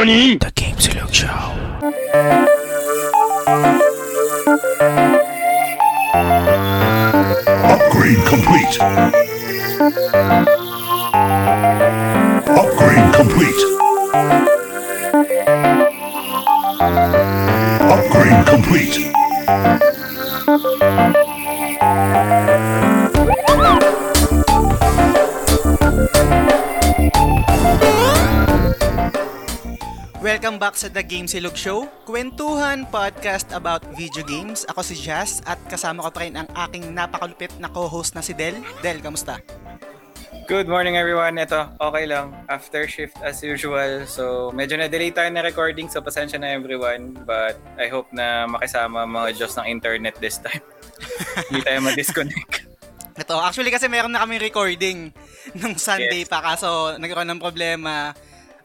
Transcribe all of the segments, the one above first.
NANI? The Game Silog Show. Upgrade complete. Upgrade complete. Upgrade complete. Back sa The Game Silog Show, kwentuhan podcast about video games. Ako si Jazz at kasama ko pa rin ang aking napakalupit na co-host na si Del. Del, kamusta? Good morning everyone. Ito, okay lang. After shift as usual. So, medyo na-delay tayo na recording so pasensya na everyone. But I hope na makisama mga Diyos ng internet this time. Hindi tayo ma-disconnect. Ito, actually kasi meron na kami recording nung Sunday Yes. pa kaso nagkaroon ng problema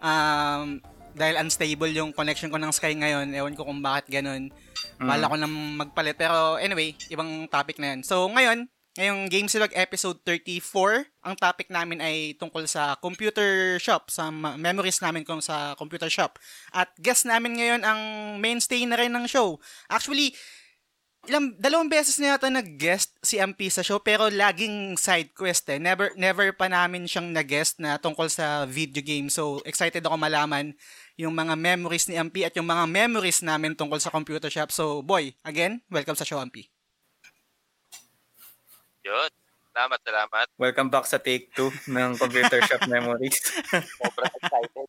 um, dahil unstable yung connection ko ng Sky ngayon. Ewan ko kung bakit ganun. Bala ko nang magpalit. Pero anyway, ibang topic na yun. So ngayon, ngayong Game Silog episode 34, ang topic namin ay tungkol sa computer shop, sa memories namin kung sa computer shop. At guest namin ngayon ang mainstay na rin ng show. Actually, ilang dalawang beses na yata nag-guest si Ampi sa show pero laging side quest eh. Never never pa namin siyang nag-guest na tungkol sa video game. So excited ako malaman yung mga memories ni Ampi at yung mga memories namin tungkol sa computer shop. So boy, again, welcome sa show Ampi. Yun. Salamat, salamat. Welcome back sa take 2 ng Computer Shop Memories. Sobrang excited.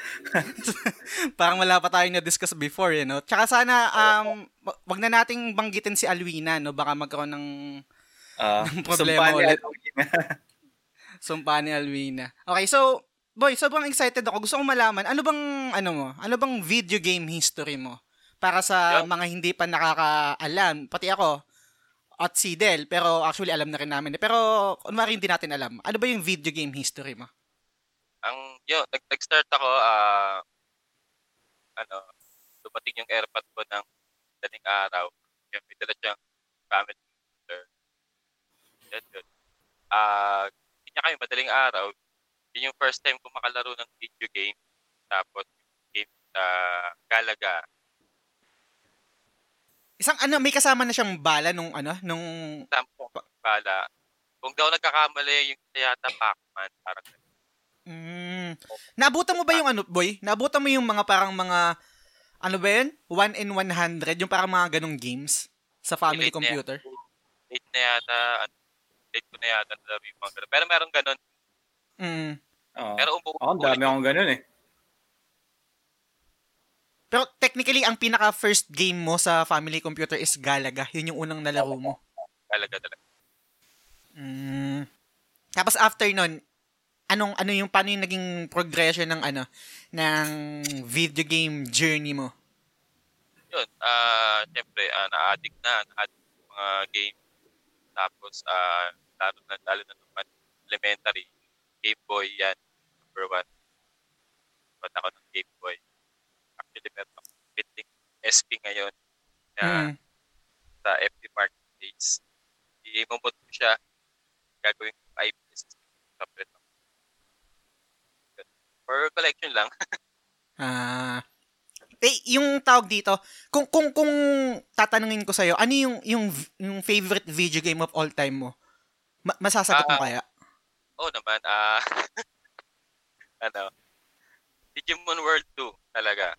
Parang wala pa tayo na-discuss before, you know. Tsaka sana um wa- wag na nating banggitin si Alwina, no. Baka magkaroon ng Uh, Problema ulit. sumpa ni Alwina. Okay, so boy, sobrang excited ako. Gusto kong malaman ano bang ano mo? Ano bang video game history mo? Para sa Yeah. mga hindi pa nakakaalam, pati ako at si Del, pero actually alam na rin namin. Pero kunwari hindi natin alam. Ano ba yung video game history mo? Ang, nag, nag-start ako, ah, ano, dumating yung airpot ko ng dating araw. Yung may dala siyang family computer. Yan, yun. Ah, hindi niya kayo madaling araw. Yun yung first time ko makalaro ng video game. Tapos, game sa Galaga. Isang ano, may kasama na siyang bala nung ano, nung Tampo, bala. Kung daw nagkakamali, yung yata Pac-Man. Parang Mm. Naabutan mo ba yung ano, boy? Naabutan mo yung mga parang mga ano ba yun? 1 in 100, yung parang mga ganong games sa family Late na computer. late na yata, ano, late ko na yata nalaro yung mga ganun. Pero meron ganun. Mm. Oh. Pero umuwi Ako, ang dami akong ganun eh. Pero technically, ang pinaka first game mo sa family computer is Galaga. Yun yung unang nalaro mo. talaga talaga. Mm. Tapos after nun, anong ano yung paano yung naging progression ng ano ng video game journey mo? Yun, ah, syempre, ah, na-addict na, na-addict sa mga game. Tapos, ah, lalo na, lalo na nung elementary, Game Boy yan, number one. Ba't ako ng Game Boy? Actually, meron ako bidding SP ngayon na Mm. sa FB Marketplace. I-momot ko siya. Gagawin ko IPS. Separate ako. For collection lang. Ah. eh, yung tawag dito, kung kung kung tatanungin ko sa'yo, ano yung yung yung favorite video game of all time mo? Ma- masasagot mo Ah. kaya? Oo naman, ah, ano, Digimon World 2 talaga.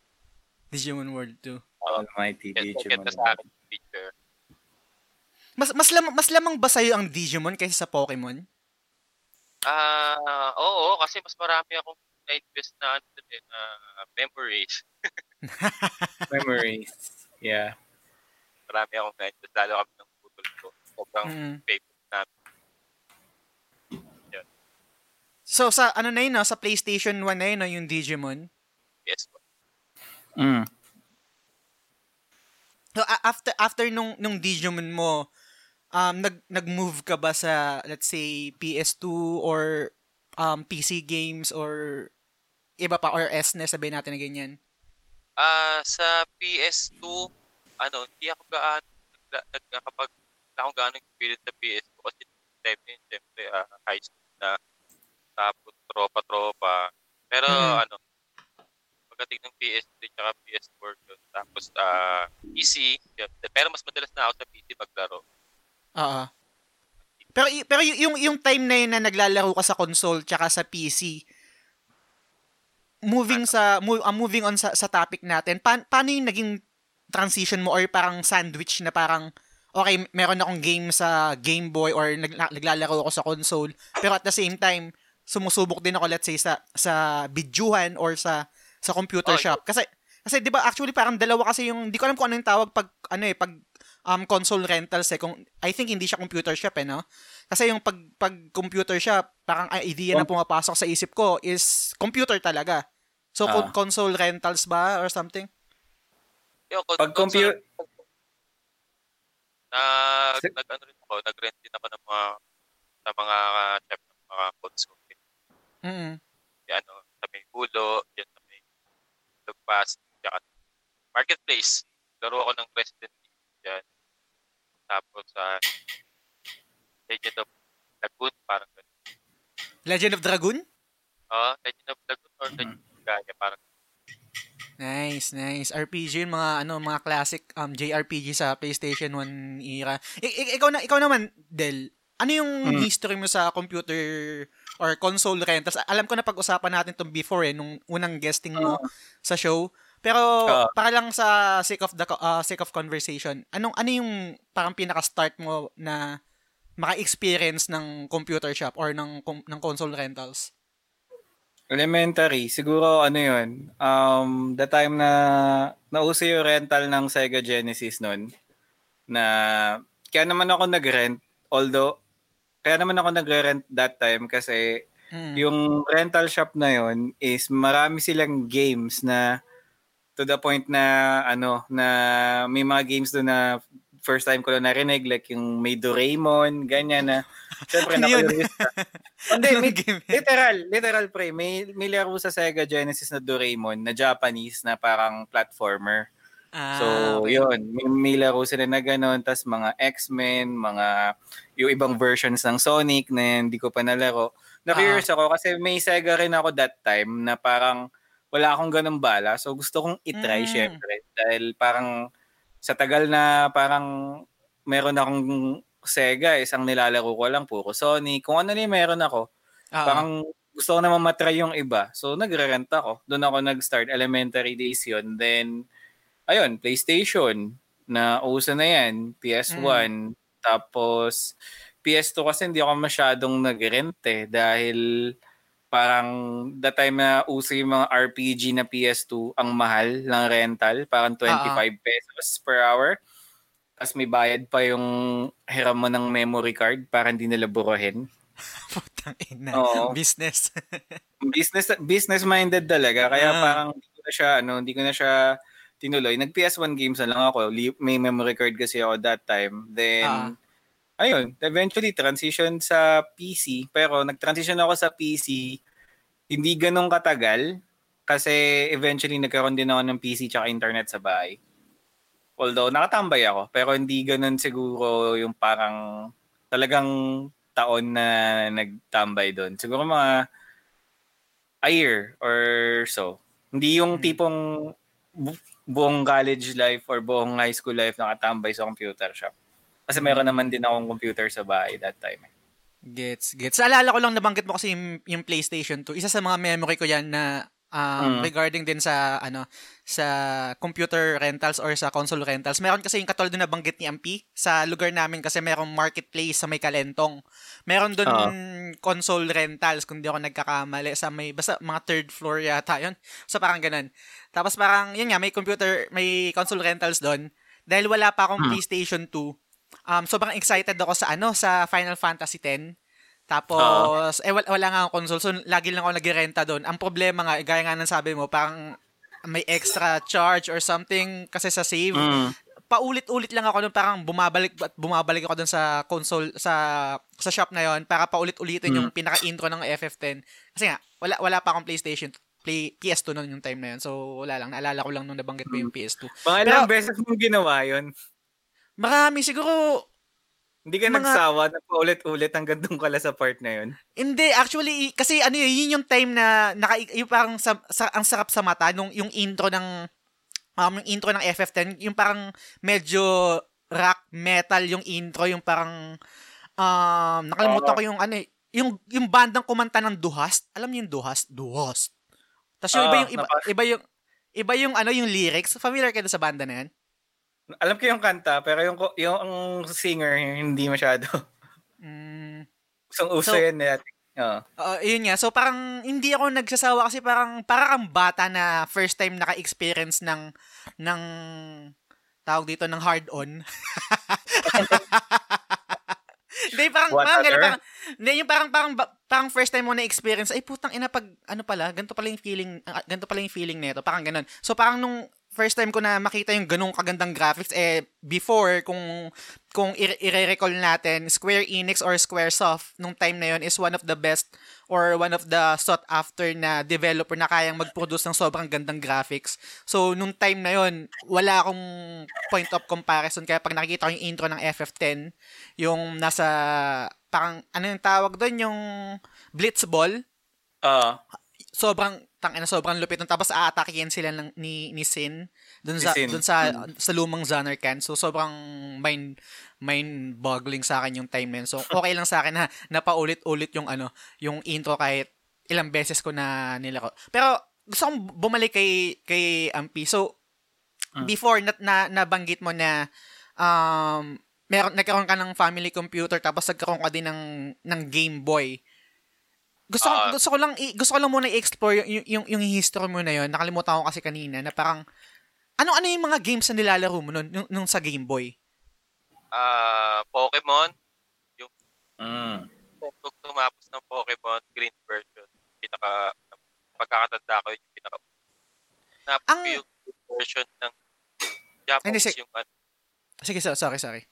Digimon World 2. Almighty Yes, Digimon. maganda sa akin yung picture. Mas mas lam- mas lamang ba sa'yo ang Digimon kaysa sa Pokemon? Ah, oo, kasi mas marami akong na-invest na ano dun eh, na memories. Memories. Yeah. Marami akong na-invest, lalo kami ng putol ko. Sobrang Mm. favorite na. So sa ano na yun, no? sa PlayStation 1 na yun, no? yung Digimon. PS1. Mm. So a- after after nung nung Digimon mo, um nag nag-move ka ba sa let's say PS2 or um PC games or iba pa or SNES sabihin natin na ganyan. Ah, sa PS2, ano, hindi ako gaano nagkakapag akong gaano experience sa PS2 kasi time yun, syempre, ah, high school na tapos tropa-tropa. Pero Mm. ano, pag pagdating ng PS3 tsaka PS4 yun. Tapos ah PC, yun. pero mas madalas na ako sa PC maglaro. Oo. Pero pero yung yung time na yun na naglalaro ka sa console tsaka sa PC, moving sa mo- ah, moving on sa sa topic natin, pa- paano yung naging transition mo or parang sandwich na parang okay, meron akong game sa Game Boy or nag- naglalaro ako sa console, pero at the same time, sumusubok din ako let's say sa sa bidyuhan or sa sa computer Oh, shop. Kasi kasi 'di ba actually parang dalawa kasi yung di ko alam kung ano yung tawag pag ano eh pag um console rentals eh kung I think hindi siya computer shop eh no. Kasi yung pag pag computer shop parang ang idea na pumapasok sa isip ko is computer talaga. So Ah. con- console rentals ba or something? Yung, kon- Pag compute, console, nag, Si- nag, ano rin ako, nag-rent din ako ng mga sa mga uh, shop ng mga console. Mm. Yung ano, sa may Hulo, yan sa may Lugpas, tsaka Marketplace. Laro ako ng Resident Evil dyan. Tapos sa Legend of Lagoon, parang ganun. Legend of Dragoon? Oh, Legend of Lagoon or Mhm. Legend of Gaia, parang Nice, nice. RPG yun, mga ano, mga classic um JRPG sa PlayStation 1 era. I- i- ikaw na ikaw naman, Del. Ano yung Hmm. history mo sa computer or console rentals? Alam ko na pag-usapan natin tong before eh nung unang guesting mo sa show. Pero Ah. para lang sa sake of the uh, sake of conversation, anong ano yung parang pinaka-start mo na maka-experience ng computer shop or ng com- ng console rentals? elementary, siguro ano yun, um, the time na nauso yung rental ng Sega Genesis nun, na kaya naman ako nag-rent, although, kaya naman ako nag-rent that time kasi Mm. yung rental shop na yun is marami silang games na to the point na ano na may mga games doon na first time ko lang narinig like yung may Doraemon ganyan na syempre ka. Hindi, may, game literal, literal pre, may may laro sa Sega Genesis na Doraemon na Japanese na parang platformer. Ah, So, okay. yun, may, may laro sila na ganun, tas mga X-Men, mga yung ibang versions ng Sonic na hindi ko pa nalaro. Na-curious ako kasi may Sega rin ako that time na parang wala akong ganun bala. So, gusto kong itry Mm. syempre. Dahil parang sa tagal na parang meron akong Sega, isang nilalaro ko lang, puro Sonic. Kung ano na meron ako, Ah, parang gusto ko naman matry yung iba. So, nagre-rent ako. Doon ako nag-start. Elementary days yun. Then, ayun, PlayStation na uso na yan. PS1. Tapos, PS2 kasi hindi ako masyadong nag-rent eh. Dahil parang the time na uso yung mga RPG na PS2, ang mahal ng rental. Parang 25 pesos per hour. Tapos may bayad pa yung hiram mo ng memory card para hindi nila burahin. putang ina. Oo. Business. business business minded talaga kaya Ah. parang hindi ko na siya ano hindi ko na siya tinuloy. Nag PS1 games na lang ako. May memory card kasi ako that time. Then ayun. Eventually transition sa PC pero nag-transition ako sa PC hindi ganun katagal. Kasi eventually nagkaroon din ako ng PC tsaka internet sa bahay. Although nakatambay ako. Pero hindi ganun siguro yung parang talagang taon na nagtambay doon siguro mga a year or so. Hindi yung Hmm. tipong buong college life or buong high school life nakatambay sa computer shop. Kasi Hmm. naman din akong computer sa bahay that time. eh. Gets, gets. Alala ko lang nabanggit mo kasi yung, yung PlayStation 2. Isa sa mga memory ko yan na um, Mm. regarding din sa ano sa computer rentals or sa console rentals. Meron kasi yung katulad na nabanggit ni Ampi sa lugar namin kasi merong marketplace sa may Kalentong. Meron doon Ah. console rentals kung di ako nagkakamali sa may basta mga third floor yata yun. So parang ganun. Tapos parang yun nga may computer may console rentals doon dahil wala pa akong Hmm. PlayStation 2. Um sobrang excited ako sa ano sa Final Fantasy 10. Tapos, eh, wala, wala nga akong console. So, lagi lang ako nagrenta doon. Ang problema nga, gaya nga ng sabi mo, parang may extra charge or something kasi sa save. Mm. Paulit-ulit lang ako doon, parang bumabalik at bumabalik ako doon sa console, sa sa shop na yon para paulit-ulitin yung pinaka-intro ng FF10. Kasi nga, wala, wala pa akong PlayStation play PS2 noon yung time na yun. So, wala lang. Naalala ko lang nung nabanggit mo yung PS2. Mga ilang beses mong ginawa yun. Marami siguro Hindi ka Mga- nagsawa na paulit-ulit hanggang doon ka lang sa part na yun. Hindi, actually, kasi ano yun, yun yung time na, naka, yung parang sa, sa, ang sarap sa mata, nung, yung intro ng, um, yung intro ng FF10, yung parang medyo rock metal yung intro, yung parang, um, nakalimutan ko yung ano eh, yung, yung bandang kumanta ng Duhast. Alam niyo yung Duhast? Duhast. Tapos yung iba Oo, yung, iba, napa- iba yung, iba yung ano, yung lyrics. Familiar kayo sa banda na yan? Alam ko yung kanta, pero yung, yung ang singer, hindi masyado. Mm, Usong-uso So- yan. Eh. Oo. Oo, yun nga. So parang hindi ako nagsasawa kasi parang para kang bata na first time naka-experience ng ng tawag dito ng hard on. Hindi parang What parang, ganun, parang hindi yung parang parang parang first time mo na experience ay putang ina pag ano pala ganito pala yung feeling ah, ganito pala yung feeling nito parang ganun. So parang nung first time ko na makita yung ganung kagandang graphics eh before kung kung i-recall natin Square Enix or Squaresoft nung time na yon is one of the best or one of the sought after na developer na kayang mag-produce ng sobrang gandang graphics. So nung time na yon wala akong point of comparison kaya pag nakikita ko yung intro ng FF10 yung nasa parang ano yung tawag doon yung Blitzball Oo. sobrang tangina sobrang lupit tapos aatakihin sila ng ni ni Sin Ni sa Sin. dun sa Mm. sa lumang Zanarkand so sobrang mind mind boggling sa akin yung time na yun. so okay lang sa akin na napaulit-ulit yung ano yung intro kahit ilang beses ko na nilaro pero gusto kong bumalik kay kay Ampi so Mm. before na, na nabanggit mo na um meron nagkaroon ka ng family computer tapos nagkaroon ka din ng ng Game Boy gusto ko, Ah. gusto ko lang i- gusto ko lang muna i-explore yung, yung yung history mo na yon. Nakalimutan ko kasi kanina na parang ano ano yung mga games na nilalaro mo nun, nung, nung sa Game Boy? Ah, Pokemon, Mm. kung tumapos ng Pokemon green version, pinaka pagkakatanda ko yun yung pinaka Ang- ko yung version ng Japanese yung ano, Sige, so, sorry, sorry.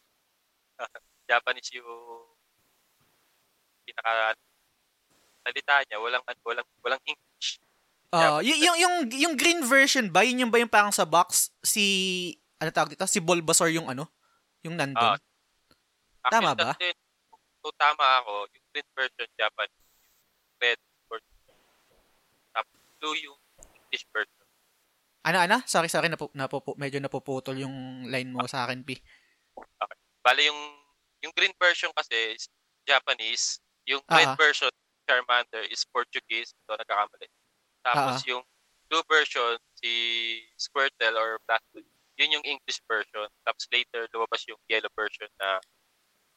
Japanese yung pinaka salita niya, walang ano, walang walang English. Uh, y- yung, yung, yung green version ba, yun yung ba yung parang sa box, si, ano tawag dito? Si Bulbasaur yung ano? Yung nandun? Ah, Tama ba? yun. Kung tama ako, yung green version Japanese, yung red version. Tapos blue yung English version. ano, ano? Sorry, sorry, napu, napupu, medyo napuputol yung line mo sa akin, Pi. Bale yung yung green version kasi is Japanese, yung red Ah, ah. version Charmander is Portuguese, so nagkakamali. Tapos yung blue version si Squirtle or Blastoise, yun yung English version. Tapos later lumabas yung yellow version na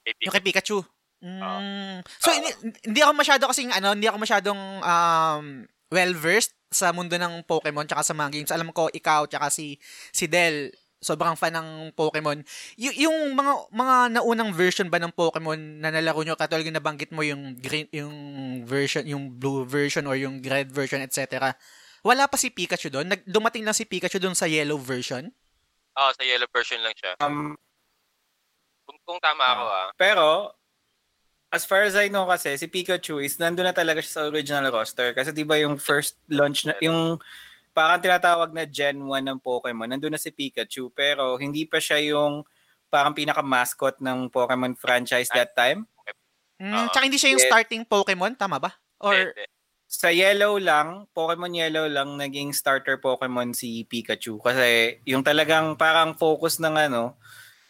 kay Yung Pikachu. kay Pikachu. Mm. so, Ah. hindi, hindi ako masyado kasing, ano, hindi ako masyadong um, well-versed sa mundo ng Pokemon tsaka sa mga games. Alam ko, ikaw tsaka si, si Del, sobrang fan ng Pokemon. Y- yung mga mga naunang version ba ng Pokemon na nalaro nyo, katulad yung nabanggit mo yung green, yung version, yung blue version or yung red version, etc. Wala pa si Pikachu doon? Nag, dumating lang si Pikachu doon sa yellow version? Oo, sa yellow version lang siya. Um, Kung, kung tama ako ah. pero, as far as I know kasi, si Pikachu is nandun na talaga siya sa original roster. Kasi di ba yung first launch na, yung parang tinatawag na Gen 1 ng Pokemon, nandun na si Pikachu. Pero hindi pa siya yung parang pinaka-mascot ng Pokemon franchise that time. Mm, Oo. tsaka hindi siya yung starting Pokemon, tama ba? Or. Sa Yellow lang, Pokemon Yellow lang naging starter Pokemon si Pikachu kasi yung talagang parang focus ng ano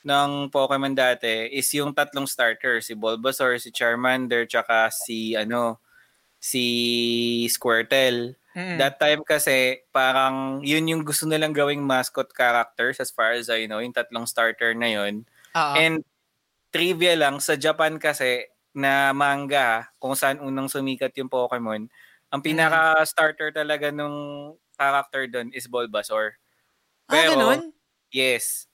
ng Pokemon dati is yung tatlong starter, si Bulbasaur, si Charmander, tsaka si ano si Squirtle. Mm. That time kasi parang yun yung gusto nilang gawing mascot characters as far as I know, yung tatlong starter na yun. Oo. And trivia lang, sa Japan kasi na manga, kung saan unang sumikat yung Pokemon, ang pinaka-starter talaga nung character doon is Bulbasaur. ah, Pero, ganun? yes.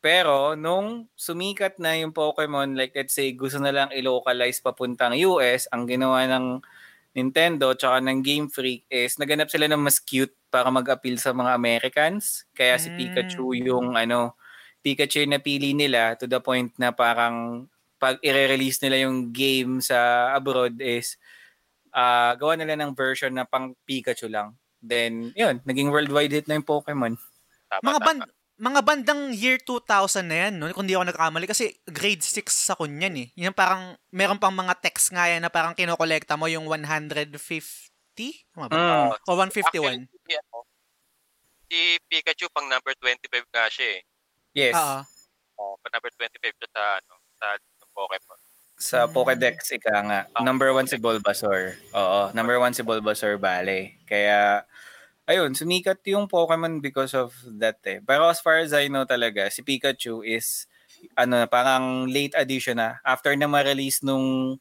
Pero, nung sumikat na yung Pokemon, like let's say, gusto na lang i-localize papuntang US, ang ginawa ng Nintendo tsaka ng Game Freak is naganap sila ng mas cute para mag-appeal sa mga Americans. Kaya si Mm. Pikachu yung ano, Pikachu yung napili nila to the point na parang pag i-release nila yung game sa abroad is ah gawa nila ng version na pang Pikachu lang. Then, yun, naging worldwide hit na yung Pokemon. Tama, Mga tama. band mga bandang year 2000 na yan, no? kung di ako nagkamali, kasi grade 6 ako niyan eh. Yung parang, meron pang mga text nga yan na parang kinokolekta mo yung 150? Tama ba? Mm. O 151? Actually, si, ano, si Pikachu pang number 25 nga siya eh. Yes. Oo. Uh, pang number 25 siya sa, ano, sa ng Pokemon. Sa Mm. Pokédex, ika nga. Ah, Number one si Bulbasaur. Oo, number one si Bulbasaur Bale. Kaya, ayun, sumikat yung Pokemon because of that eh. Pero as far as I know talaga, si Pikachu is, ano, parang late addition na. After na ma-release nung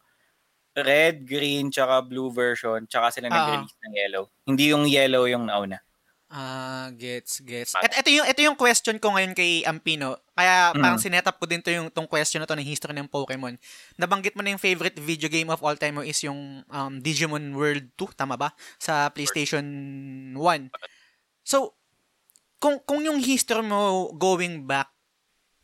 red, green, tsaka blue version, tsaka sila Ah. nag-release ng yellow. Hindi yung yellow yung nauna. Ah, gets, gets. At ito yung ito yung question ko ngayon kay Ampino. Kaya Mm. parang sinetap ko din to yung tong question na to ng history ng Pokemon. Nabanggit mo na yung favorite video game of all time mo is yung um, Digimon World 2, tama ba? Sa PlayStation 1. So, kung kung yung history mo going back,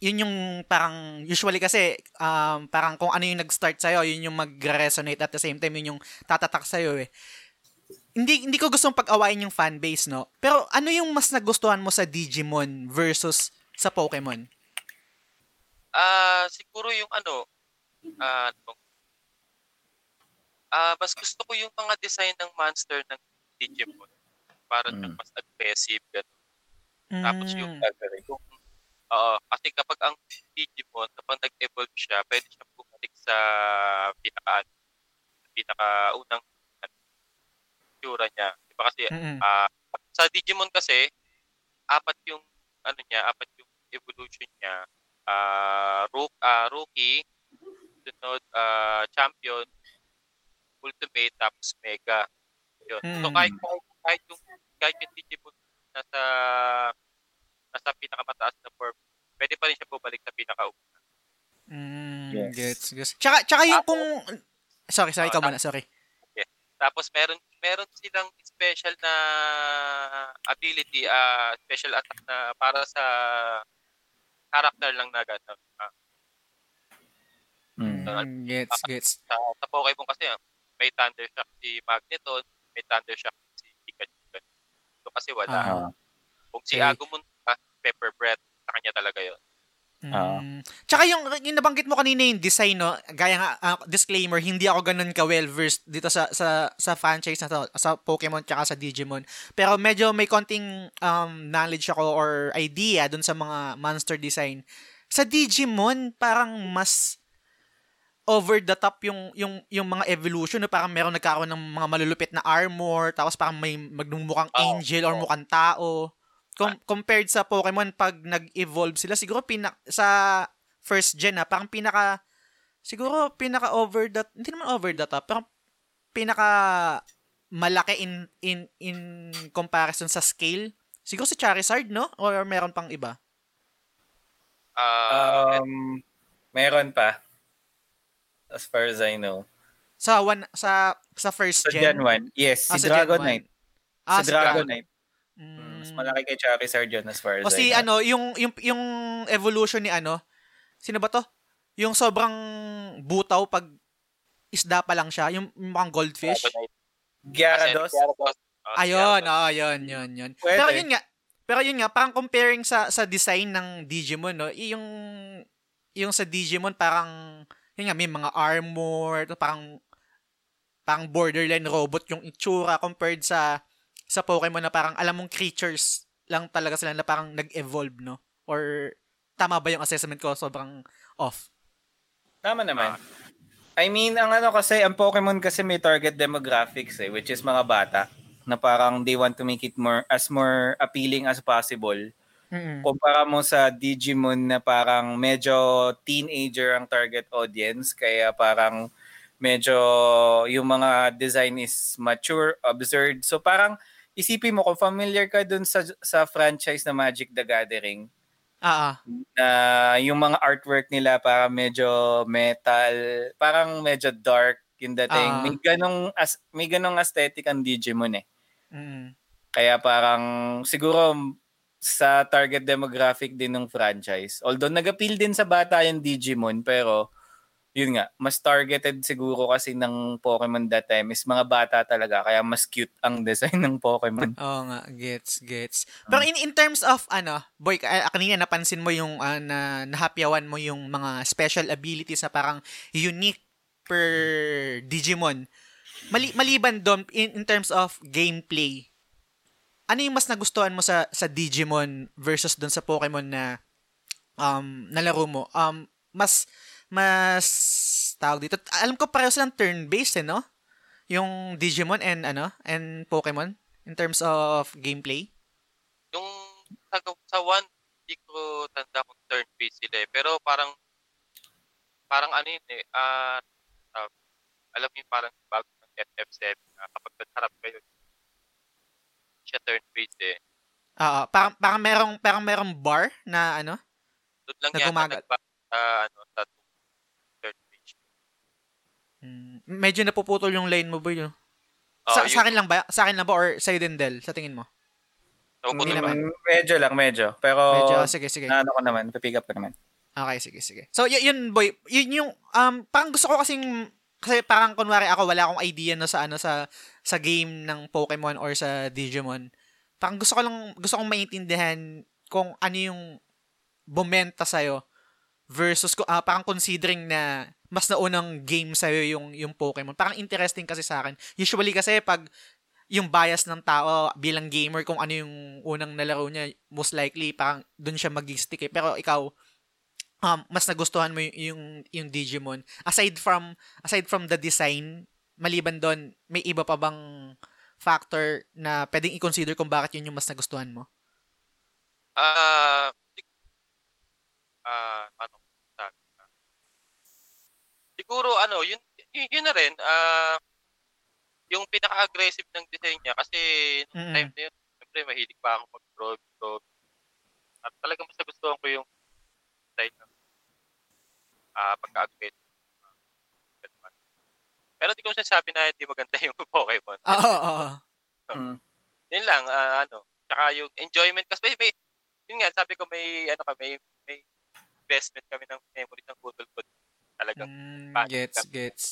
yun yung parang usually kasi um, parang kung ano yung nag-start sa'yo, yun yung mag-resonate at the same time yun yung tatatak sa'yo eh hindi hindi ko gustong pag-awayin yung fan base, no? Pero ano yung mas nagustuhan mo sa Digimon versus sa Pokemon? Ah, siguro yung ano, ah, ano, ah, mas gusto ko yung mga design ng monster ng Digimon. Parang Mm. mas aggressive, gano'n. Tapos yung, Mm. yung oo, kasi kapag ang Digimon, kapag nag-evolve siya, pwede siya bumalik sa pinaka, pinaka unang ano, tsura niya. Diba kasi, Mm-mm. ah, sa Digimon kasi, apat yung, ano niya, apat yung evolution niya. Ah, rook, ah, rookie, sunod, ah, champion, ultimate, tapos mega. Yun. So Mm. kahit, kahit, kahit yung, kahit yung Digimon nasa, nasa pinakamataas na form, pwede pa rin siya bumalik sa pinakauna. Mm, Yes. Gets, gets. Tsaka, tsaka yung kung... Sorry, sorry, Ah, ikaw muna, sorry. Tapos meron meron silang special na ability, ah special attack na para sa character lang na gano'n. Ah, Mm. Mm, gets, gets. sa, sa Pokemon kasi ah, may Thunder Shock si Magneton, may Thunder Shock si Pikachu. So kasi wala. Ah. Ah. Kung si Okay. Agumon pa, Pepper Breath, sa kanya talaga yun. Ah. Mm. Tsaka yung, yung nabanggit mo kanina yung design, no? Gaya nga, ah, disclaimer, hindi ako ganun ka well-versed dito sa, sa, sa franchise na to, sa Pokemon tsaka sa Digimon. Pero medyo may konting um, knowledge ako or idea dun sa mga monster design. Sa Digimon, parang mas over the top yung yung yung mga evolution no parang meron nagkaroon ng mga malulupit na armor tapos parang may magmumukhang Oo, angel or mukhang tao Com- compared sa Pokemon pag nag-evolve sila siguro pina sa first gen na parang pinaka siguro pinaka over the hindi naman over the top parang pinaka malaki in in in comparison sa scale siguro si Charizard no or meron pang iba Ah, Um, meron pa. As far as I know. sa one sa sa first Sa gen, Gen 1, yes. Ah, Si Dragonite. 1. Ah, si Dragonite. Mm. Mas malaki kay Charizard yun as far as O si I know. ano, yung yung yung evolution ni ano, sino ba to? Yung sobrang butaw pag isda pa lang siya, yung mukhang goldfish. Gyarados. Ah, Ayun, Gyarados. oh, yun, yun, yun. Pwede. Pero yun nga, pero yun nga, parang comparing sa sa design ng Digimon, no, yung yung sa Digimon parang yun nga may mga armor, parang parang borderline robot yung itsura compared sa sa Pokemon na parang alam mong creatures lang talaga sila na parang nag-evolve, no? Or tama ba yung assessment ko? Sobrang off. Tama naman. I mean, ang ano kasi, ang Pokemon kasi may target demographics eh, which is mga bata na parang they want to make it more as more appealing as possible. Mm-mm. Kumpara mo sa Digimon na parang medyo teenager ang target audience, kaya parang medyo yung mga design is mature, absurd. So parang isipin mo kung familiar ka dun sa sa franchise na Magic the Gathering, Ah, ah. na yung mga artwork nila para medyo metal, parang medyo dark yung dating. Ah. may ganong as, may ganong aesthetic ang Digimon eh. Mm. Kaya parang siguro sa target demographic din ng franchise. Although nag-appeal din sa bata yung Digimon pero yun nga, mas targeted siguro kasi ng Pokemon that time is mga bata talaga, kaya mas cute ang design ng Pokemon. Oo nga, gets, gets. Pero in in terms of ano, boy, ah, kanina napansin mo yung ah, na nahapyawan mo yung mga special abilities na parang unique per Digimon. Mali, maliban doon in, in terms of gameplay. Ano yung mas nagustuhan mo sa sa Digimon versus doon sa Pokemon na um nalaro mo? Um mas mas tawag dito. Alam ko pareho silang turn-based eh, no? Yung Digimon and ano, and Pokemon in terms of gameplay. Yung sa, sa one, hindi ko tanda kung turn-based sila eh. Pero parang, parang ano yun eh, ah, ah, alam mo parang bago ng FF7, na kapag nagharap kayo, siya turn-based eh. Oo, parang parang merong parang merong bar na ano? Doon lang Na yata gumagal. nagba, sa, ano, sa turn-based. Mm, medyo napuputol yung lane mo ba yun? Oh, sa, yun. sa akin lang ba? Sa akin lang ba or sa'yo din Del? Sa tingin mo? Napuputol naman. Medyo lang, medyo. Pero, Medyo, ah, sige, sige. na ano ko naman, pipick up ko naman. Okay, sige, sige. So, y- yun, boy, yun yung, um, parang gusto ko kasing, kasi parang kunwari ako, wala akong idea no sa ano, sa, sa game ng Pokemon or sa Digimon. Parang gusto ko lang, gusto kong maintindihan kung ano yung bumenta sa'yo versus, ko- ah, parang considering na mas naunang game sa'yo yung, yung Pokemon. Parang interesting kasi sa akin. Usually kasi pag yung bias ng tao bilang gamer kung ano yung unang nalaro niya, most likely parang dun siya mag-stick eh. Pero ikaw, um, mas nagustuhan mo yung, yung, yung Digimon. Aside from, aside from the design, maliban doon, may iba pa bang factor na pwedeng i-consider kung bakit yun yung mas nagustuhan mo? Ah, sig- ah, ano sabi ka? Siguro ano, yun yun, yun na rin ah yung pinaka-aggressive ng design niya kasi nung Mm-mm. time na yun, siyempre mahilig pa ako mag-draw, draw. At talagang mas nagustuhan ko yung design ng ah pagka-aggressive. Ah. Pero di ko sabi na hindi maganda yung Pokemon. Oo, oo, oo. Mm. Yun lang, ah, ano, tsaka yung enjoyment kasi may, may yun nga, sabi ko may, ano ka, may, may investment kami ng memory ng Google ko. Talagang, Mm, gets, ka- gets.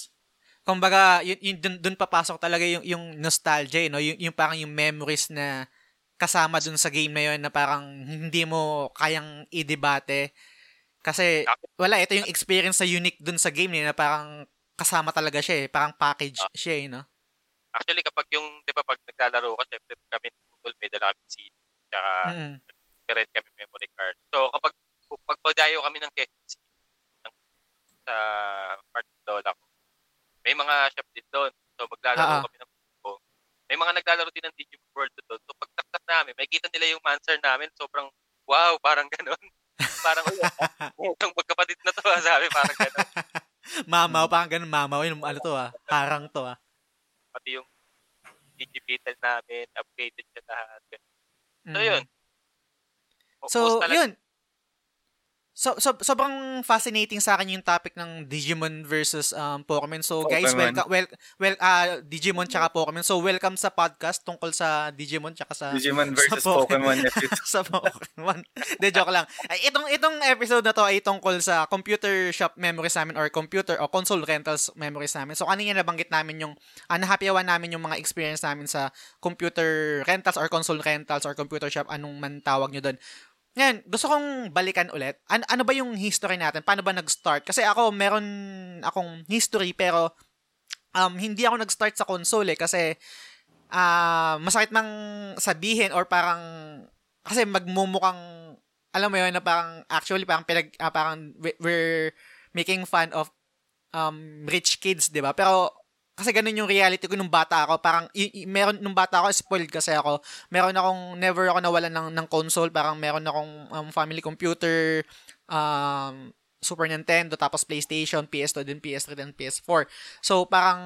Kumbaga, yun, yun dun, dun papasok talaga yung, yung nostalgia, eh, no? Yung, yung parang yung memories na kasama dun sa game na yun na parang hindi mo kayang i-debate. Kasi, wala, ito yung experience na unique dun sa game eh, na parang kasama talaga siya eh. Parang package siya eh, no? actually, kapag yung, di ba, pag naglalaro ka, syempre kami ng Google, may dala kami CD, tsaka meron kami memory card. So, kapag, pag pagdayo kami ng ng, sa part ng lola ko, may mga shop din doon. So, maglalaro Ah, ah. kami ng ko. May mga naglalaro din ng Digimon World doon. So, pag taktak namin, makikita nila yung manser namin. Sobrang, wow, parang ganun. parang, uy, itong magkapatid na to, sabi, parang ganun. mamaw, parang ganun, mamaw. Yun, ano to ah, harang to ah. Pati yung digital namin, updated siya lahat. Mm. So, yun. So, yun. So, so, sobrang fascinating sa akin yung topic ng Digimon versus um, Pokemon. So, guys, Pokemon. welcome, well, well, ah Digimon tsaka Pokemon. So, welcome sa podcast tungkol sa Digimon tsaka sa Digimon versus sa Pokemon. Pokemon. sa Pokemon. De, joke lang. Ay, itong, itong episode na to ay tungkol sa computer shop memories namin or computer o console rentals memories namin. So, kanina nabanggit namin yung, uh, nahapyawan namin yung mga experience namin sa computer rentals or console rentals or computer shop, anong man tawag nyo doon. Ngayon, gusto kong balikan ulit. An- ano ba yung history natin? Paano ba nag-start? Kasi ako, meron akong history pero um, hindi ako nag-start sa console eh. Kasi ah masakit mang sabihin or parang kasi magmumukhang alam mo yun na parang actually parang pinag ah, parang we- we're making fun of um rich kids, 'di ba? Pero kasi ganun yung reality ko nung bata ako. Parang, y- y- meron, nung bata ako, spoiled kasi ako. Meron akong, never ako nawalan ng, ng console. Parang meron akong um, family computer, um, Super Nintendo, tapos PlayStation, PS2 din, PS3 din, PS4. So, parang,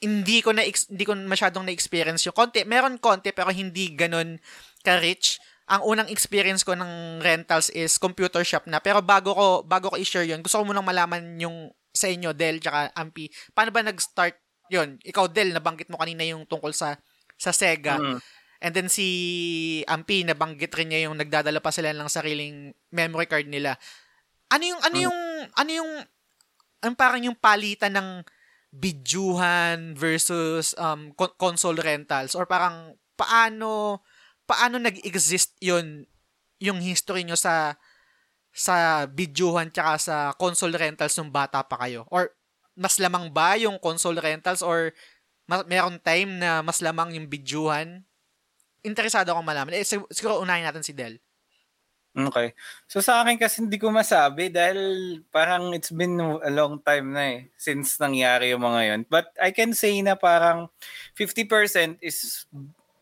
hindi ko na hindi ko masyadong na-experience yung konti. Meron konti pero hindi ganun ka-rich. Ang unang experience ko ng rentals is computer shop na. Pero bago ko bago ko i-share 'yun, gusto ko munang malaman yung sa inyo Del tsaka Ampi. Paano ba nag-start 'yun? Ikaw Del, nabanggit mo kanina yung tungkol sa sa Sega. Mm. And then si Ampi nabanggit rin niya yung nagdadala pa sila ng sariling memory card nila. Ano yung ano Mm. yung ano yung ang parang yung palitan ng bidyuhan versus um, con- console rentals or parang paano paano nag-exist yun yung history nyo sa sa bidyuhan tsaka sa console rentals nung bata pa kayo? Or mas lamang ba yung console rentals or ma- meron time na mas lamang yung bidyuhan? Interesado akong malaman. Eh, sig- siguro unahin natin si Del. Okay. So sa akin kasi hindi ko masabi dahil parang it's been a long time na eh since nangyari yung mga yun. But I can say na parang 50% is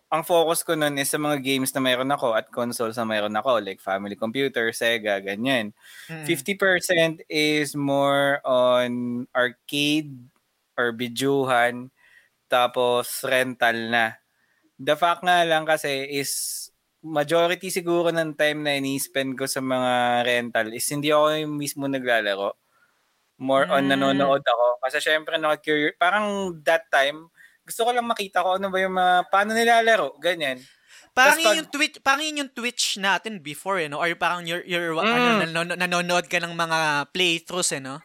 ang focus ko nun is sa mga games na mayroon ako at consoles na mayroon ako like family computer, Sega, ganyan. Mm. 50% is more on arcade or bidyuhan tapos rental na. The fact nga lang kasi is majority siguro ng time na ini-spend ko sa mga rental is hindi ako yung mismo naglalaro. More on Mm. nanonood ako. Kasi syempre naka-curious. Parang that time, gusto ko lang makita ko ano ba yung mga, paano nilalaro. Ganyan. Parang pag- yung Twitch, parang yun yung Twitch natin before, eh, no? Or parang you're, you're Mm. ano, nanonood, nanonood ka ng mga playthroughs, eh, no?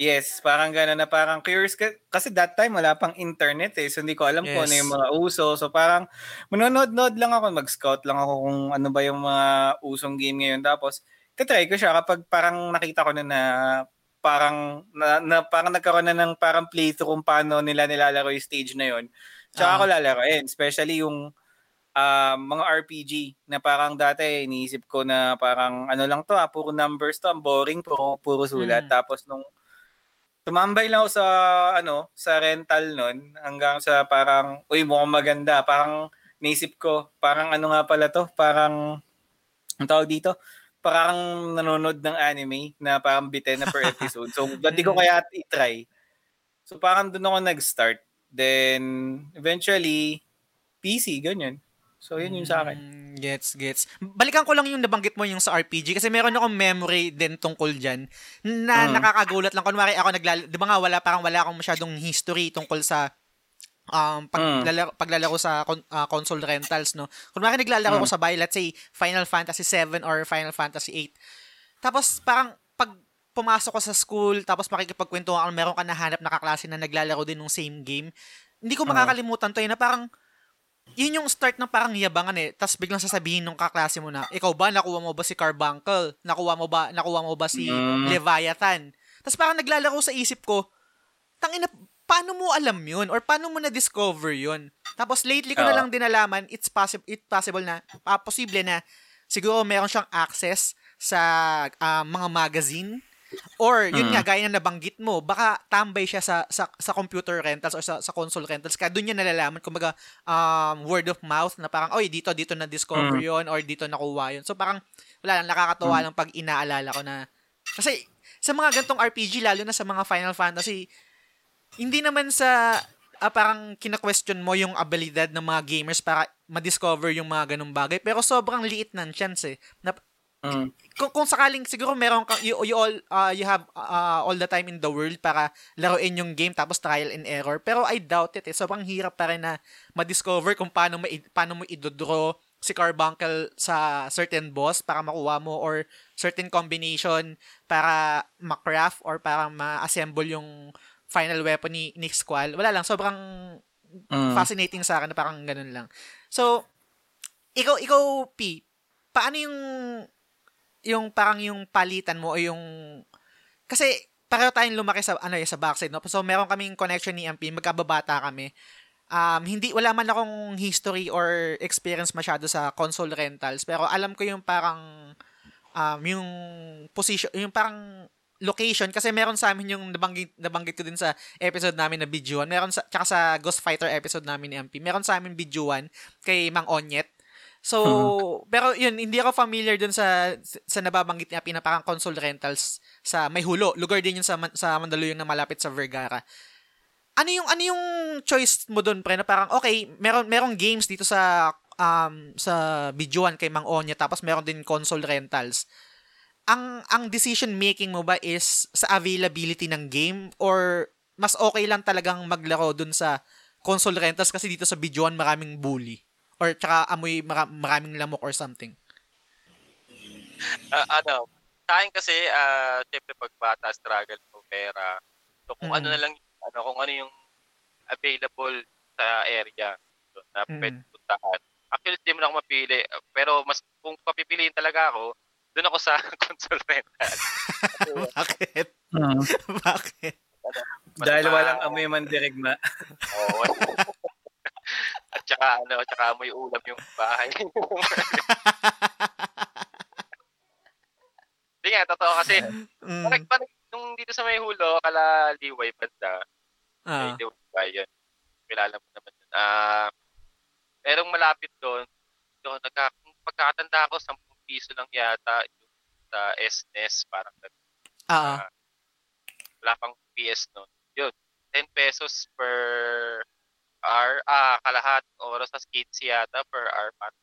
Yes, parang gano'n na parang curious ka. Kasi that time wala pang internet eh. So hindi ko alam kung ano Yes. yung mga uso. So parang manonood-nood lang ako. Mag-scout lang ako kung ano ba yung mga usong game ngayon. Tapos tatry ko siya kapag parang nakita ko na na parang na, na parang nagkaroon na ng parang playthrough kung paano nila nilalaro yung stage na yon. Tsaka Ah. ako lalaroin. Especially yung ah, mga RPG na parang dati iniisip ko na parang ano lang to ah, puro numbers to, ang boring, puro, puro sulat. Mm. Tapos nung tumambay lang ako sa ano, sa rental nun hanggang sa parang uy, mukhang maganda. Parang naisip ko, parang ano nga pala to, parang ang tawag dito, parang nanonood ng anime na parang bitin na per episode. So, ba't di ko kaya i-try? So, parang doon ako nag-start. Then, eventually, PC, ganyan. So, yun yung sa akin. Mm, gets, gets. Balikan ko lang yung nabanggit mo yung sa RPG kasi meron akong memory din tungkol dyan na Mm. nakakagulat lang. Kunwari ako naglalaro, di ba nga wala, parang wala akong masyadong history tungkol sa um, paglalaro, paglalaro sa con- ah, console rentals, no? Kunwari naglalaro Mm. ko sa bahay, let's say Final Fantasy 7 or Final Fantasy 8. Tapos parang pag pumasok ko sa school, tapos makikipagkwentuhan ako, meron ka nahanap na kaklase na naglalaro din ng same game. Hindi ko makakalimutan to eh, na parang yun yung start ng parang yabangan eh. Tapos biglang sasabihin nung kaklase mo na, ikaw ba, nakuha mo ba si Carbuncle? Nakuha mo ba, nakuha mo ba si Mm. Leviathan? Tapos parang naglalaro sa isip ko, tangina, paano mo alam yun? Or paano mo na-discover yun? Tapos lately ko na Oo. lang din nalaman, it's possible, it's possible na, ah, posible na, siguro meron siyang access sa ah, mga magazine Or, yun Mm. nga, gaya na nabanggit mo, baka tambay siya sa, sa, sa computer rentals or sa, sa console rentals. Kaya doon niya nalalaman, kumbaga, um, word of mouth na parang, oy, dito, dito na-discover Mm. yon or dito nakuha yun. So, parang, wala lang, nakakatawa lang pag inaalala ko na, kasi, sa mga gantong RPG, lalo na sa mga Final Fantasy, hindi naman sa, ah, parang kina-question mo yung abilidad ng mga gamers para ma-discover yung mga ganong bagay. Pero sobrang liit ng chance eh. Na, Mm. kung, kung sakaling siguro meron ka you, you all uh, you have uh, all the time in the world para laruin yung game tapos trial and error pero I doubt it eh sobrang hirap pa rin na ma-discover kung paano mo paano mo idodraw si Carbuncle sa certain boss para makuha mo or certain combination para ma-craft or para ma-assemble yung final weapon ni Nick Squall. Wala lang sobrang Mm. fascinating sa akin na parang ganun lang. So ikaw ikaw P paano yung yung parang yung palitan mo o yung kasi pareho tayong lumaki sa ano eh, sa backside no? So meron kaming connection ni MP magkababata kami. Um hindi wala man akong history or experience masyado sa console rentals pero alam ko yung parang um yung position yung parang location kasi meron sa amin yung nabanggit nabanggit ko din sa episode namin na videoan meron sa tsaka sa Ghost Fighter episode namin ni MP meron sa amin videoan kay Mang Onyet So, pero yun, hindi ako familiar dun sa sa nababanggit niya pinapakang console rentals sa May Hulo. Lugar din yun sa sa Mandaluyong na malapit sa Vergara. Ano yung ano yung choice mo dun pre na parang okay, meron merong games dito sa um sa videoan kay Mang Onya tapos meron din console rentals. Ang ang decision making mo ba is sa availability ng game or mas okay lang talagang maglaro dun sa console rentals kasi dito sa videoan maraming bully? or tsaka amoy mara- maraming lamok or something. Ah, ano, sa akin kasi, ah, syempre pag bata, struggle mo pera. So kung ano Mm. na lang, ano, kung ano yung available sa area so, na Mm. pwede puntahan. Actually, hindi mo na ako mapili. Pero mas kung papipiliin talaga ako, doon ako sa console rental. Bakit? Hmm. Bakit? Mas Dahil ma- walang amoy mandirigma. Oo. at saka ano, at saka amoy ulam yung bahay. Hindi nga, totoo kasi, Mm. parang, parang nung dito sa may hulo, kala liway banda, Ah. may liway yun? Kilala mo naman yun. Ah, merong malapit doon, doon, nagka, pagkakatanda ko, 10 piso lang yata yung sa SNES, parang ganun. Ah. wala pang PS noon. Yun, 10 pesos per hour, ah, kalahating oras sa skates yata per hour. Parang.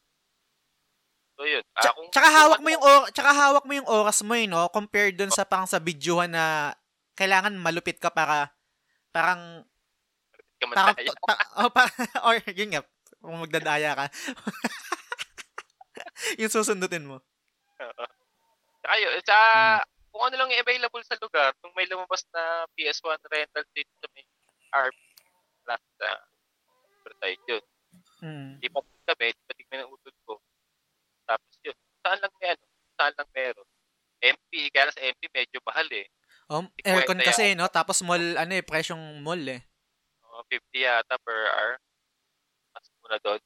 So yun. Ah, kung, tsaka hawak mo kung yung or- tsaka hawak mo yung oras mo eh, no? Compared dun sa parang sa videohan na kailangan malupit ka para parang ka man parang tayo. pa, oh, pa, or yun nga kung magdadaya ka. yung susundutin mo. Tsaka yun, tsaka, Hmm. kung ano lang yung available sa lugar, kung may lumabas na PS1 rental dito sa may RP, last na advertise yun. Mm. Di pa kami, di pa tignan ang utod ko. Tapos yun, saan lang may ano, saan lang meron. MP, kaya sa MP medyo mahal eh. Oh, Di aircon kasi, no? Tapos mall, ano eh, presyong mall eh. Mga 50 yata per hour. Mas muna doon.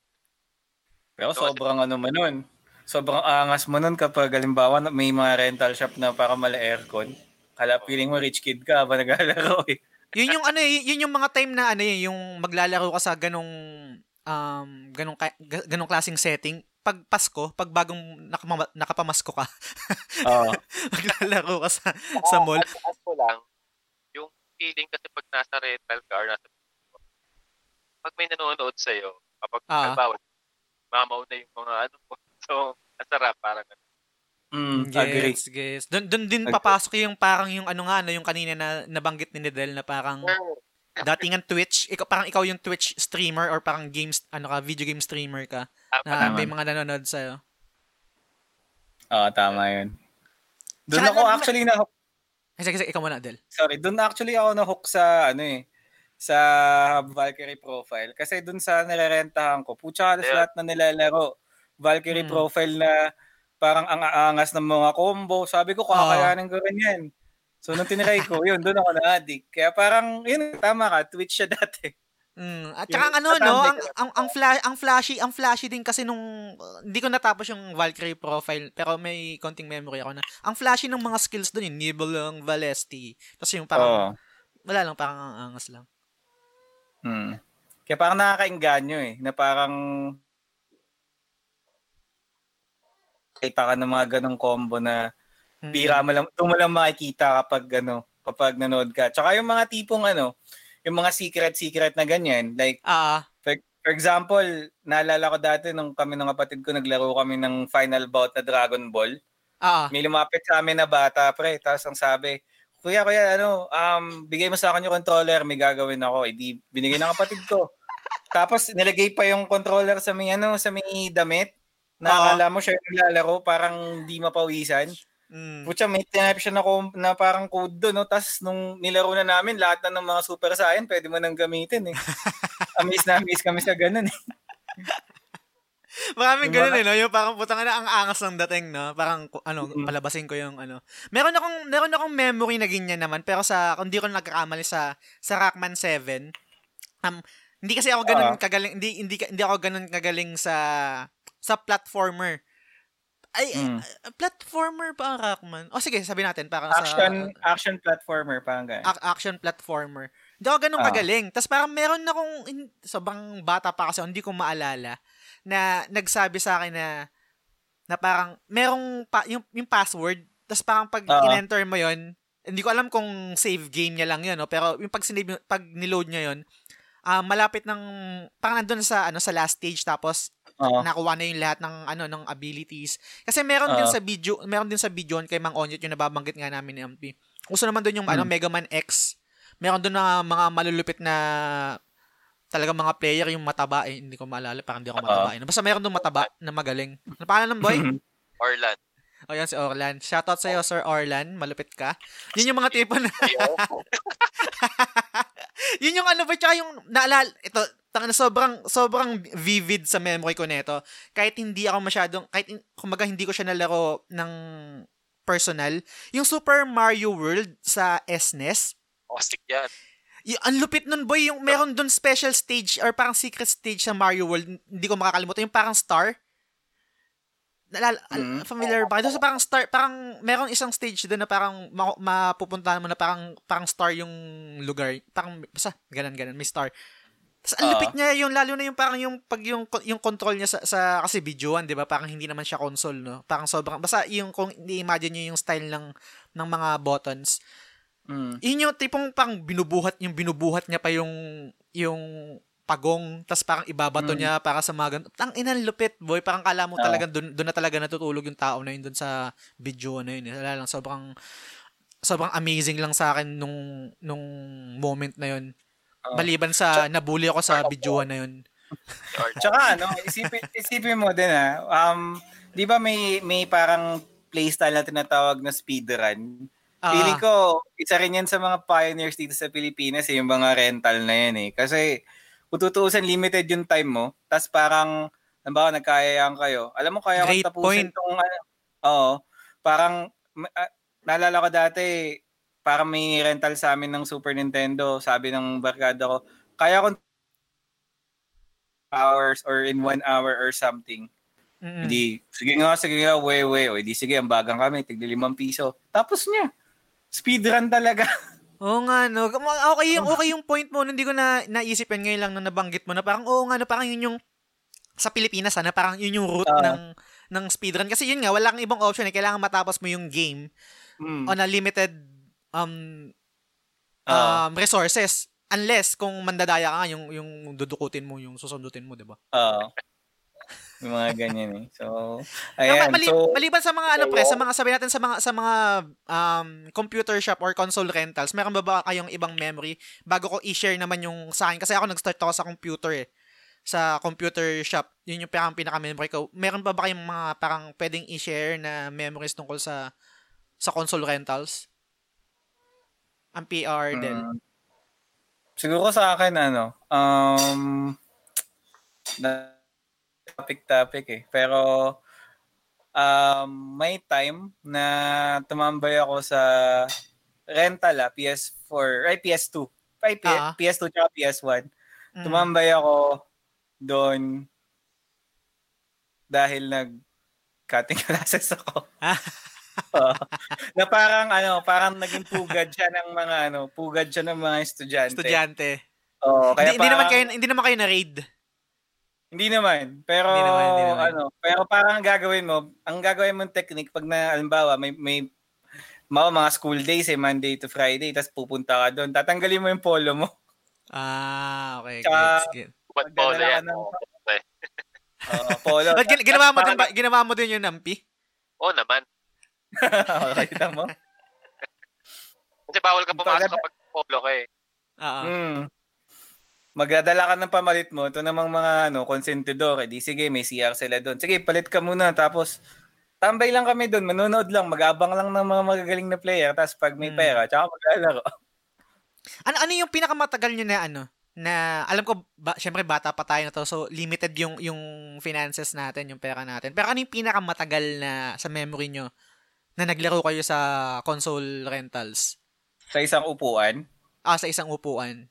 Pero sobrang ano man nun. Sobrang angas mo nun kapag halimbawa na- may mga rental shop na para mala aircon. Kala feeling mo rich kid ka ba naglalaro eh. Yun yung ano eh, yun yung mga time na ano eh, yung maglalaro ka sa ganong um ganong ganong klaseng setting. Pag Pasko, pag bagong nakama- nakapamasko ka, Oo. maglalaro ka sa sa mall. At, at ko lang, yung feeling kasi pag nasa rental car, nasa pag may nanonood sa'yo, kapag Ah. halimbawa, mamaw na yung mga ano mo. So, ang sarap, parang. Mm, agree. Gets, gets. Doon doon din Agree. papasok yung parang yung ano nga, ano, yung kanina na nabanggit ni Nedel na parang datingan Twitch, ikaw, parang ikaw yung Twitch streamer or parang games, ano ka, video game streamer ka Ah, na may mga nanonood sa'yo. Oo, tama yun. Doon ako na- actually na Kasi, kasi ikaw muna, Del. sorry, doon actually ako na hook sa ano eh sa Valkyrie profile kasi doon sa nirerentahan ko, putya halos Yeah. lahat na nilalaro. Valkyrie Hmm. profile na parang ang aangas ng mga combo. Sabi ko, kakayanin ko rin yan. So, nung tinry ko, yun, doon ako na-addict. Kaya parang, yun, tama ka, Twitch siya dati. Mm. At saka ano no, ang, ang ang flash ang flashy, ang flashy din kasi nung uh, hindi ko natapos yung Valkyrie profile pero may konting memory ako na. Ang flashy ng mga skills doon yung Nibelung, Valesti. Tapos yung parang Oo. wala lang parang ang angas lang. Hmm. Kaya parang nakakainganyo eh, na parang kita ka ng mga ganong combo na Mm. bira mo lang, doon mo lang makikita kapag ano, kapag nanood ka. Tsaka yung mga tipong ano, yung mga secret-secret na ganyan, like Ah, For, for example, naalala ko dati nung kami ng kapatid ko naglaro kami ng final bout na Dragon Ball. ah, May lumapit sa amin na bata, pre. Tapos ang sabi, Kuya, kuya, ano, um, bigay mo sa akin yung controller, may gagawin ako. Hindi, binigay ng kapatid ko. Tapos nilagay pa yung controller sa may, ano, sa may damit. Na Oo. akala mo siya yung naglalaro, parang di mapawisan. mm. Putya, may tinap siya na, na parang code doon, no? Tapos nung nilaro na namin, lahat na ng mga Super Saiyan, pwede mo nang gamitin, eh. amaze na amaze kami sa ganun, eh. Maraming Yung ganun eh, no? Yung parang putang na ang angas ng dating, no? Parang, ano, palabasin ko yung, ano. Meron akong, meron akong memory na ganyan naman, pero sa, kung di ko nagkakamali sa, sa Rockman 7, um, hindi kasi ako ganun Ah. kagaling, hindi, hindi, hindi ako ganun kagaling sa, sa platformer. Ay, Mm. uh, platformer pa ang Rockman? O sige, sabi natin, para Action, sa, action platformer, parang ganun. ac- action platformer. Hindi ako ganun Ah. kagaling. Tapos parang meron akong, hin- sobrang bata pa kasi, hindi ko maalala, na nagsabi sa akin na, na parang, merong, pa, yung, yung password, tapos parang pag Oo. in-enter mo yon hindi ko alam kung save game niya lang yun, no? pero yung pag, sinave, pag niload niya yon ah malapit ng, parang nandun sa, ano, sa last stage, tapos Oo. nakuha na yung lahat ng ano ng abilities. Kasi meron din Oo. sa video, meron din sa video kay Mang Onyot yung nababanggit nga namin ni MP. Uso naman doon yung ano Hmm. Mega Man X. Meron doon na mga malulupit na talaga mga player yung mataba eh, hindi ko maalala, parang hindi ako mataba. eh. Basta meron doon mataba na magaling. Ano pangalan ng boy? Orlan. O yan si Orlan. Shoutout sa'yo, Sir Orlan. Malupit ka. Yun yung mga tipo na... Yun yung ano ba, tsaka yung naalala, ito, tanga sobrang, sobrang vivid sa memory ko nito. Kahit hindi ako masyadong, kahit kumbaga hindi ko siya nalaro ng personal. Yung Super Mario World sa SNES, Ostic yan. y- ang lupit nun boy, yung meron dun special stage or parang secret stage sa Mario World, hindi ko makakalimutan, yung parang star. Nalala, al- Mm. familiar ba? Doon sa parang star, parang meron isang stage doon na parang ma- mapupuntahan mo na parang parang star yung lugar. Parang basta ganun ganun, may star. Tapos ang lupit niya yung lalo na yung parang yung pag yung yung control niya sa, sa kasi videoan, 'di ba? Parang hindi naman siya console, no. Parang sobrang basta yung kung i-imagine niyo yung style ng ng mga buttons. Mm. Yun yung tipong pang binubuhat, yung binubuhat niya pa yung yung pagong, tas parang ibabato Mm. niya para sa mga ganun. Ang inang lupit, boy. Parang kala mo Oo. talaga, doon, doon na talaga natutulog yung tao na yun doon sa video na yun. Wala lang, sobrang, sobrang amazing lang sa akin nung, nung moment na yun. Oo. Maliban sa nabully ako sa video na yun. Tsaka ano, isipin, isipin mo din ah, um, di ba may, may parang playstyle na tinatawag na speedrun? Ah, Feeling ko, isa rin yan sa mga pioneers dito sa Pilipinas, eh, yung mga rental na yan eh. Kasi, kung limited yung time mo. Tapos parang, halimbawa, nagkayayaan kayo. Alam mo, kaya Great ko tapusin point. tong, ano, oo, parang, ah, naalala ko dati, parang may rental sa amin ng Super Nintendo. Sabi ng barkada ko, kaya ko hours or in one hour or something. mm-mm. Hindi, sige nga, sige nga, way, way. O, di sige, ang bagang kami, tigli limang piso. Tapos niya, speedrun talaga. Oo nga, no. Okay yung, okay yung point mo. Hindi ko na naisip yan ngayon lang na nabanggit mo na parang, oo nga, no, parang yun yung, sa Pilipinas, sana parang yun yung route Oo. ng, ng speedrun. Kasi yun nga, wala kang ibang option. Eh. Kailangan matapos mo yung game Mm. on a limited um, Oo. um, resources. Unless kung mandadaya ka nga, yung, yung dudukutin mo, yung susundutin mo, di ba? Oo. Yung mga ganyan eh. So, ayan. ma- mali- so, maliban sa mga ano pre, sa mga sabi natin sa mga sa mga um, computer shop or console rentals, meron ba ba kayong ibang memory bago ko i-share naman yung sa akin kasi ako nag-start ako sa computer eh. Sa computer shop, yun yung parang pinaka-memory ko. Meron ba ba kayong mga parang pwedeng i-share na memories tungkol sa sa console rentals? Ang PR din. mm, siguro sa akin, ano, um, na topic-topic eh. Pero, um, may time na tumambay ako sa rental ah, PS4, ay PS2. Ay, P- Ah. PS2 tsaka PS1. Mm. Tumambay ako doon dahil nag cutting classes ako. Oo. na parang ano, parang naging pugad siya ng mga ano, pugad siya ng mga estudyante. Estudyante. Oo, Hindi, kaya hindi naman parang- kayo hindi naman kayo na raid. Hindi naman. Pero Hindi naman, hindi naman. ano, pero parang ang gagawin mo, ang gagawin mong technique pag na halimbawa may may mga, mga school days eh, Monday to Friday, tapos pupunta ka doon, tatanggalin mo yung polo mo. Ah, okay. Tsaka- Gets, gets. Magdadala polo yan? ng-. Oo, polo. Gin- ginawa mo din ba, ginawa mo din yung nampi? Oo naman. Oo, kita mo? Kasi bawal ka pumasok kapag polo ka eh. Oo. Mm. Magdadala ka ng pamalit mo, ito namang mga ano, konsentidor, eh, di sige, may CR sila doon. Sige, palit ka muna, tapos tambay lang kami doon, manonood lang, mag-abang lang ng mga magagaling na player, tapos pag may Mm. pera, tsaka maglalaro. Ano ano yung pinakamatagal nyo na ano? Na alam ko ba, syempre bata pa tayo na to so limited yung yung finances natin, yung pera natin. Pero ano yung pinakamatagal na sa memory nyo na naglaro kayo sa console rentals? Sa isang upuan, Ah, sa isang upuan.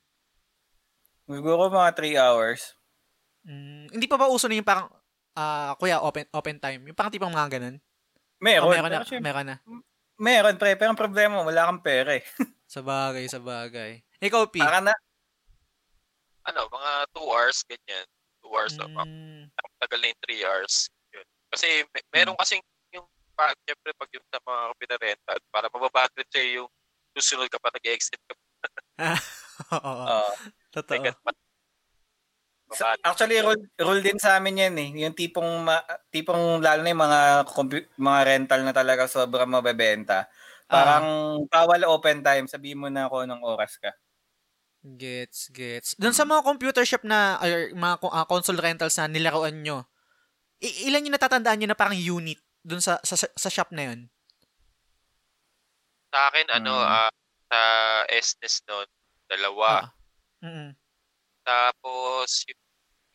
Siguro mga 3 hours. Mm, hindi pa ba uso na yung parang ah kuya open open time? Yung parang tipong mga ganun? Meron, O, meron na, syempre- meron na. meron, pre, pero ang problema, wala kang pera eh. Sa bagay, sa bagay. Ikaw, P. Para na, Ano, mga 2 hours, ganyan. 2 hours. Mm. Mm, Tagal na yung 3 hours. Yun. Kasi may, meron kasing yung, pa, syempre, pag yung sa mga pinarental, para mababagrit sa'yo yung susunod ka pa, nag-exit ka Oo, uh, totoo. Sa- Actually, rule, rule din sa amin yan eh. Yung tipong, ma, tipong lalo na yung mga, compu- mga rental na talaga sobrang mabebenta. Parang bawal open time. Sabihin mo na ako ng oras ka. Gets, gets. Doon sa mga computer shop na, or mga ah, console rentals na nilaruan nyo, i- ilan yung natatandaan nyo na parang unit dun sa, sa, sa shop na yun? Sa akin, ano, Mm. ah, sa SNES noon, dalawa. Ah. Mm-mm. Tapos, yung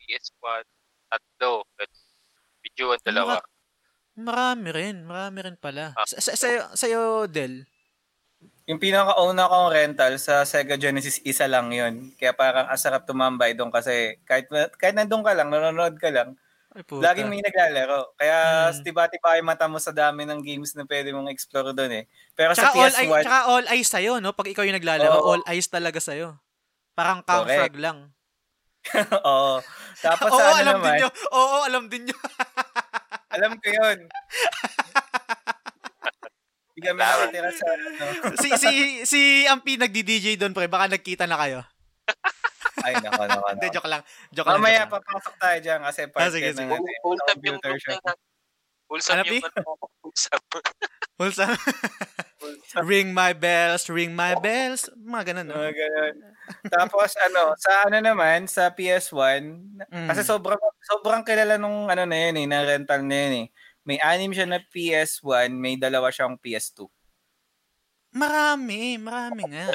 PS1, tatlo. Video ang dalawa. Marami rin. Marami rin pala. Ah. Sa, sa, sa'yo, sa'yo, Del? Yung pinaka-una kong rental sa Sega Genesis, isa lang yun. Kaya parang asarap tumambay doon kasi kahit, kahit nandun ka lang, nanonood ka lang, Ay, puta. laging may naglalaro. Kaya Mm. tiba-tiba yung mata mo sa dami ng games na pwede mong explore doon eh. Pero Tsaka sa all, PS1, eye, tsaka all eyes sa'yo, no? Pag ikaw yung naglalaro, Oo. all eyes talaga sa'yo. Parang camfrag lang. oo. Tapos Oo, ano alam naman, din nyo. Oo, alam din nyo. alam ko yun. Hindi kami nakatira sa ano. si, si, si Ampi nagdi-DJ doon, pre. Baka nagkita na kayo. Ay, nako, nako, Hindi, joke lang. Joke lang. Mamaya, joke lang. papasok tayo dyan kasi part Ah, sige, sige. ng Wholesome yung computer shop. Wholesome Ano, yung ano, wholesome. Wholesome. Ring my bells, ring my bells. Mga ganun, no? Mga ganun. Tapos ano, sa ano naman, sa PS1, Mm. kasi sobrang sobrang kilala nung ano na yun eh, na rental na yun eh. May anim siya na PS1, may dalawa siyang PS2. Marami, marami nga.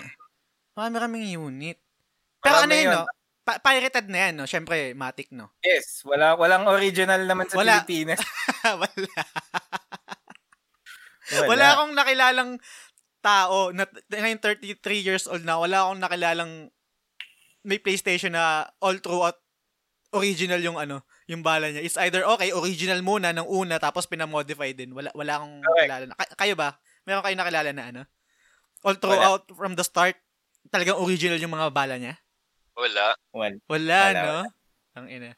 Marami raming unit. Pero Marami ano yun, yun. no? Pa- pirated na yan, no? Siyempre, Matic, no? Yes, wala walang original naman sa Wala. Pilipinas. Wala. Wala akong nakilalang tao na ngayon 33 years old na, wala akong nakilalang may PlayStation na all throughout original yung ano, yung bala niya. It's either okay, original muna ng una tapos pinamodify din. Wala wala akong nakilala. Na. Kay- kayo ba? Meron kayo nakilala na ano? All throughout from the start, talagang original yung mga bala niya? Wala. Wala. Wala, Wala, no? Ang ina.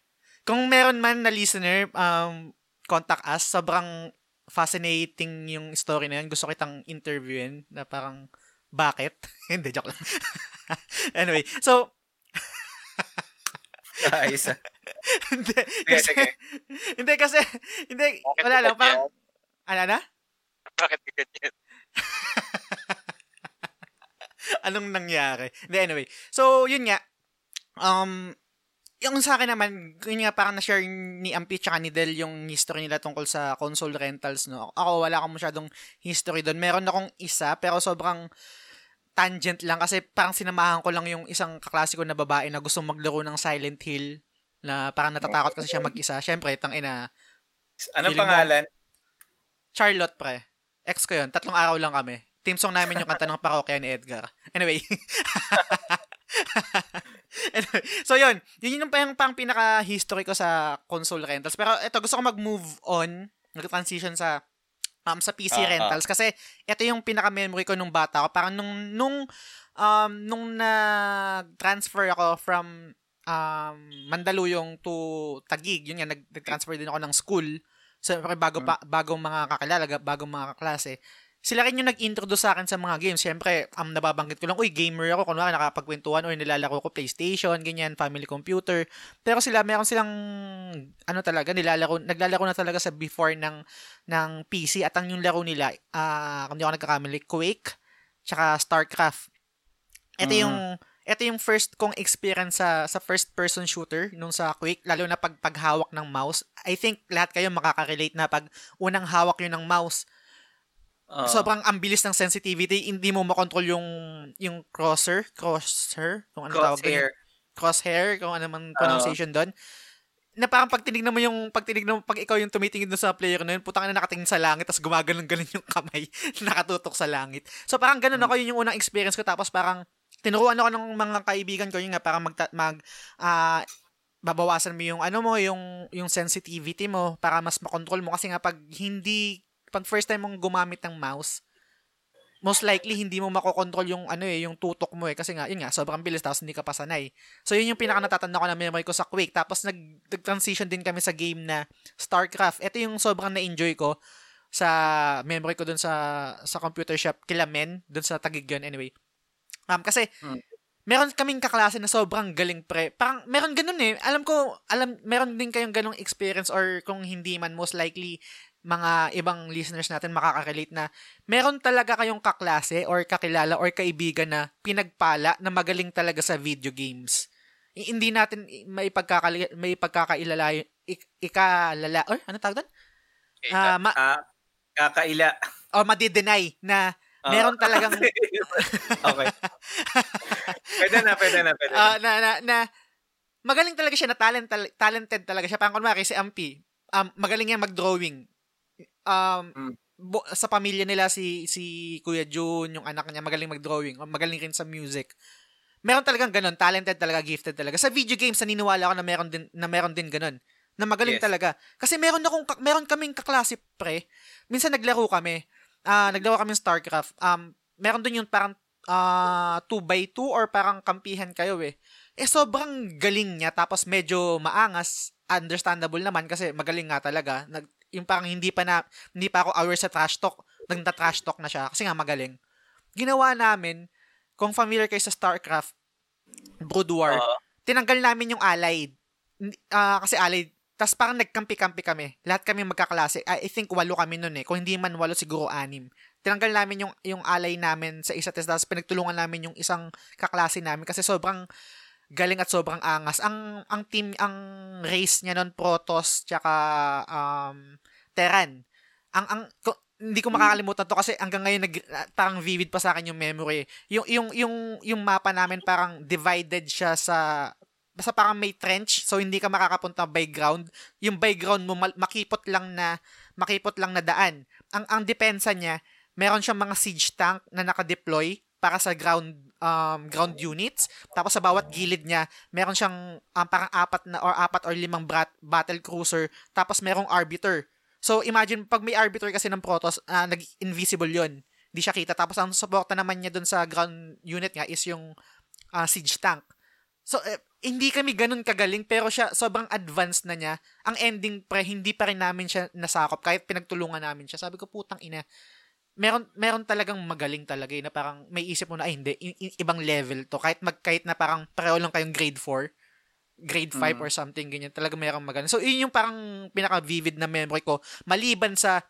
Kung meron man na listener, um, contact us. Sobrang fascinating yung story na yan. Gusto kitang interviewin na parang, bakit? Hindi, joke lang. anyway, so, Ayos. ah. hindi, kasi, hindi kasi, hindi, Bakit wala lang, parang, ano na? Bakit ka ganyan? Anong nangyari? Hindi, anyway. So, yun nga. Um, yung sa akin naman, yun nga parang na-share ni Ampi tsaka ni Del yung history nila tungkol sa console rentals, no? Ako, wala akong masyadong history doon. Meron akong isa, pero sobrang tangent lang kasi parang sinamahan ko lang yung isang kaklase ko na babae na gustong maglaro ng Silent Hill na parang natatakot kasi siya mag-isa. Siyempre, tang ina, mo- pangalan? Charlotte, pre. Ex ko yun. Tatlong araw lang kami. Team song namin yung kanta ng parokya ni Edgar. Anyway. So, yun. Yun yung pang, pang pinaka-history ko sa console rentals. Pero ito, gusto ko mag-move on. Mag-transition sa um, sa PC Ah, ah. rentals. Kasi ito yung pinaka-memory ko nung bata ko. Parang nung, nung, um, nung nag-transfer ako from um, Mandaluyong to Tagig, yun nga, nag- nag-transfer din ako ng school. So, bago pa, bagong mga kakilala, bagong mga kaklase, sila rin yung nag-introduce sa akin sa mga games. Siyempre, um, nababanggit ko lang, uy, gamer ako. Kunwari, nakapagkwentuhan, or nilalaro ko PlayStation, ganyan, family computer. Pero sila, meron silang, ano talaga, nilalaro, naglalaro na talaga sa before ng, ng PC. At ang yung laro nila, ah, kung di ako nagkakamali, Quake, tsaka StarCraft. Ito Mhm. yung, ito yung first kong experience sa, sa first person shooter nung sa Quake, lalo na pag paghawak ng mouse. I think lahat kayo makaka-relate na pag unang hawak yun ng mouse, Oo. sobrang ang bilis ng sensitivity, hindi mo makontrol yung yung crosser, crosshair, kung ano tawag doon. Crosshair. Kung ano man pronunciation doon. Na parang pag tinignan mo yung pag tinignan mo, pag ikaw yung tumitingin doon sa player na yun, putang na nakatingin sa langit tapos gumaganon-ganon yung kamay nakatutok sa langit. So parang ganun ako yun yung unang experience ko tapos parang tinuruan ako ng mga kaibigan ko yun nga parang mag mag ah, babawasan mo yung ano mo yung yung sensitivity mo para mas makontrol mo kasi nga pag hindi pag first time mong gumamit ng mouse most likely hindi mo makokontrol yung ano eh yung tutok mo eh kasi nga yun nga sobrang bilis tapos hindi ka pa sanay so yun yung pinaka natatanda ko na memory ko sa Quake tapos nag nag-transition din kami sa game na StarCraft ito yung sobrang na-enjoy ko sa memory ko dun sa sa computer shop kila Men dun sa Taguig yun anyway um kasi Hmm. meron kaming kaklase na sobrang galing pre. Parang meron ganun eh. Alam ko, alam meron din kayong ganung experience or kung hindi man most likely mga ibang listeners natin makaka-relate na meron talaga kayong kaklase or kakilala or kaibigan na pinagpala na magaling talaga sa video games. I- hindi natin may pagkakali may pagkakailala ik- ikalala or ano tawag doon? Okay, ah, ma- Ah, kakaila. o madi-deny na Ah. meron talagang okay. pwede na, pwede na, pwede na. Ah, na, na, na, magaling talaga siya, na talent, tal- talented talaga siya. Parang kunwari, si Ampi, um, magaling yan mag-drawing. Um, Mm. bu- sa pamilya nila, si, si Kuya Jun, yung anak niya, magaling mag-drawing. Magaling rin sa music. Meron talagang ganun, talented talaga, gifted talaga. Sa video games, naniniwala ako na meron din, na meron din ganun. Na magaling Yes. talaga. Kasi meron akong, meron kaming kaklase, pre. Minsan naglaro kami. Ah, naglaro kami ng StarCraft. Um, meron dun yung parang ah 2 by 2 or parang kampihan kayo eh. Eh sobrang galing niya tapos medyo maangas, understandable naman kasi magaling nga talaga. Nag yung parang hindi pa na hindi pa ako aware sa trash talk, nagta-trash talk na siya kasi nga magaling. Ginawa namin kung familiar kayo sa StarCraft Brood War, Oo. tinanggal namin yung allied. Ah, kasi allied tapos parang nagkampi-kampi kami. Lahat kami magkaklase. I I think walo kami nun eh. Kung hindi man walo, siguro anim. Tinanggal namin yung, yung alay namin sa isa't isa. Tapos pinagtulungan namin yung isang kaklase namin. Kasi sobrang galing at sobrang angas. Ang ang team, ang race niya nun, Protoss, tsaka um, Terran. Ang, ang, ko- hindi ko makakalimutan to kasi hanggang ngayon nag, parang vivid pa sa akin yung memory. Yung, yung, yung, yung mapa namin parang divided siya sa basta parang may trench so hindi ka makakapunta by ground yung by ground mo makipot lang na makipot lang na daan ang ang depensa niya meron siyang mga siege tank na naka-deploy para sa ground um, ground units. Tapos sa bawat gilid niya meron siyang um, parang apat na or apat or limang brat- battle cruiser. Tapos merong arbiter. So imagine pag may arbiter kasi ng Protoss ah, nag-invisible yon hindi siya kita. Tapos ang suporta naman niya dun sa ground unit niya is yung ah, siege tank. So, eh, hindi kami ganun kagaling, pero siya, sobrang advanced na niya. Ang ending, pre, hindi pa rin namin siya nasakop, kahit pinagtulungan namin siya. Sabi ko, putang ina, meron, meron talagang magaling talaga, eh, na parang may isip mo na, ay, hindi, i- i- ibang level to. Kahit, mag, kahit na parang pareho lang kayong grade 4, grade 5 Mm. or something, ganyan, talaga meron magaling. So, yun yung parang pinaka-vivid na memory ko. Maliban sa,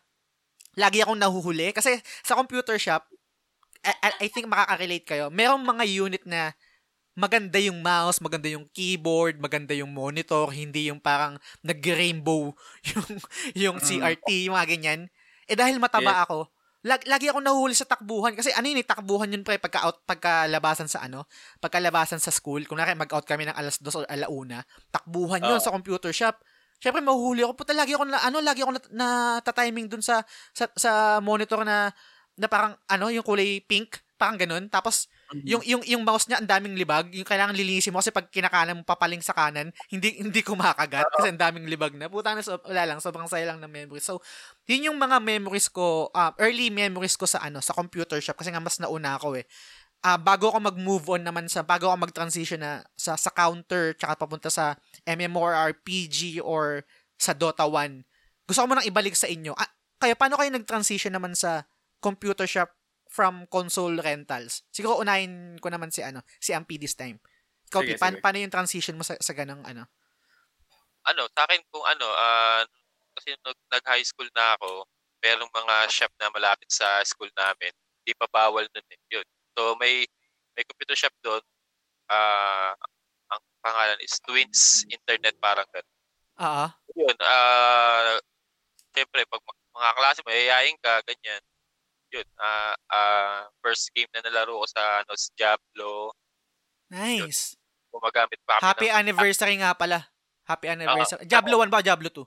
lagi akong nahuhuli, kasi sa computer shop, I, I- think makaka-relate kayo, merong mga unit na maganda yung mouse, maganda yung keyboard, maganda yung monitor, hindi yung parang nag-rainbow yung, yung Mm. CRT, yung mga ganyan. Eh dahil mataba Yes. ako, lag, lagi ako nahuhuli sa takbuhan. Kasi ano yun, eh, takbuhan yun pre, pagka, out, pagkalabasan sa ano, pagkalabasan sa school, kung mag-out kami ng alas 2 o alauna, takbuhan yun Oo. sa computer shop. Siyempre, mahuhuli ako. Puta, lagi ako na, ano, lagi ako na, na timing dun sa, sa, sa monitor na, na parang, ano, yung kulay pink, parang ganun. Tapos, yung yung yung mouse niya ang daming libag, yung kailangan lilinisin mo kasi pag kinakanan mo papaling sa kanan, hindi hindi kumakagat kasi ang daming libag na. Puta na so, wala lang, sobrang saya lang ng memories. So, yun yung mga memories ko, uh, early memories ko sa ano, sa computer shop kasi nga mas nauna ako eh. Ah, bago ako mag-move on naman sa bago ako mag-transition na sa sa counter tsaka papunta sa MMORPG or sa Dota 1. Gusto ko munang ibalik sa inyo. Ah, kaya paano kayo nag-transition naman sa computer shop from console rentals. Siguro unahin ko naman si ano, si Ampi this time. Ikaw, Sige, paano, sige. paano yung transition mo sa, sa ganang ano? ano, sa akin kung ano, ah, kasi nung nag-high school na ako, merong mga shop na malapit sa school namin. Di pa bawal nun eh. Yun. So may may computer shop doon. Ah, ang pangalan is Twins Internet parang ganun. Oo. Yun, ah, siyempre pag mga klase mo, yayain ka, ganyan. Yun, ah, ah, first game na nalaro ko sa ano, sa Diablo, Nice. gumagamit pa kami Happy ng anniversary nga pala. Happy anniversary. Diablo 1 ba? Diablo 2?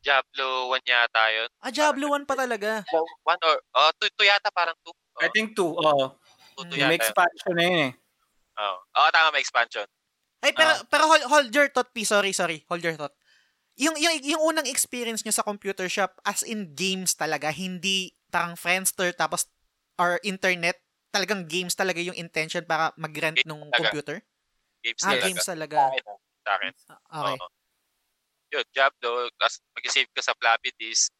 Diablo 1 yata yun. Ah, Diablo 1 pa talaga. One or, oh, two, two yata, parang two. Oh, I think two, oo. two, two Mm. May yata. yun. expansion na yun eh. Oo. Oo, tama, may expansion. Ay, pero, Ah. pero hold, hold your thought, P. Sorry, sorry. Hold your thought. Yung, yung, yung unang experience nyo sa computer shop, as in games talaga, hindi parang Friendster, tapos, or internet, talagang games talaga yung intention para mag-rent Games ng talaga. computer? Games Ah, talaga. games talaga. Sa akin, ah. Akin. Okay. Oo. Yun, Diablo, tapos mag-save ka sa floppy disk.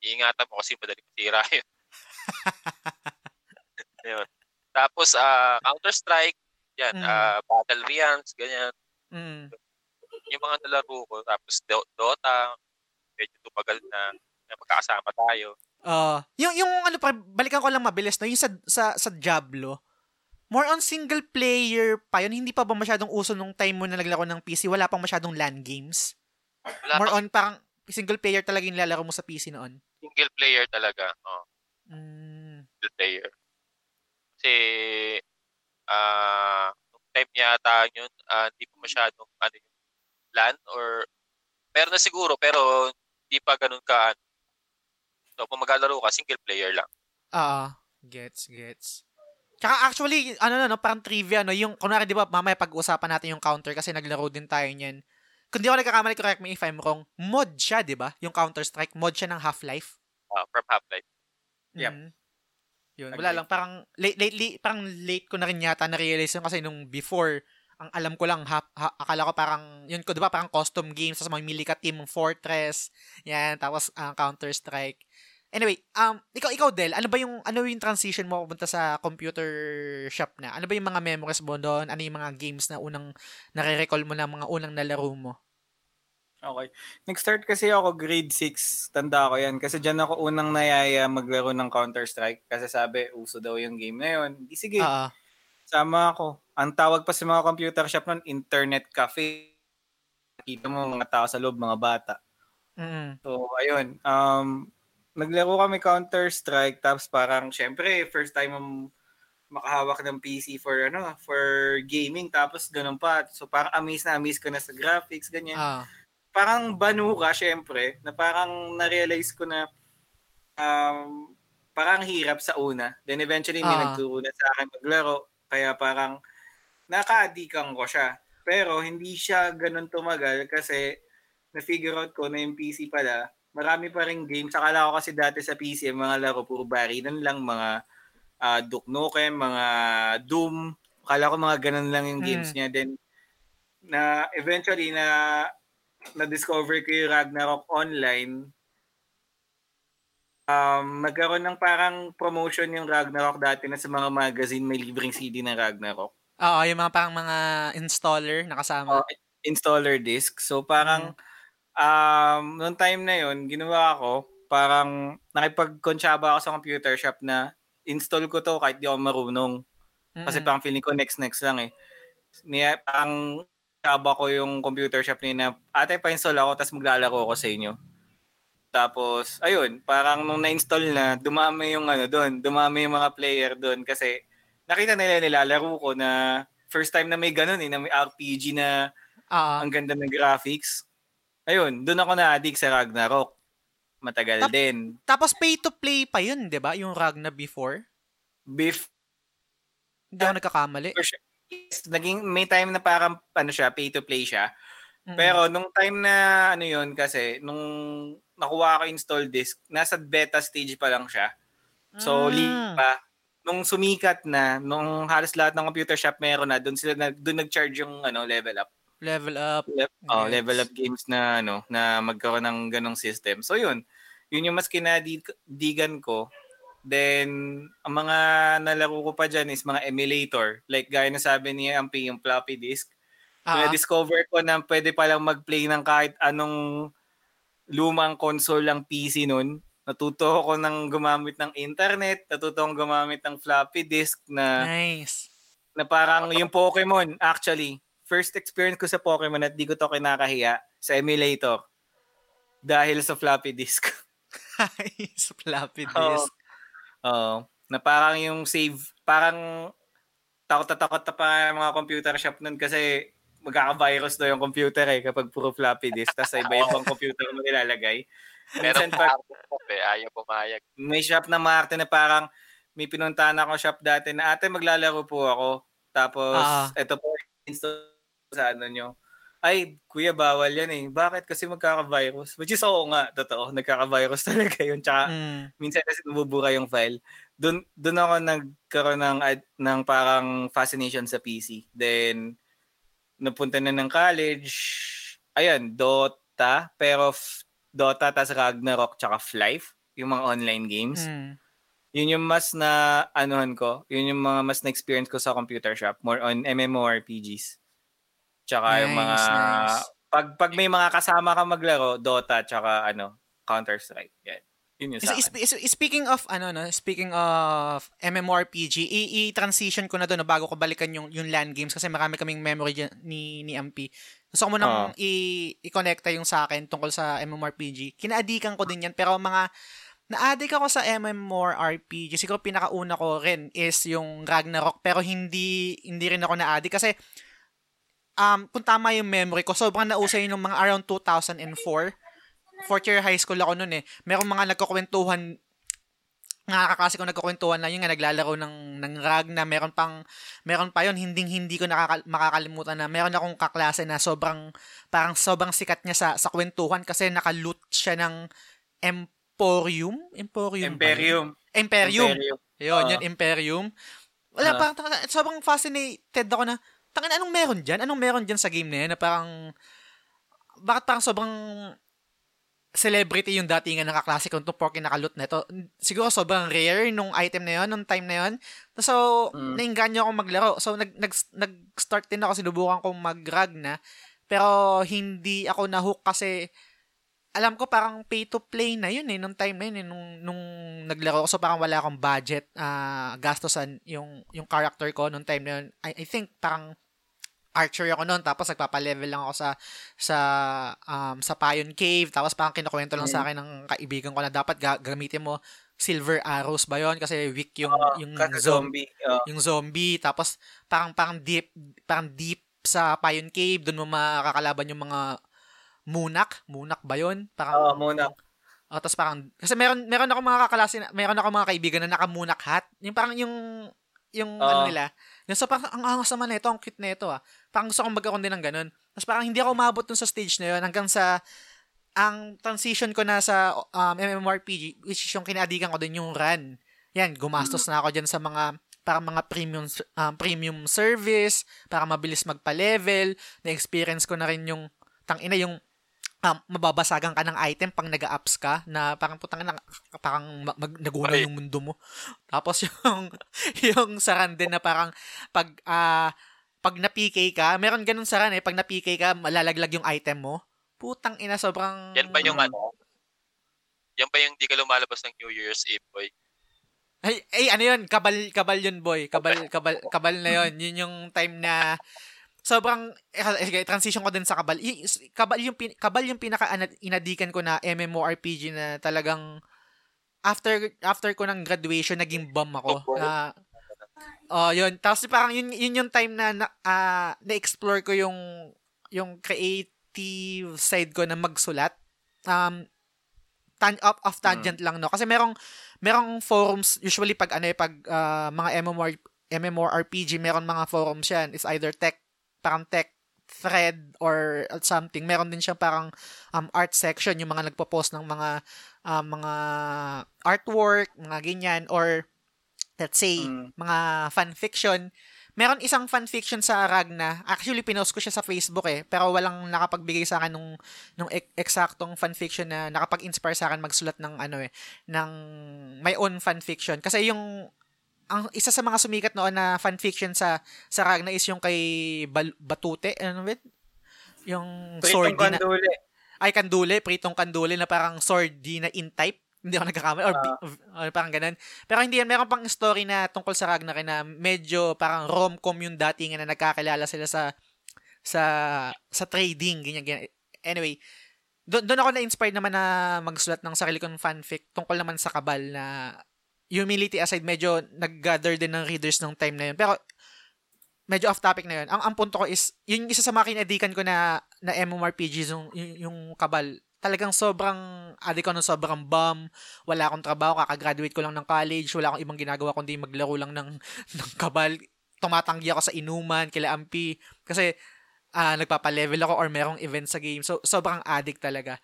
Iingatan mo kasi madali masira yun. yun. Tapos, ah, Counter-Strike, yan, Mm. ah, Battle Realms, ganyan. Mm. Yung mga nalaro ko. Tapos, Do- Dota, medyo tumagal na, na magkakasama tayo. Ah, yung yung ano pa balikan ko lang mabilis no, yung sa sa sa Diablo. More on single player pa yun. Hindi pa ba masyadong uso nung time mo na naglaro ng PC? Wala pang masyadong LAN games. Wala More pang- on parang single player talaga yung lalaro mo sa PC noon? Single player talaga. Oh, Mm. single player. Kasi, ah, nung time yata yun, ah, hindi pa masyadong, ano yung LAN or, meron na siguro, pero hindi pa ganun ka, ano. So, kung maglalaro ka, single player lang. Ah, gets, gets. Tsaka actually, ano na, no, parang trivia, no, yung, kunwari, di ba, mamaya pag-usapan natin yung counter kasi naglaro din tayo niyan. Kung di ako nagkakamali, correct me if I'm wrong, mod siya, di ba? Yung Counter-Strike, mod siya ng Half-Life. Ah, from Half-Life. Yep. Mhm. Yun, wala lang, parang, late, lately, parang late ko na rin yata na-realize yun kasi nung before, ang alam ko lang, ha, ha- akala ko parang, yun ko, di ba, parang custom games, tapos mamimili ka team Fortress, yan, tapos ah, Counter-Strike. Anyway, um, ikaw, ikaw, Del, ano ba yung, ano yung transition mo papunta sa computer shop na? Ano ba yung mga memories mo doon? Ano yung mga games na unang, nare-recall mo na mga unang nalaro mo? Okay. Nag-start kasi ako grade 6. Tanda ko yan. Kasi dyan ako unang nayaya maglaro ng Counter-Strike. Kasi sabi, uso daw yung game na yun. Di sige, Ah, sama ako. Ang tawag pa sa mga computer shop nun, internet cafe. Kita mo mga tao sa loob, mga bata. mm So, ayun. Um, naglaro kami Counter-Strike. Tapos parang, syempre, first time makahawak ng PC for ano for gaming tapos ganun pa so parang amaze na amaze ko na sa graphics ganyan ah, parang banu ka, syempre, na parang na-realize ko na um, parang hirap sa una. Then eventually may Ah. nagturo na sa akin maglaro. Kaya parang naka-addikan ko siya. Pero hindi siya ganun tumagal kasi na-figure out ko na yung PC pala, marami pa rin games. Akala ko kasi dati sa PC, mga laro, puro barilan lang, mga uh, Duke Nukem, mga Doom. Akala ko mga ganun lang yung games Mm. niya. Then, na eventually na na-discover ko yung Ragnarok online, um, nagkaroon ng parang promotion yung Ragnarok dati na sa mga magazine may libreng CD ng Ragnarok. Oo, yung mga parang mga installer na kasama. Oh, installer disc. So parang um, noong time na yon ginawa ko, parang nakipag-konsyaba ako sa computer shop na install ko to kahit di ako marunong. Kasi Mm-mm. parang feeling ko next next lang eh. Niya, parang kaba ko yung computer shop niya na ate pa-install ako tapos maglalaro ako sa inyo. Tapos, ayun, parang nung na-install na, dumami yung ano doon, dumami yung mga player doon kasi nakita nila nilalaro ko na first time na may ganun eh, na may RPG na Oo. ang ganda ng graphics. Ayun, doon ako na-addict sa Ragnarok. Matagal Tap- din. Tapos pay to play pa yun, 'di ba? Yung Ragna before. Beef, Hindi ako nagkakamali. yes, naging, may time na parang ano siya, pay to play siya. Mm-mm. Pero nung time na ano yun kasi, nung nakuha ko install disk, nasa beta stage pa lang siya. So, Mm. leak pa. Nung sumikat na, nung halos lahat ng computer shop meron na, doon sila nag, doon nag-charge yung ano, level up. Level up. Le- oh, level up games na ano, na magkaroon ng ganong system. So, yun. Yun yung mas kinadigan ko. Then, ang mga nalaro ko pa dyan is mga emulator. Like, gaya na sabi niya, ang yung floppy disk. Ah, Na-discover ko na pwede palang mag-play ng kahit anong lumang console ang PC nun. Natuto ako ng gumamit ng internet, natuto akong gumamit ng floppy disk na, nice. na parang yung Pokemon, actually. First experience ko sa Pokemon at di ko to kinakahiya sa emulator. Dahil sa floppy disk. Nice. Floppy Oo. disk. Oo. Na parang yung save, parang takot na takot na pa yung mga computer shop nun kasi magkaka-virus daw yung computer eh kapag puro floppy disk tapos sa iba-ibang computer mo nilalagay. Pag pag... eh, ayaw pumayag. may shop na Marte na parang may pinuntahan ako shop dati na ate maglalaro po ako. Tapos Ah. eto po install sa ano nyo. Ay, kuya, bawal yan eh. Bakit? Kasi magkaka-virus. Which is oo nga, totoo. Nagkaka-virus talaga yun. Tsaka Mm. minsan kasi nabubura yung file. Doon doon ako nagkaroon ng ng parang fascination sa PC. Then napunta na ng college. Ayan, Dota, pero f- Dota tas Ragnarok tsaka Flife, yung mga online games. Mm. Yun yung mas na anuhan ko, yun yung mga mas na experience ko sa computer shop, more on MMORPGs. Tsaka yung mga Nice, nice. pag pag may mga kasama ka maglaro, Dota tsaka ano, Counter-Strike. Yan. Yun yung sa Is- akin. is- is- speaking of ano no, speaking of MMORPG, i-transition ko na doon no, bago ko balikan yung yung LAN games kasi marami kaming memory dyan, ni ni MP. Gusto ko mo nang Ah. i- i-connecta yung sa akin tungkol sa MMORPG. Kinaadikan ko din yan, pero mga na-addict ako sa MMORPG. Siguro pinakauna ko rin is yung Ragnarok, pero hindi hindi rin ako na-addict kasi um, kung tama yung memory ko, sobrang nausay nung mga around 2004. Fourth year high school ako noon eh. Merong mga nagkukwentuhan nga kakasi ko nagkukwentuhan na yun nga naglalaro ng ng Ragna meron pang meron pa yon hindi hindi ko nakaka, makakalimutan na meron akong kaklase na sobrang parang sobrang sikat niya sa sa kwentuhan kasi naka-loot siya ng Emporium Emporium yun? Imperium. Imperium Imperium. yun Ah. yun Imperium wala Ah. parang sobrang fascinated ako na tangin anong meron diyan anong meron diyan sa game na yan na parang bakit parang sobrang celebrity yung datingan ng kaklase ko itong porky nakaloot na ito. Siguro sobrang rare nung item na yon nung time na yon So, Mm. nainganyo akong maglaro. So, nag, nag, nag-start din ako, sinubukan kong mag-rag na. Pero, hindi ako nahook kasi alam ko parang pay to play na yun eh, nung time na yun eh, nung, nung naglaro ako. So, parang wala akong budget, ah gastosan yung, yung character ko nung time na yun. I, I think parang archer ako noon tapos nagpapa-level lang ako sa sa um, sa Payon Cave tapos parang kinukwento lang sa akin ng kaibigan ko na dapat ga- gamitin mo silver arrows ba yon kasi weak yung Ah, yung zombie. Ah. yung zombie tapos parang parang deep parang deep sa Payon Cave doon mo makakalaban yung mga munak munak ba yon parang Oo, munak. Oh, tapos parang kasi meron meron ako mga kaklase meron ako mga kaibigan na nakamunak hat. Yung parang yung yung Oo. ano nila. Yung so parang ang angas naman nito, ang cute nito ah. Parang gusto kong magkaroon din ng ganun. Tapos parang hindi ako umabot dun sa stage na yun hanggang sa ang transition ko na sa um, MMORPG which is yung kinaadikan ko din yung run. Yan, gumastos na ako dyan sa mga parang mga premium um, premium service para mabilis magpa-level. Na-experience ko na rin yung tangina yung um, mababasagan ka ng item pang nag-ups ka na parang putang na parang mag, nagunaw yung mundo mo. Tapos yung yung saran din na parang pag ah pag na-PK ka, meron ganun saran eh, pag na-PK ka, malalaglag yung item mo. Putang ina, sobrang... Yan ba yung Mm. ano? Yan ba yung di ka lumalabas ng New Year's Eve, boy? Ay, ay, ano yun? Kabal, kabal yun, boy. Kabal, kabal, kabal na yun. Yun yung time na sobrang, eh, sige, transition ko din sa kabal. Y- kabal yung, pin, kabal yung pinaka inadikan ko na MMORPG na talagang after after ko ng graduation naging bum ako Oh, na oh yun. Tapos parang yun, yun yung time na na, ah, na-explore ko yung yung creative side ko na magsulat. Um tan up off tangent lang no? Kasi merong merong forums usually pag ano eh pag ah, mga MMOR MMORPG meron mga forums yan. Is either tech parang tech thread or something. Meron din siya parang um, art section yung mga nagpo-post ng mga ah, mga artwork mga ganyan. Or let's say Mm. mga fan fiction. Meron isang fan fiction sa Ragna actually pinost ko siya sa Facebook eh. Pero walang nakapagbigay sa akin nung nung ek- eksaktong fan fiction na nakapag-inspire sa akin magsulat ng ano eh ng my own fan fiction. Kasi yung ang isa sa mga sumikat noon na fan fiction sa sa Ragna is yung kay Bal- Batute ano ba yun? yung sword Pritong na ay kandule, pritong kandule na parang sword na in type. Hindi ako nagkakamali. Or, bi- or parang ganun. Pero hindi yan. Meron pang story na tungkol sa Ragnarok na medyo parang rom-com yung dating na nagkakilala sila sa sa sa trading. Ganyan, ganyan. Anyway, doon ako na-inspired naman na magsulat ng sarili kong fanfic tungkol naman sa kabal na humility aside, medyo nag-gather din ng readers ng time na yun. Pero medyo off topic na yun. Ang, ang punto ko is, yun yung isa sa mga kinadikan ko na, na MMORPGs, yung, yung, kabal. Talagang sobrang, adik ko ng sobrang bum. Wala akong trabaho, kakagraduate ko lang ng college. Wala akong ibang ginagawa kundi maglaro lang ng, ng kabal. Tumatanggi ako sa inuman, kila Ampi. Kasi, ah nagpapa-level ako or merong event sa game. So, sobrang addict talaga.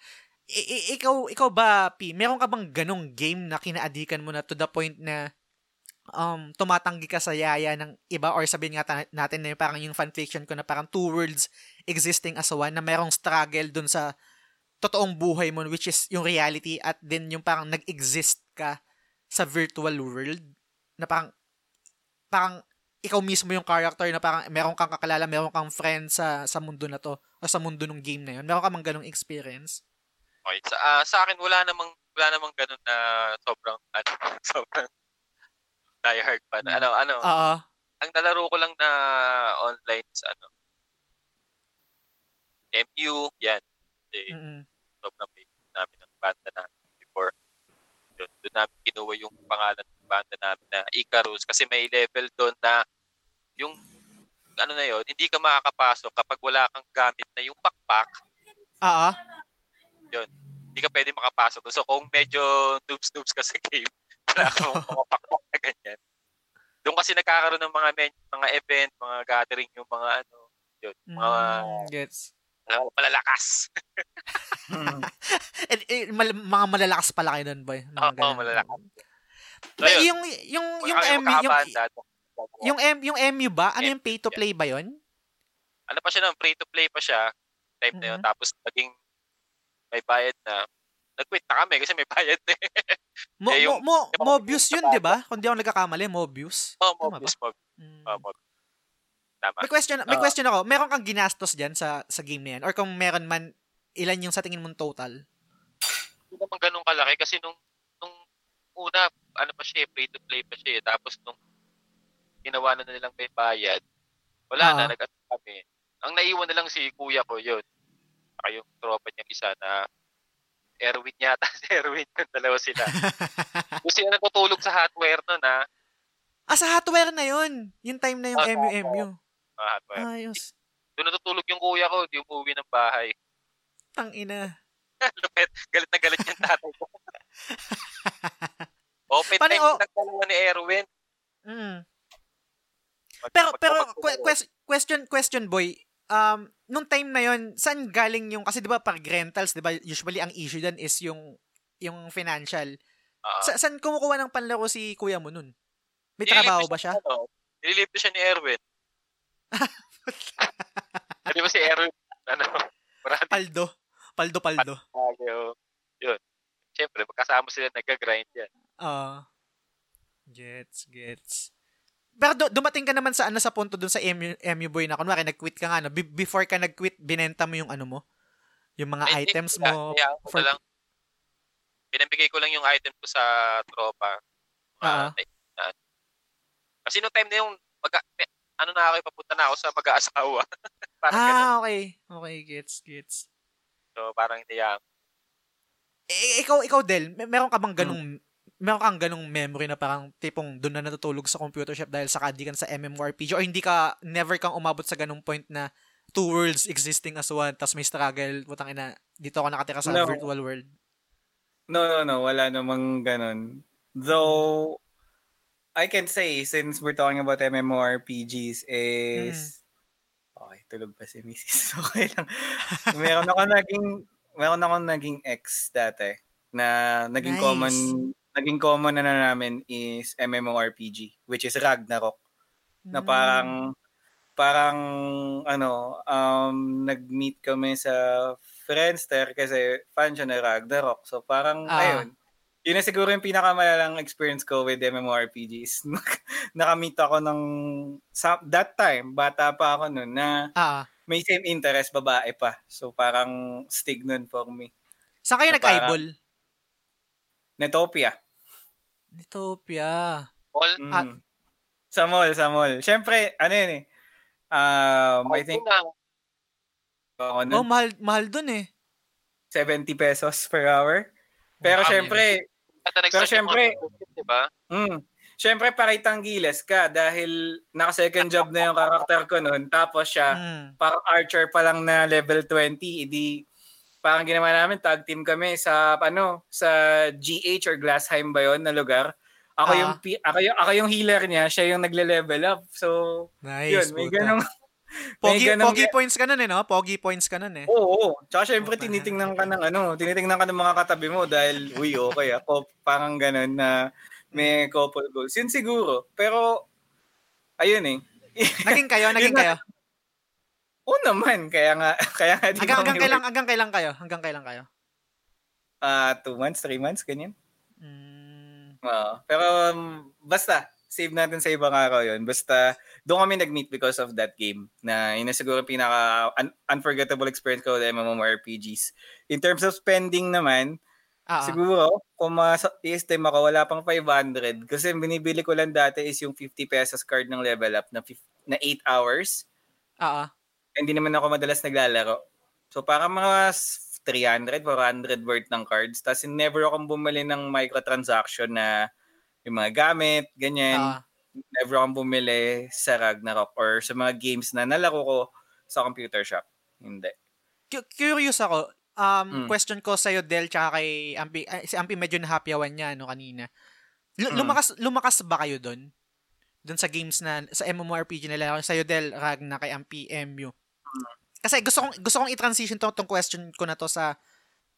I- ikaw, ikaw ba, P, meron ka bang ganong game na kinaadikan mo na to the point na um, tumatanggi ka sa yaya ng iba or sabihin nga ta- natin na yung parang yung fanfiction ko na parang two worlds existing as one na merong struggle dun sa totoong buhay mo which is yung reality at then yung parang nag-exist ka sa virtual world na parang parang ikaw mismo yung character na parang meron kang kakilala, meron kang friend sa sa mundo na to o sa mundo ng game na yun. Meron ka mang ganong experience? Okay. Sa, ah, sa akin, wala namang, wala namang ganun na sobrang, ano, sobrang diehard pa. na- Ano, ano, Oo. ang nalaro ko lang na online sa ano, MU, yan. Kasi Mm-mm. sobrang big namin ng banda namin before. Yun, doon namin kinuha yung pangalan ng banda namin na Icarus kasi may level doon na yung ano na yun, hindi ka makakapasok kapag wala kang gamit na yung backpack, Oo. Hindi ka pwede makapasok. So kung medyo noobs-noobs ka sa game, wala kang mga backpack na ganyan. Doon kasi nagkakaroon ng mga men- mga event, mga gathering, yung mga ano, yun, mga Mm, gets. uh, malalakas. Eh, eh, mal- mga malalakas pala kayo nun, boy. Oo, ganun. malalakas. So, yun. yung yung yung MU, yung yung M yung MU ba? Ano yung pay to play ba 'yon? ano pa siya ng free to play pa siya time na yun Mhm. tapos naging may bayad na nag-quit na kami kasi may bayad na eh. Mo, Eh, yung- mo, mo, yung- Mobius yun, 'di ba? Kung di ako nagkakamali, Mobius. oh, Tama Mobius, Mobius, Mm. oh, Mobius. Tama. May question, may Oo. question ako. Meron kang ginastos diyan sa sa game na yan or kung meron man ilan yung sa tingin mong total? Hindi naman ganun kalaki kasi nung nung una ano pa siya, eh, free to play pa siya. eh. Tapos nung ginawa na nilang may bayad, wala Oo. na, nag kami. Ang naiwan na lang si kuya ko yun. Saka yung tropa niyang isa na Erwin yata. Si Erwin yung dalawa sila. Yung sila natutulog sa hardware nun ha. ah, sa hardware na yun. Yung time na yung Oo, MU, oo. MU. Mga hardware. Ayos. Doon natutulog yung kuya ko, di umuwi ng bahay. Tang ina. Lupet, galit na galit yung tatay ko. Open Paano time yung nagdalawa ni Erwin. Mm. Pero pero mag- que- ques- question question boy. Um nung time na yon, saan galing yung kasi 'di ba pag rentals, 'di ba usually ang issue dan is yung yung financial. Ah. Sa, saan kumukuha ng panlaro si kuya mo nun? May trabaho ba siya? Ano, nililibre siya ni Erwin. Di ba si Erwin, ano, marami Paldo. Paldo paldo. tayo. Yun. Siyempre, magkasama sila nag-grind yan. Ah. gets, gets. Pero du- dumating ka naman sa ano sa punto dun sa MU, MU boy na kunwari nag-quit ka nga no. Be- before ka nag-quit, binenta mo yung ano mo, yung mga hindi, items kaya- mo. kaya ako for- lang, pinabigay ko lang yung item ko sa tropa. Ah, na- kasi nung time na yung, mag, ano na ako, papunta na ako sa mag-aasawa. parang ganun. Ah, okay. Okay, gets, gets. So, parang hindi yan. Eh, ikaw, ikaw Del, may, meron ka bang Hmm. Meron kang ganung memory na parang tipong doon na natutulog sa computer shop dahil sa kadikan sa MMORPG or hindi ka never kang umabot sa ganung point na two worlds existing as one tapos may struggle putang ina dito ako nakatira sa No. virtual world No, no, no. Wala namang ganun. Though, I can say, since we're talking about MMORPGs, is... Okay, tulog pa si Mrs. Okay lang. meron ako naging, meron ako naging ex dati na naging Nice. common naging common na, na namin is MMORPG which is Ragnarok Hmm. na parang parang ano um nag-meet kami sa Friendster kasi fan siya ng Ragnarok. So parang Ah. ayun. Yun na siguro yung pinakamalalang experience ko with MMORPGs. Nakamit ako ng sa, that time, bata pa ako noon na ah may same interest babae pa. So parang stig nun for me. saan kayo Na nag-eyeball Netopia. Netopia All, Mm. Ah. Sa mall, sa mall. Siyempre, ano yun eh. Um, I think ako oh nun, mahal mahal dun eh 70 pesos per hour. Pero Ah, syempre, At yung syempre, diba? mm, syempre pakitang gilas ka dahil naka second job na yung karakter ko noon. Tapos siya, mm. parang archer pa lang na level 20, edi parang ginawa namin tag team kami sa ano sa GH or Glassheim ba yon na lugar. Ako Ah. yung ako yung ako yung healer niya, siya yung nagle-level up. So, nice yun, may puta. ganong pogi, may pogi points ka nun eh no pogi points ka nun eh Oo, oo. Tsaka syempre Okay. tinitingnan ka ng ano, tinitingnan ka ng mga katabi mo dahil uy, okay ako, parang ganun na may couple goals. Yun siguro. Pero ayun eh. naging kayo naging kayo Oo naman, kaya nga kaya nga di hanggang, hanggang kailan hanggang kailan kayo hanggang kailan kayo Ah, two months, three months, ganyan. mm. Oo. pero um, basta, save natin sa ibang araw yun. Basta, doon kami nag-meet because of that game na yun na siguro pinaka un- unforgettable experience ko with MMORPGs. In terms of spending naman, ah. siguro, kung ma-estim ako, wala pang 500. Kasi binibili ko lang dati is yung 50 pesos card ng level up na, fif- na 8 hours. Ah, ah. Hindi naman ako madalas naglalaro. So parang mga s- 300, 400 worth ng cards. Tapos never akong bumili ng microtransaction na yung mga gamit, ganyan. Ah, never akong bumili sa Ragnarok or sa mga games na nalaro ko sa computer shop. Hindi. cu- curious ako. Um, Mm. question ko sa'yo, Del, tsaka kay Ampi. ay, si Ampi medyo nahapyawan niya, no, kanina. Lu- Mm. Lumakas, lumakas ba kayo doon? Doon sa games na, sa MMORPG na laro. Sa'yo, Del, Ragna, kay Ampi, MU. Kasi gusto kong, gusto kong i-transition to, tong question ko na to sa,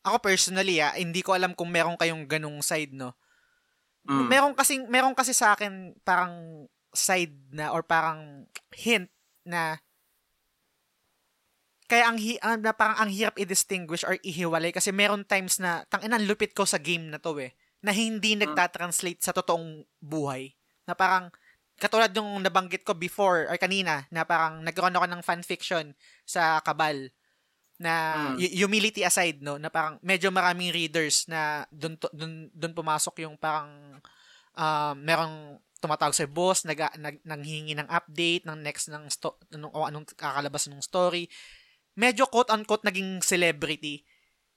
ako personally, ah, hindi ko alam kung meron kayong ganung side, no? Mm. Meron kasing meron kasi sa akin parang side na or parang hint na kaya ang hi, ah, na parang ang hirap i-distinguish or ihiwalay kasi meron times na tang ina lupit ko sa game na to eh na hindi nagta-translate sa totoong buhay na parang katulad yung nabanggit ko before or kanina na parang nagkaroon ako ng fanfiction sa Kabal na Mm. hu- humility aside no na parang medyo maraming readers na doon doon doon pumasok yung parang um, merong tumatawag sa boss nag, nag nanghingi ng update ng next ng sto, anong, o anong kakalabas ng story. Medyo quote unquote naging celebrity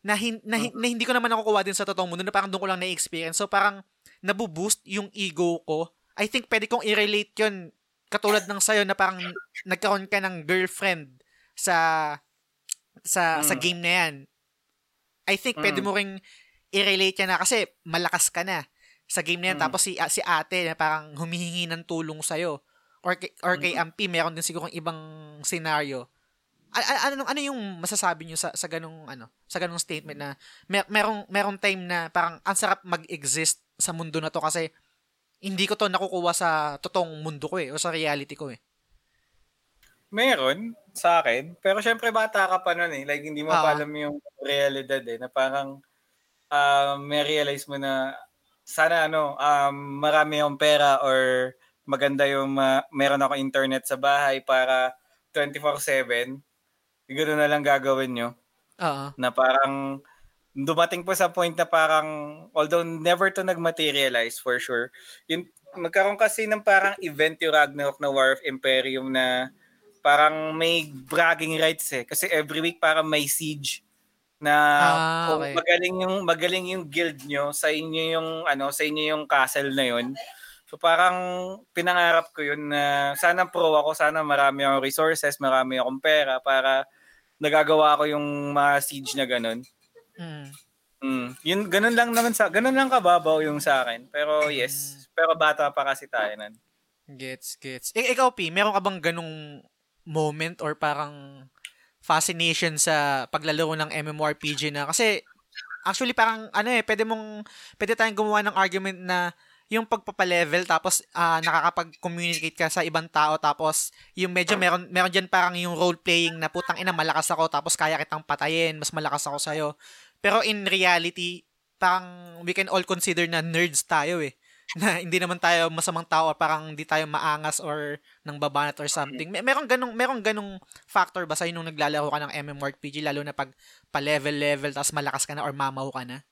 na, hin, na, hin- na hindi ko naman nakukuha din sa totoong mundo na parang doon ko lang na-experience. So parang nabuboost yung ego ko I think pwede kong i-relate yun katulad ng sayo na parang nagkaroon ka ng girlfriend sa sa sa Mm. game na yan. I think pwede Mm. mo ring i-relate yan na kasi malakas ka na sa game na yan. Mm. Tapos si, si ate na parang humihingi ng tulong sa'yo. Or, kay, or kay Ampi, meron din siguro ibang scenario. A- ano, ano yung masasabi nyo sa, sa ganong, ano, sa ganong statement na mer- merong, merong time na parang ang sarap mag-exist sa mundo na to kasi hindi ko to nakukuha sa totoong mundo ko eh, o sa reality ko eh. Meron sa akin. Pero syempre bata ka pa nun eh. Like hindi mo Ah. pa alam yung realidad eh. Na parang um, may realize mo na sana ano, um, marami akong pera or maganda yung ma- meron ako internet sa bahay para 24-7. Siguro na lang gagawin nyo. Oo. Na parang dumating po sa point na parang although never to nagmaterialize for sure. Yun, magkaroon kasi ng parang event yung Ragnarok na War of Imperium na parang may bragging rights eh. Kasi every week parang may siege na Ah, okay. magaling yung magaling yung guild nyo sa inyo yung ano sa inyo yung castle na yun. So parang pinangarap ko yun na sana pro ako, sana marami akong resources, marami akong pera para nagagawa ko yung mga siege na ganun. Mm. Mm. Yun, ganun lang naman sa, ganun lang kababaw yung sa akin. Pero yes, pero bata pa kasi tayo nan. Gets, gets. I- ikaw, P, meron ka bang ganung moment or parang fascination sa paglalaro ng MMORPG na? Kasi, actually, parang, ano eh, pwede mong, pwede tayong gumawa ng argument na yung pagpapalevel tapos ah, nakakapag-communicate ka sa ibang tao tapos yung medyo meron meron diyan parang yung role playing na putang ina malakas ako tapos kaya kitang patayin mas malakas ako sa'yo pero in reality parang we can all consider na nerds tayo eh na hindi naman tayo masamang tao or parang hindi tayo maangas or nang babanat or something. May merong ganung merong ganung factor ba sa nung naglalaro ka ng MMORPG lalo na pag pa-level level tapos malakas ka na or mamaw ka na?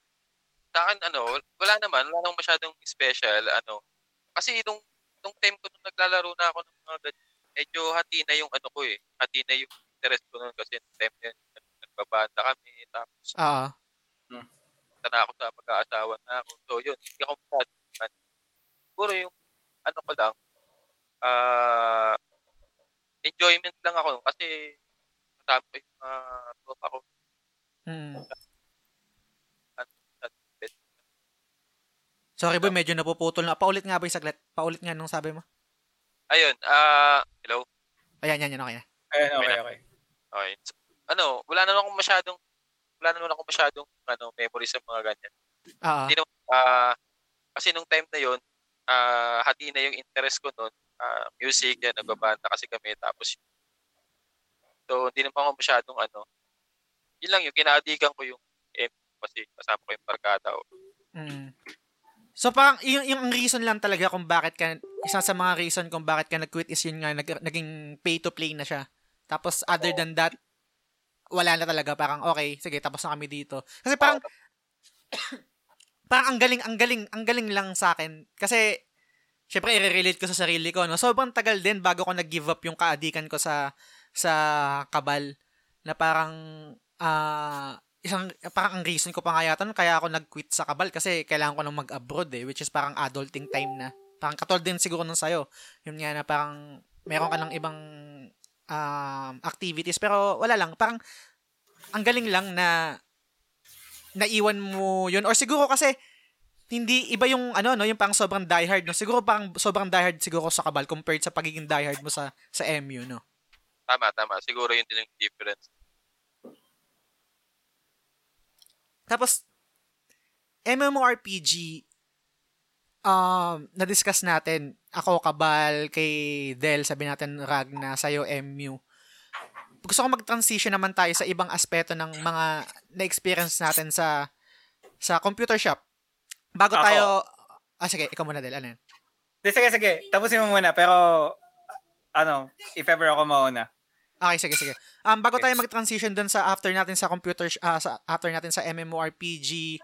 Sa akin, ano, wala naman. Wala namang masyadong special. Ano, kasi nung, nung time ko nung naglalaro na ako ng mga medyo hati na yung ano ko eh. Hati na yung interest ko nun kasi nung time na yun, nagbabanda kami. Tapos, Oo. punta na ako sa mag-aasawa na ako. So, yun. Hindi ako masyadong. Siguro yung, ano ko lang, ah, enjoyment lang ako kasi kasama ko yung mga tropa ko. Hmm. Sorry boy, medyo napuputol na. Paulit nga ba yung saglit? Paulit nga nung sabi mo. Ayun, ah, hello? Ayan, yan, yan, okay na. Ayun, okay, okay. Okay. So, ano, wala naman akong masyadong wala naman akong masyadong ano, memory sa mga ganyan. Hindi naman ah kasi nung time na 'yon, ah hati na yung interest ko noon, ah music yan, nagbabanda kasi kami tapos So, hindi naman ako masyadong ano. Yun lang yung kinaadikan ko yung M kasi kasama ko yung barkada. Mm. So parang yung, yung reason lang talaga kung bakit ka isa sa mga reason kung bakit ka nag-quit is yun nga nag, naging pay to play na siya. Tapos other than that wala na talaga parang okay, sige tapos na kami dito. Kasi parang parang ang galing ang galing ang galing lang sa akin kasi syempre i-relate ko sa sarili ko no. Sobrang tagal din bago ko nag-give up yung kaadikan ko sa sa kabal na parang ah, isang, parang ang reason ko pa nga nun, kaya ako nag-quit sa Kabal kasi kailangan ko nang mag-abroad eh, which is parang adulting time na. Parang katulad din siguro nung sa'yo. Yun nga na parang meron ka ng ibang um, activities pero wala lang. Parang ang galing lang na naiwan mo yun. Or siguro kasi hindi iba yung ano no yung parang sobrang diehard no siguro parang sobrang diehard siguro sa kabal compared sa pagiging diehard mo sa sa MU no Tama, tama. Siguro yun din yung difference. Tapos, MMORPG, um, na-discuss natin, ako, Kabal, kay Del, sabi natin, Ragna, sa'yo, MU. Gusto ko mag-transition naman tayo sa ibang aspeto ng mga na-experience natin sa sa computer shop. Bago Ako. tayo... Ah, sige, ikaw muna, Del. Ano yan? Di, sige, sige. Tapusin mo muna. Pero, ano, if ever ako mauna. Okay, sige, sige. Um, bago tayo mag-transition dun sa after natin sa computer, ah, sa after natin sa MMORPG,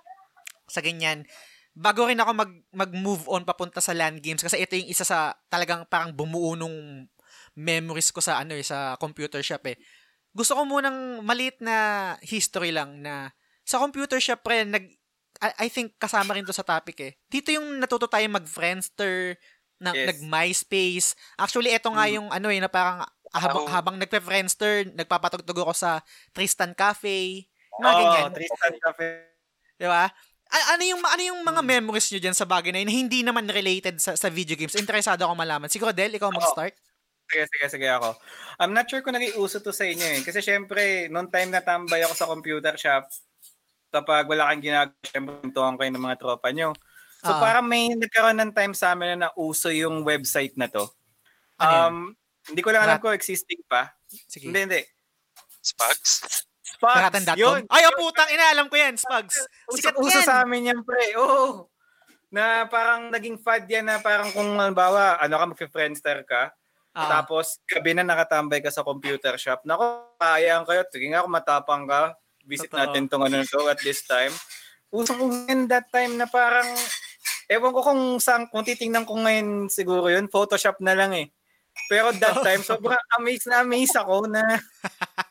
sa ganyan, bago rin ako mag, mag-move on papunta sa LAN games kasi ito yung isa sa talagang parang bumuo nung memories ko sa ano eh, sa computer shop eh. Gusto ko munang maliit na history lang na sa computer shop pre, nag, I, I think kasama rin to sa topic eh. Dito yung natuto tayo mag-Friendster, na, Yes. nag-MySpace. Actually, ito nga Mm. yung ano eh, na parang habang, Ako- habang nagpe-Friendster, nagpapatugtog ako sa Tristan Cafe. Mga Oo, ganyan. Tristan Cafe. Di ba? A- ano yung ano yung mga Hmm. memories nyo dyan sa bagay na yun na hindi naman related sa, sa video games? Interesado ako malaman. Siguro, Del, ikaw mag-start? Sige, sige, sige ako. I'm not sure kung naging uso to sa inyo eh. Kasi syempre, noong time na tambay ako sa computer shop, kapag wala kang ginagawa, syempre, tuntuhan kayo ng mga tropa nyo. So Ah. parang may nagkaroon ng time sa amin na nauso yung website na to. Ano? Um, hindi ko lang alam kung existing pa. Sige. Hindi, hindi. Spugs? Spugs! Karatan.com? Yun! Ay, oh, putang ina, alam ko yan, Spugs. Sikat Uso yan. sa amin yan, pre. Oo. Na parang naging fad yan na parang kung halimbawa, ano ka, mag-friendster ka, Ah, tapos gabi na nakatambay ka sa computer shop. Nako, kayaan kayo. Sige nga kung matapang ka. Visit Totoo. natin tong ano to at this time. Usong in that time na parang ewan ko kung saan kung titingnan ko ngayon siguro yun Photoshop na lang eh. Pero that time sobrang amazed na amazed ako na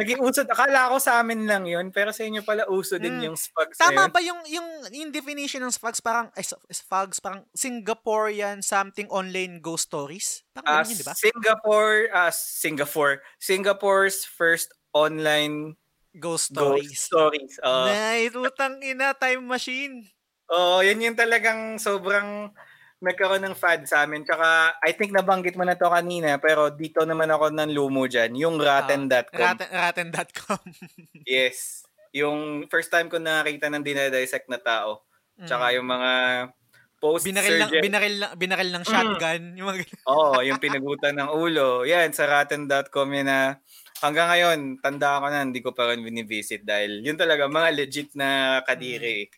naging usod. Akala ko sa amin lang yun, pero sa inyo pala uso din Mm. yung spugs Tama na yun. ba yung, yung, yung definition ng Spugs? Parang, ay, Spugs, parang Singaporean something online ghost stories? Parang ganun yun, di ba? Singapore, ah, Singapore, Singapore's first online Ghost ghost stories. stories. Ah. Nice, utang ina, time machine. Oo, yan yung talagang sobrang nagkaroon ng fad sa amin. Tsaka, I think nabanggit mo na to kanina, pero dito naman ako ng lumo dyan, yung rotten.com. Raten, raten.com. Yes. Yung first time ko nakakita ng dinadissect na tao. Tsaka yung mga post Mm. binaril lang, binaril lang, binaril ng Mm. shotgun. Yung mga. Oo, yung pinagutan ng ulo. Yan, sa rotten.com yun na hanggang ngayon, tanda ko na, hindi ko pa rin binivisit dahil yun talaga, mga legit na kadiri.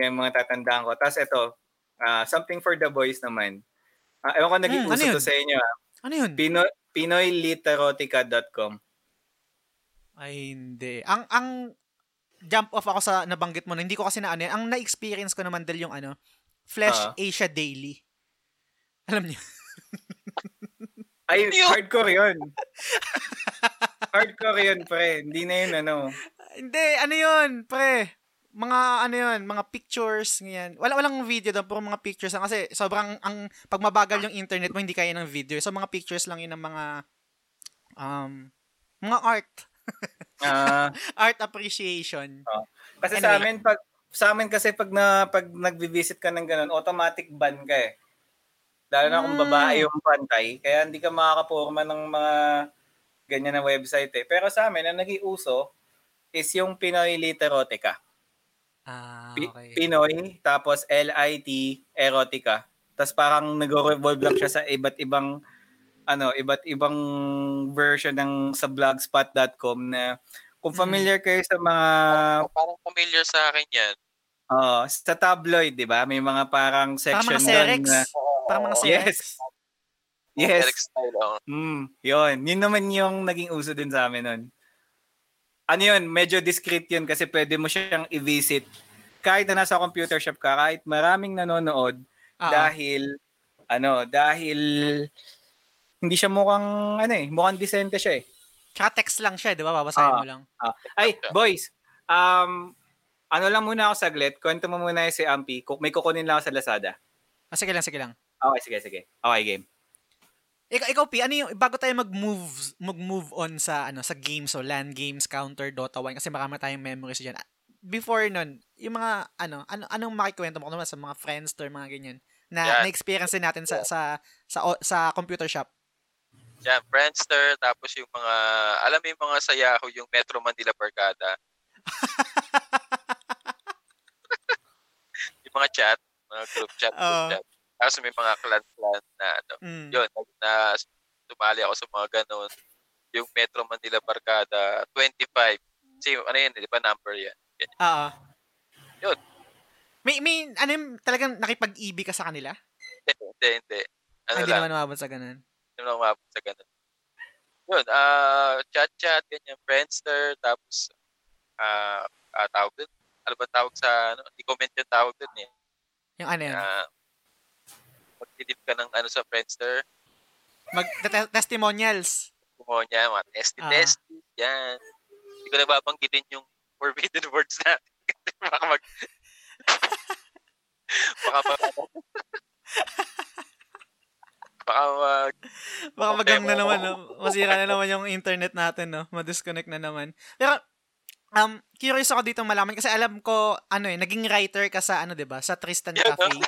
Yan mga tatandaan ko. Tapos ito, ah, something for the boys naman. Ah, ewan ko naging Hmm, ano uso yun? to sa inyo. ah. Ano yun? Pino, PinoyLiterotica.com. Ay, hindi. Ang, ang jump off ako sa nabanggit mo na, hindi ko kasi na ano. Ang na-experience ko naman dahil yung ano, Flash Ah. Asia Daily. Alam niyo? Ay, Yun. hardcore yun. hardcore yun, pre. Hindi na yun, ano. Hindi, ano yun, pre? Mga ano yun, mga pictures, ganyan. Wala walang video doon, puro mga pictures lang kasi sobrang ang pag mabagal yung internet mo hindi kaya ng video. So mga pictures lang yun ng mga um mga art, Ah, art appreciation. Kasi sa Anyway. amin pag sa amin kasi pag na pag nagvi-visit ka ng ganun, automatic ban ka eh. Lalo na kung babae yung pantay, kaya hindi ka makakapurma ng mga ganyan na website eh. Pero sa amin, ang nag-iuso is yung Pinoy Literotica. Ah, okay. Pinoy, tapos L-I-T, Erotica. Tapos parang nag-revolve lang siya sa iba't ibang ano, iba't ibang version ng sa blogspot.com na kung Mm. familiar kayo sa mga Parang familiar sa akin yan. Oo, sa tabloid, 'di ba? May mga parang Parang section mga doon Serex. na Parang mga Yes. sex. Yes. Eric style, oh. Mm, 'yon. Yun naman yung naging uso din sa amin noon. Ano 'yun, medyo discreet 'yun kasi pwede mo siyang i-visit kahit na nasa computer shop ka, kahit maraming nanonood Ah, dahil ano, dahil hindi siya mukhang ano eh, mukhang decente siya eh. Tsaka text lang siya, di ba? Babasahin Ah. mo lang. Ah. Ay, boys. Um, ano lang muna ako saglit. Kwento mo muna si Ampi. Ku- May kukunin lang ako sa Lazada. Ah, sige lang, sige lang. Okay, sige, sige. Okay, game. Ikaw, ikaw P, ano yung, bago tayo mag-move, mag-move on sa, ano, sa games, so LAN games, counter, Dota 1, kasi marami tayong memories dyan. Ah, Before nun, yung mga, ano, ano anong makikwento mo naman sa mga friends or mga ganyan, na, Yan. na-experience natin sa, sa, sa, o- sa computer shop. Yan, Friendster, tapos yung mga, alam mo yung mga sa Yahoo, yung Metro Manila Barkada. yung mga chat, mga group chat, group Oo. chat. Tapos may mga clan-clan na ano, Mm. yun, na tumali ako sa mga ganun. Yung Metro Manila Barkada, 25. Kasi ano yan, di ba number yan? Oo. Yun. May, may, ano yung talagang nakipag-ibig ka sa kanila? Hindi, hindi, hindi. Ano Hindi lang, naman umabot sa ganun. hindi naman umabot sa ganun. Yun, ah, chat-chat, ganyan, Friendster, tapos, ah, ah, tawag dun, ano ba tawag sa, ano, i-comment yung tawag dun eh. Yung ano yun? Ah, magtitip ka ng ano sa Friendster, Mag, te- testimonials. kumuha niya, mga testy-testy, yan. Hindi ko na babanggitin yung forbidden words natin. Kasi baka mag... baka mag... baka mag... Baka magang na naman, no? masira na naman yung internet natin, no? Ma-disconnect na naman. Pero, um, curious ako dito malaman kasi alam ko, ano eh, naging writer ka sa, ano, 'di ba Sa Tristan Yeah, Cafe.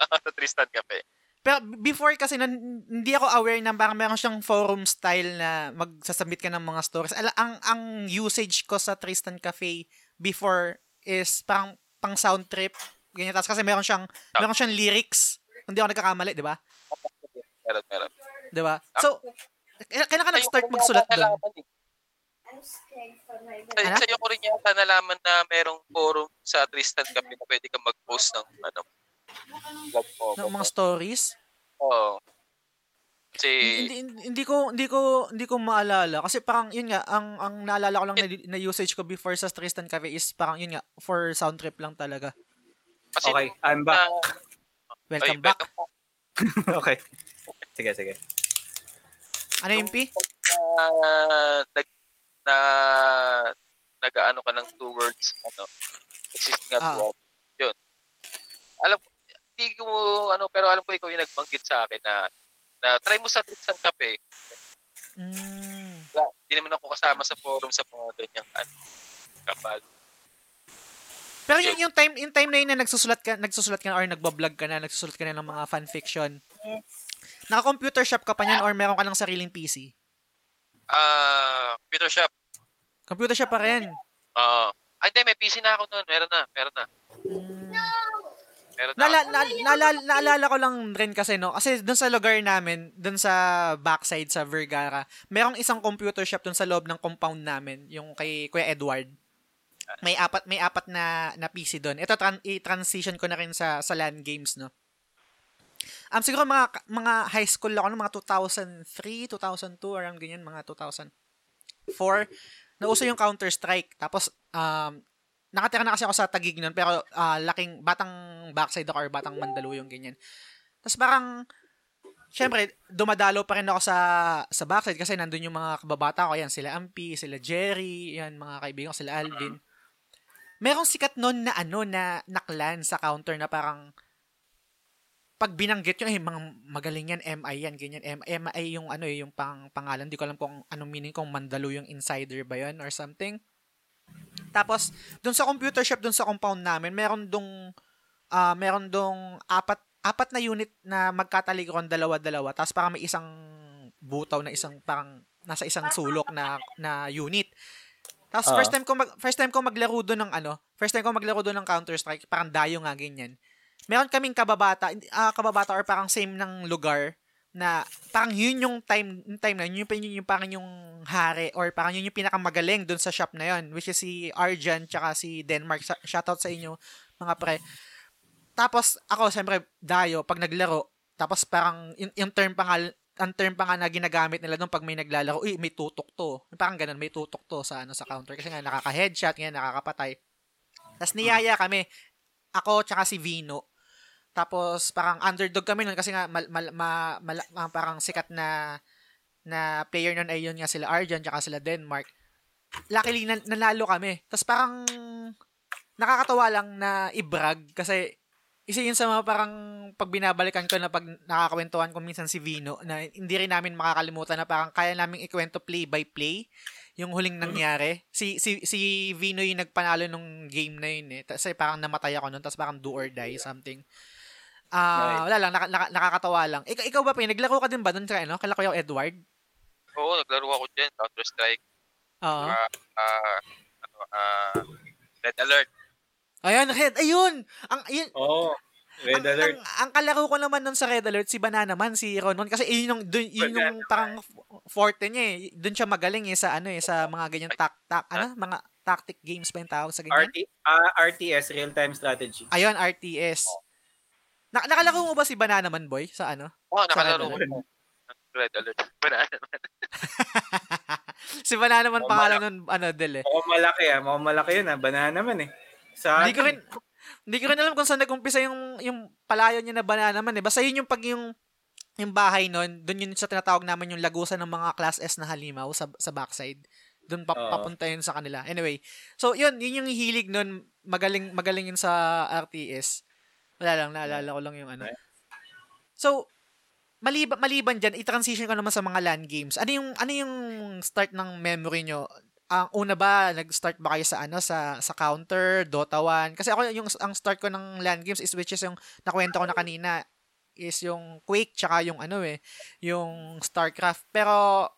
sa Tristan Cafe. Pero before kasi, nun, hindi ako aware na parang meron siyang forum style na magsasubmit ka ng mga stories. Ala, ang, ang usage ko sa Tristan Cafe before is parang pang sound trip. Ganyan. Tapos kasi meron siyang, meron siyang lyrics. Hindi ako nagkakamali, di ba? Meron, meron. Di ba? So, kailan ka nag-start magsulat doon? Sa, Ano? sa'yo ko rin yata nalaman na merong forum sa Tristan Cafe na pwede ka mag-post ng ano, blog mo. ng mga stories? Oo. Kasi, hindi, hindi, hindi ko hindi ko hindi ko maalala kasi parang yun nga ang ang naalala ko lang na, na usage ko before sa Tristan Cafe is parang yun nga for sound trip lang talaga. kasi Okay, nung- I'm back. na- Welcome ay, back. okay. Sige, sige. Ano yung P? na nag na nag-ano ka ng two words ano existing at Ah. yun alam ko hindi ko ano pero alam ko ikaw yung nagbanggit sa akin na na try mo sa Tristan Cafe Mm. Wala, hindi naman ako kasama sa forum sa mga ganyang ano kapal Pero yung, yung time yung time na yun na nagsusulat ka nagsusulat ka na or nagbablog ka na nagsusulat ka na ng mga fanfiction. Naka-computer shop ka pa niyan or meron ka ng sariling PC? ah computer shop Computer shop pa rin. ah ay hindi may PC na ako noon meron na meron na Mm. meron na Nala, na, naalala, naalala ko lang rin kasi, no? Kasi dun sa lugar namin, dun sa backside sa Vergara, merong isang computer shop dun sa loob ng compound namin, yung kay Kuya Edward. May apat may apat na na PC doon. Ito tran- i-transition ko na rin sa sa LAN games, no. Um siguro mga mga high school ako no, mga 2003, 2002 around ganyan, mga 2004. Nauso yung Counter Strike. Tapos um nakatira na kasi ako sa Tagig noon pero ah, laking batang backside ako or batang Mandaluyong ganyan. Tapos parang Siyempre, dumadalo pa rin ako sa sa backside kasi nandun yung mga kababata ko. Yan, sila Ampi, sila Jerry, yan, mga kaibigan ko, sila Alvin. Merong sikat noon na ano, na naklan sa counter na parang pag binanggit yun, ay, mga magaling yan, MI yan, ganyan. M- MI yung ano eh, yung pang, pangalan. Di ko alam kung anong meaning, kung Mandaluyong insider ba yun or something. Tapos, dun sa computer shop, dun sa compound namin, meron dong, ah meron dong apat, apat na unit na magkatalikuran dalawa-dalawa. Tapos parang may isang butaw na isang, parang nasa isang sulok na, na unit. Tapos Ah. first time ko mag, first time ko maglaro doon ng ano, first time ko maglaro doon ng Counter Strike, parang dayo nga ganyan. Meron kaming kababata, ah, kababata or parang same ng lugar na parang yun yung time yung time na yun, yun, yun yung parang yung hari or parang yun yung pinakamagaling doon sa shop na yun which is si Arjan tsaka si Denmark shoutout sa inyo mga pre tapos ako siyempre dayo pag naglaro tapos parang yung, yung term pa nga ang term pa nga na ginagamit nila doon pag may naglalaro, uy, may tutok to. Parang ganun, may tutok to sa ano sa counter kasi nga nakaka-headshot, nga nakakapatay. Tapos niyaya kami, ako tsaka si Vino. Tapos parang underdog kami nun kasi nga mal, mal, ma, mal- ma- parang sikat na na player nun ay yun nga sila Arjan tsaka sila Denmark. Luckily, nan- nanalo kami. Tapos parang nakakatawa lang na i-brag kasi isa yun sa mga parang pag binabalikan ko na pag nakakwentuhan ko minsan si Vino na hindi rin namin makakalimutan na parang kaya namin ikwento play by play yung huling nangyari. Si si si Vino yung nagpanalo nung game na yun eh. Kasi parang namatay ako nun tapos parang do or die something. Ah, wala lang naka, naka- nakakatawa lang. Ikaw, ikaw ba pa naglaro ka din ba doon sa ano? Kala ko yung Edward. Oo, naglaro ako dyan. Counter-Strike. Oo. Ah, ah, ano, ah, Red Alert. Ayun, Red. Ayun. Ang yun, Oo. Red ang, Alert. Ang, ang kalaro ko naman nun sa Red Alert, si Banana man, si Ronon. Kasi yun yung, dun, yun yung Banana parang forte niya eh. Doon siya magaling eh sa ano eh, sa mga ganyan tak, tak, ano, mga tactic games pa yung tawag sa ganyan. RT, ah, RTS, Real-Time Strategy. Ayun, RTS. Na, nakalaro mo ba si Banana man, boy? Sa ano? Oo, Sa nakalaro ko. Red Alert. Banana man. si Banana man Oh, pangalan nun, ano, Del eh. Mukhang malaki ah. Mukhang malaki yun ah. Banana naman eh. Sa Hindi ko rin, hindi ko rin alam kung saan nag-umpisa yung, yung palayo niya na Banana man eh. Basta yun yung pag yung, yung bahay nun, doon yun sa tinatawag namin yung lagusan ng mga class S na halimaw sa, sa backside. Doon pa, Oo. papunta yun sa kanila. Anyway, so yun, yun yung hilig nun. Magaling, magaling yun sa RTS. Wala lang, naalala ko lang yung ano. So, maliban, maliban dyan, i-transition ko naman sa mga LAN games. Ano yung, ano yung start ng memory nyo? Ang una ba, nag-start ba kayo sa ano, sa, sa Counter, Dota 1? Kasi ako, yung, ang start ko ng LAN games is which is yung nakwento ko na kanina, is yung Quake, tsaka yung ano eh, yung StarCraft. Pero,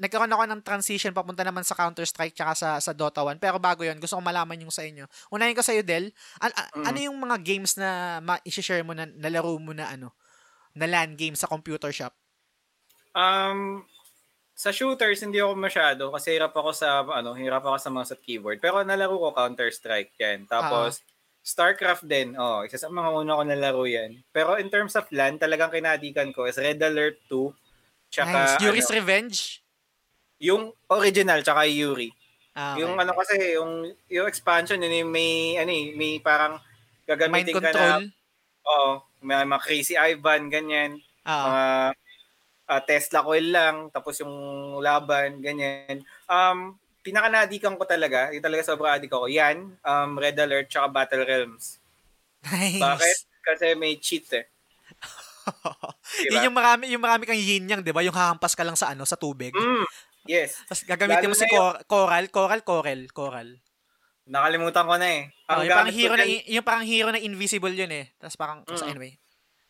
nagkaroon ako ng transition papunta naman sa Counter-Strike tsaka sa, sa Dota 1. Pero bago yon gusto ko malaman yung sa inyo. Unahin ko sa iyo, Del. An- a- Mm. Ano yung mga games na ma-share mo na nalaro mo na ano? Na LAN game sa computer shop? Um, sa shooters, hindi ako masyado kasi hirap ako sa, ano, hirap ako sa mouse at keyboard. Pero nalaro ko Counter-Strike yan. Tapos, StarCraft din. Oh, isa sa mga una ko nalaro yan. Pero in terms of LAN, talagang kinadikan ko is Red Alert 2. Tsaka, nice. Yuri's ano, Revenge? Yung original, tsaka Yuri. Ah, okay. Yung ano kasi, yung, yung expansion, yun yung may, ano eh, may parang Mind gagamitin ka na, oo, may mga Crazy Ivan, ganyan. Ah, mga ah, Tesla coil lang, tapos yung laban, ganyan. Um, pinaka-nadikan ko talaga, yung talaga sobrang adik ako, yan, um, Red Alert, tsaka Battle Realms. nice. Bakit? Kasi may cheat eh. Diba? Yun yung marami, yung marami kang yin yang, di ba? Yung hahampas ka lang sa ano, sa tubig. Mm, yes. Tapos gagamitin Lalo mo si yung- cor- coral, coral, coral, coral. Nakalimutan ko na eh. Oh, Ang yung parang hero na dyan, yung parang hero na invisible yun eh. Tapos parang Mm. anyway.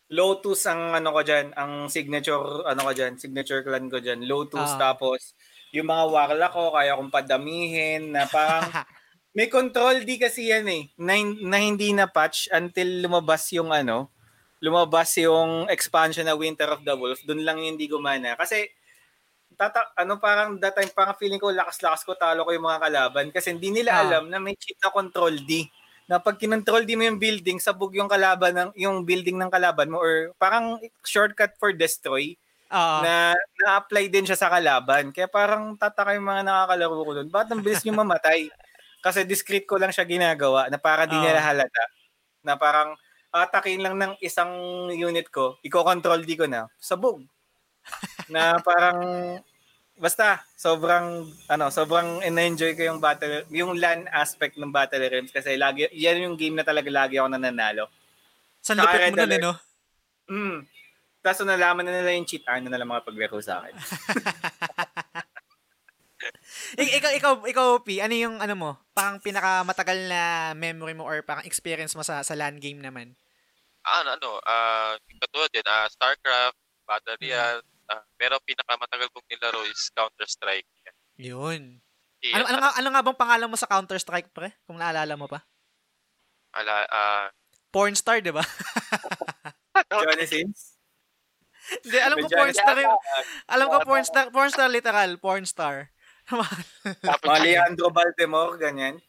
Lotus ang ano ko diyan, ang signature ano ko diyan, signature clan ko diyan, Lotus Ah. tapos yung mga warlock ko kaya kong padamihin na parang may control di kasi yan eh na, na hindi na patch until lumabas yung ano, lumabas yung expansion na Winter of the Wolf, doon lang yung hindi gumana kasi tata ano parang that time parang feeling ko lakas-lakas ko talo ko yung mga kalaban kasi hindi nila Ah. alam na may cheat na control D na pag kinontrol di mo yung building, sabog yung kalaban ng yung building ng kalaban mo or parang shortcut for destroy Oo. na na-apply din siya sa kalaban. Kaya parang tataka yung mga nakakalaro ko doon. Bakit ang bilis niyo mamatay? Kasi discreet ko lang siya ginagawa na para di Oo. nila halata. Na parang atakin lang ng isang unit ko, iko-control di ko na, sabog. na parang basta sobrang ano sobrang enjoy ko yung battle yung LAN aspect ng Battle Realms kasi lagi yan yung game na talaga lagi ako nananalo. San Tsaka lupit mo nun eh, no? Mm. Tapos nalaman na nila yung cheat, ano na lang mga paglaro sa akin. Ik- ikaw, ikaw, ikaw, P, ano yung, ano mo, parang pinakamatagal na memory mo or parang experience mo sa, sa LAN game naman? Ah, ano, ano, ah, katulad din, ah, StarCraft, Battle Mm. Royale, ah, pero pinakamatagal kong nilaro is Counter-Strike. Yun. Yeah. Ano, ano, nga, ano nga bang pangalan mo sa Counter-Strike, pre? Kung naalala mo pa? Ala, ah, Pornstar, di ba? Johnny Sins? Hindi, alam ko pornstar yung, alam ko pornstar, pornstar literal, pornstar. Leandro Baltimore, ganyan.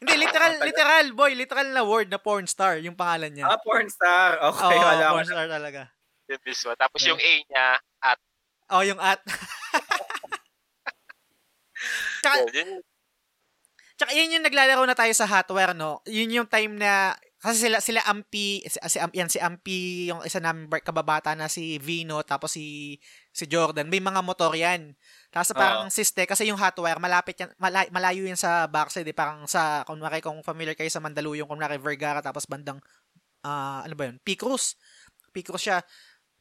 Hindi, literal, literal, boy, literal na word na pornstar, yung pangalan niya. Ah, porn star. Oo, Okay, wala ko. pornstar talaga. yung mismo. Tapos yung A niya, Oh, yung at. tsaka, yun, tsaka yun yung naglalaro na tayo sa hotware, no? Yun yung time na, kasi sila, sila Ampi, si, si, yan, si Ampi, yung isa namin kababata na si Vino, tapos si, si Jordan, may mga motor yan. Tapos parang siste, kasi yung hotwire, malapit yan, mala- malayo yan sa backside, eh. parang sa, kunwari kung familiar kayo sa Mandaluyong, kunwari Vergara, tapos bandang, ah, ano ba yun, Picruz. Picruz siya.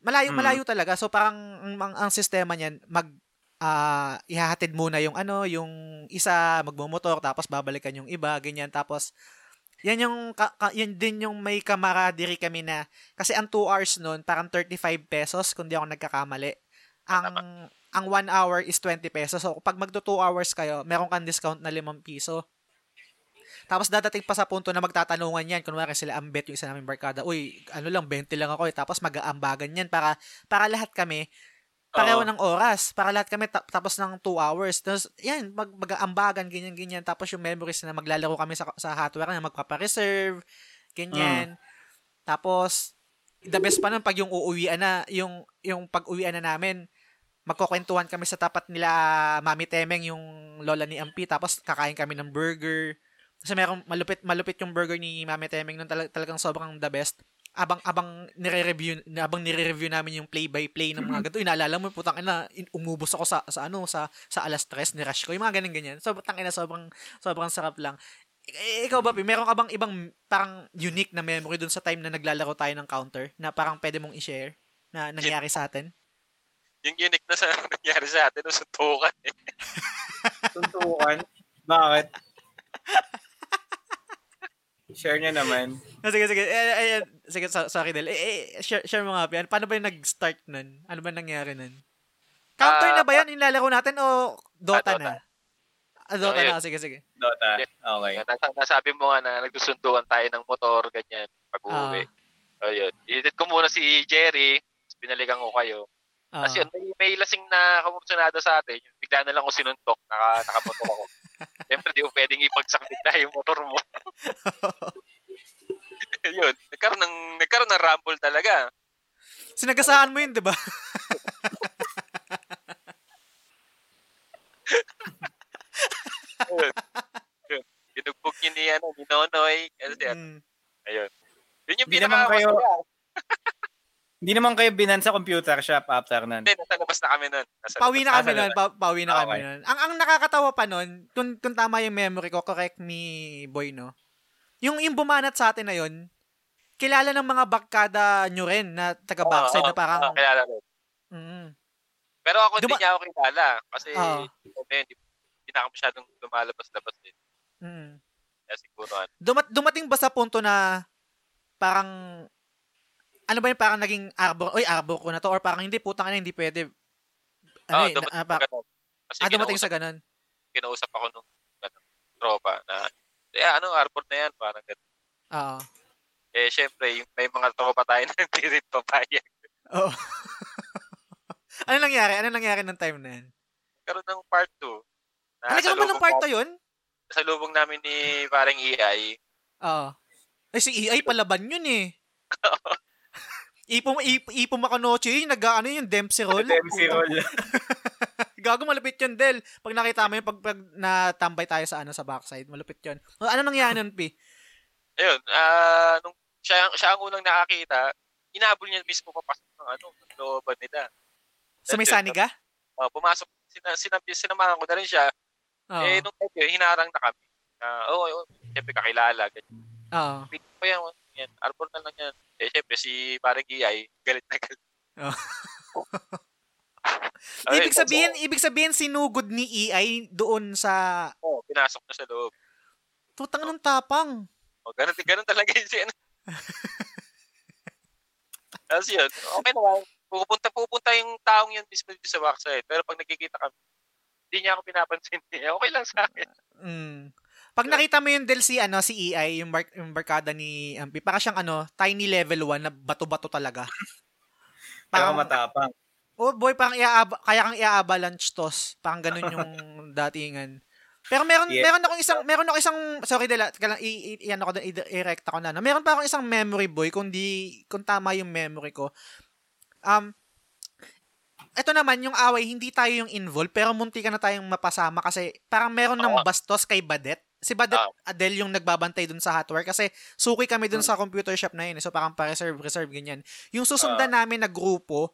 Malayo, Mm. malayo talaga. So parang, ang, ang, ang sistema niyan, mag, ah, ihahatid muna yung ano, yung isa, magmumotor, tapos babalikan yung iba, ganyan, tapos, yan yung, ka, ka- yan din yung may camaraderie kami na, kasi ang 2 hours nun, parang 35 pesos, kung di ako nagkakamali. Ang, ang 1 hour is 20 pesos. So, pag magto 2 hours kayo, meron kang discount na 5 piso. Tapos dadating pa sa punto na magtatanungan yan. Kunwari sila ambet yung isa namin barkada. Uy, ano lang, 20 lang ako eh. Tapos mag-aambagan yan para, para lahat kami, pareho ng oras. Para lahat kami ta- tapos ng 2 hours. Tapos, yan, mag, mag-aambagan, ganyan, ganyan. Tapos yung memories na maglalaro kami sa, sa hotwire na magpapa-reserve, ganyan. Tapos, the best pa nun pag yung uuwian na, yung, yung pag-uwian na namin, magkukwentuhan kami sa tapat nila Mami Temeng, yung lola ni Ampi, tapos kakain kami ng burger. Kasi merong malupit malupit yung burger ni Mami Temeng nun talag- talagang sobrang the best. Abang abang nire-review abang nire-review namin yung play by play ng mga ganito. Inaalala mo putang ina in- umubos ako sa sa ano sa sa alas 3 ni rush ko. Yung mga ganun ganyan. So putang ina sobrang sobrang sarap lang. I- ikaw ba, Pi, meron ka bang ibang parang unique na memory dun sa time na naglalaro tayo ng counter na parang pwede mong i-share na nangyari sa atin? Yung unique na sa nangyari sa atin, suntukan eh. Tuntukan. Bakit? Share niya naman. Ah, sige, sige. Eh, eh, eh, sige, so- sorry, Del. Eh, eh, share, share mo nga, Pi. Ano- Paano ba yung nag-start nun? Ano ba nangyari nun? Counter Ah, na ba yan? Yung lalaro natin o Dota Ah, Dota. na? Ah, Dota Oh, na. Sige, sige. Dota. Okay. Nas- nasabi mo nga na nagsusunduan tayo ng motor, ganyan, pag uwi. Ah. Ayun. Itit ko muna si Jerry, tapos binalikan ko kayo. Ah. Kasi yun, may, may lasing na kamursunado sa atin, bigla na lang ko sinuntok, naka, nakamotor ako. Siyempre, di ko pwedeng ipagsakit na yung motor mo. yun, nagkaroon ng, nagkaroon ng rumble talaga. Sinagasaan mo yun, di ba? Binugbog niya ni, ano, ni Nonoy. Kasi, Mm. ayun. Yun yung Hindi naman pinaka kayo- Hindi naman kayo binan sa computer shop after nun. Hindi, nasa labas na kami nun. Nasa Pawi na kami nun. Pa- pawi na kami Okay. nun. Ang, ang nakakatawa pa nun, kung, kung tama yung memory ko, correct me, boy, no? Yung, yung bumanat sa atin na yun, kilala ng mga barkada nyo rin na taga backside Oo, na parang, oo, kilala ko. mm, Pero ako Duma- hindi niya ako kilala. Kasi, oh. hindi, hindi na ako masyadong lumalabas-labas din. mm. Kaya siguro, ano, Dumat, dumating ba sa punto na parang ano ba yung parang naging arbor, oy arbor ko na to or parang hindi putang ina hindi pwede. Ano Oo, eh, dumating na- ah, ganun. Kasi ah, dumating sa ganun. kinausap ako nung ano, tropa na, eh ano, airport na yan, parang ganun. Oo. Eh, syempre, yung, may mga tropa tayo na hindi rin papayag. Oo. ano nangyari? Ano nangyari ng time na yan? Karoon ng part 2. Ano nagkaroon ba ng part to yun? Sa lubong namin ni parang EI. Oo. Eh si EI palaban yun eh. Ipom, ip, ipom ako noche, yung nag ano yung Dempsey roll. Dempsey roll. Gago malupit yun, Del. Pag nakita mo yung pag, pag natambay tayo sa ano sa backside, malupit yun. O, ano nangyari nun, Pi? Ayun, ah, nung siya, siya ang unang nakakita, inabol niya mismo papasok ng ano, ng looban nila. Sa may That's it. saniga? Ah, pumasok, sina, sinam, sinamahan ko na rin siya. Oo. Eh, nung time yun, hinarang na kami. Ah, oo, oh, oh, siyempre kakilala. Ganyan. Oo. Pick ko yan, yan, arbor na lang yan. Eh, siyempre, si parang EI, galit na galit. Oh. Ibig sabihin, ibig sabihin sinugod ni EI doon sa Oo, pinasok na sa loob. tutang ng tapang. O, ganun, ganun talaga yun siya. Tapos yun, okay naman. Pupunta, pupunta yung taong yun mismo dito sa backside. Pero pag nakikita kami, hindi niya ako pinapansin. Okay lang sa akin. Mm. Pag nakita mo yung Del si ano si EI, yung, bar- yung barkada ni Ampi, para siyang ano, tiny level 1 na bato-bato talaga. Parang, matapang. oh boy, parang iaaba, kaya kang ia-avalanche toss. Parang ganun yung datingan. Pero meron Yeah. meron akong isang meron ako isang sorry Del, teka lang i, i, i- ano ko doon, i- i-recta ko na. No? Meron pa akong isang memory boy kung di kung tama yung memory ko. Um ito naman, yung away, hindi tayo yung involved, pero munti ka na tayong mapasama kasi parang meron ng bastos kay Badet. Si Badet Oo. Adel yung nagbabantay dun sa hotware kasi suki kami dun sa computer shop na yun. eh. So parang pa-reserve, reserve, ganyan. Yung susundan namin na grupo,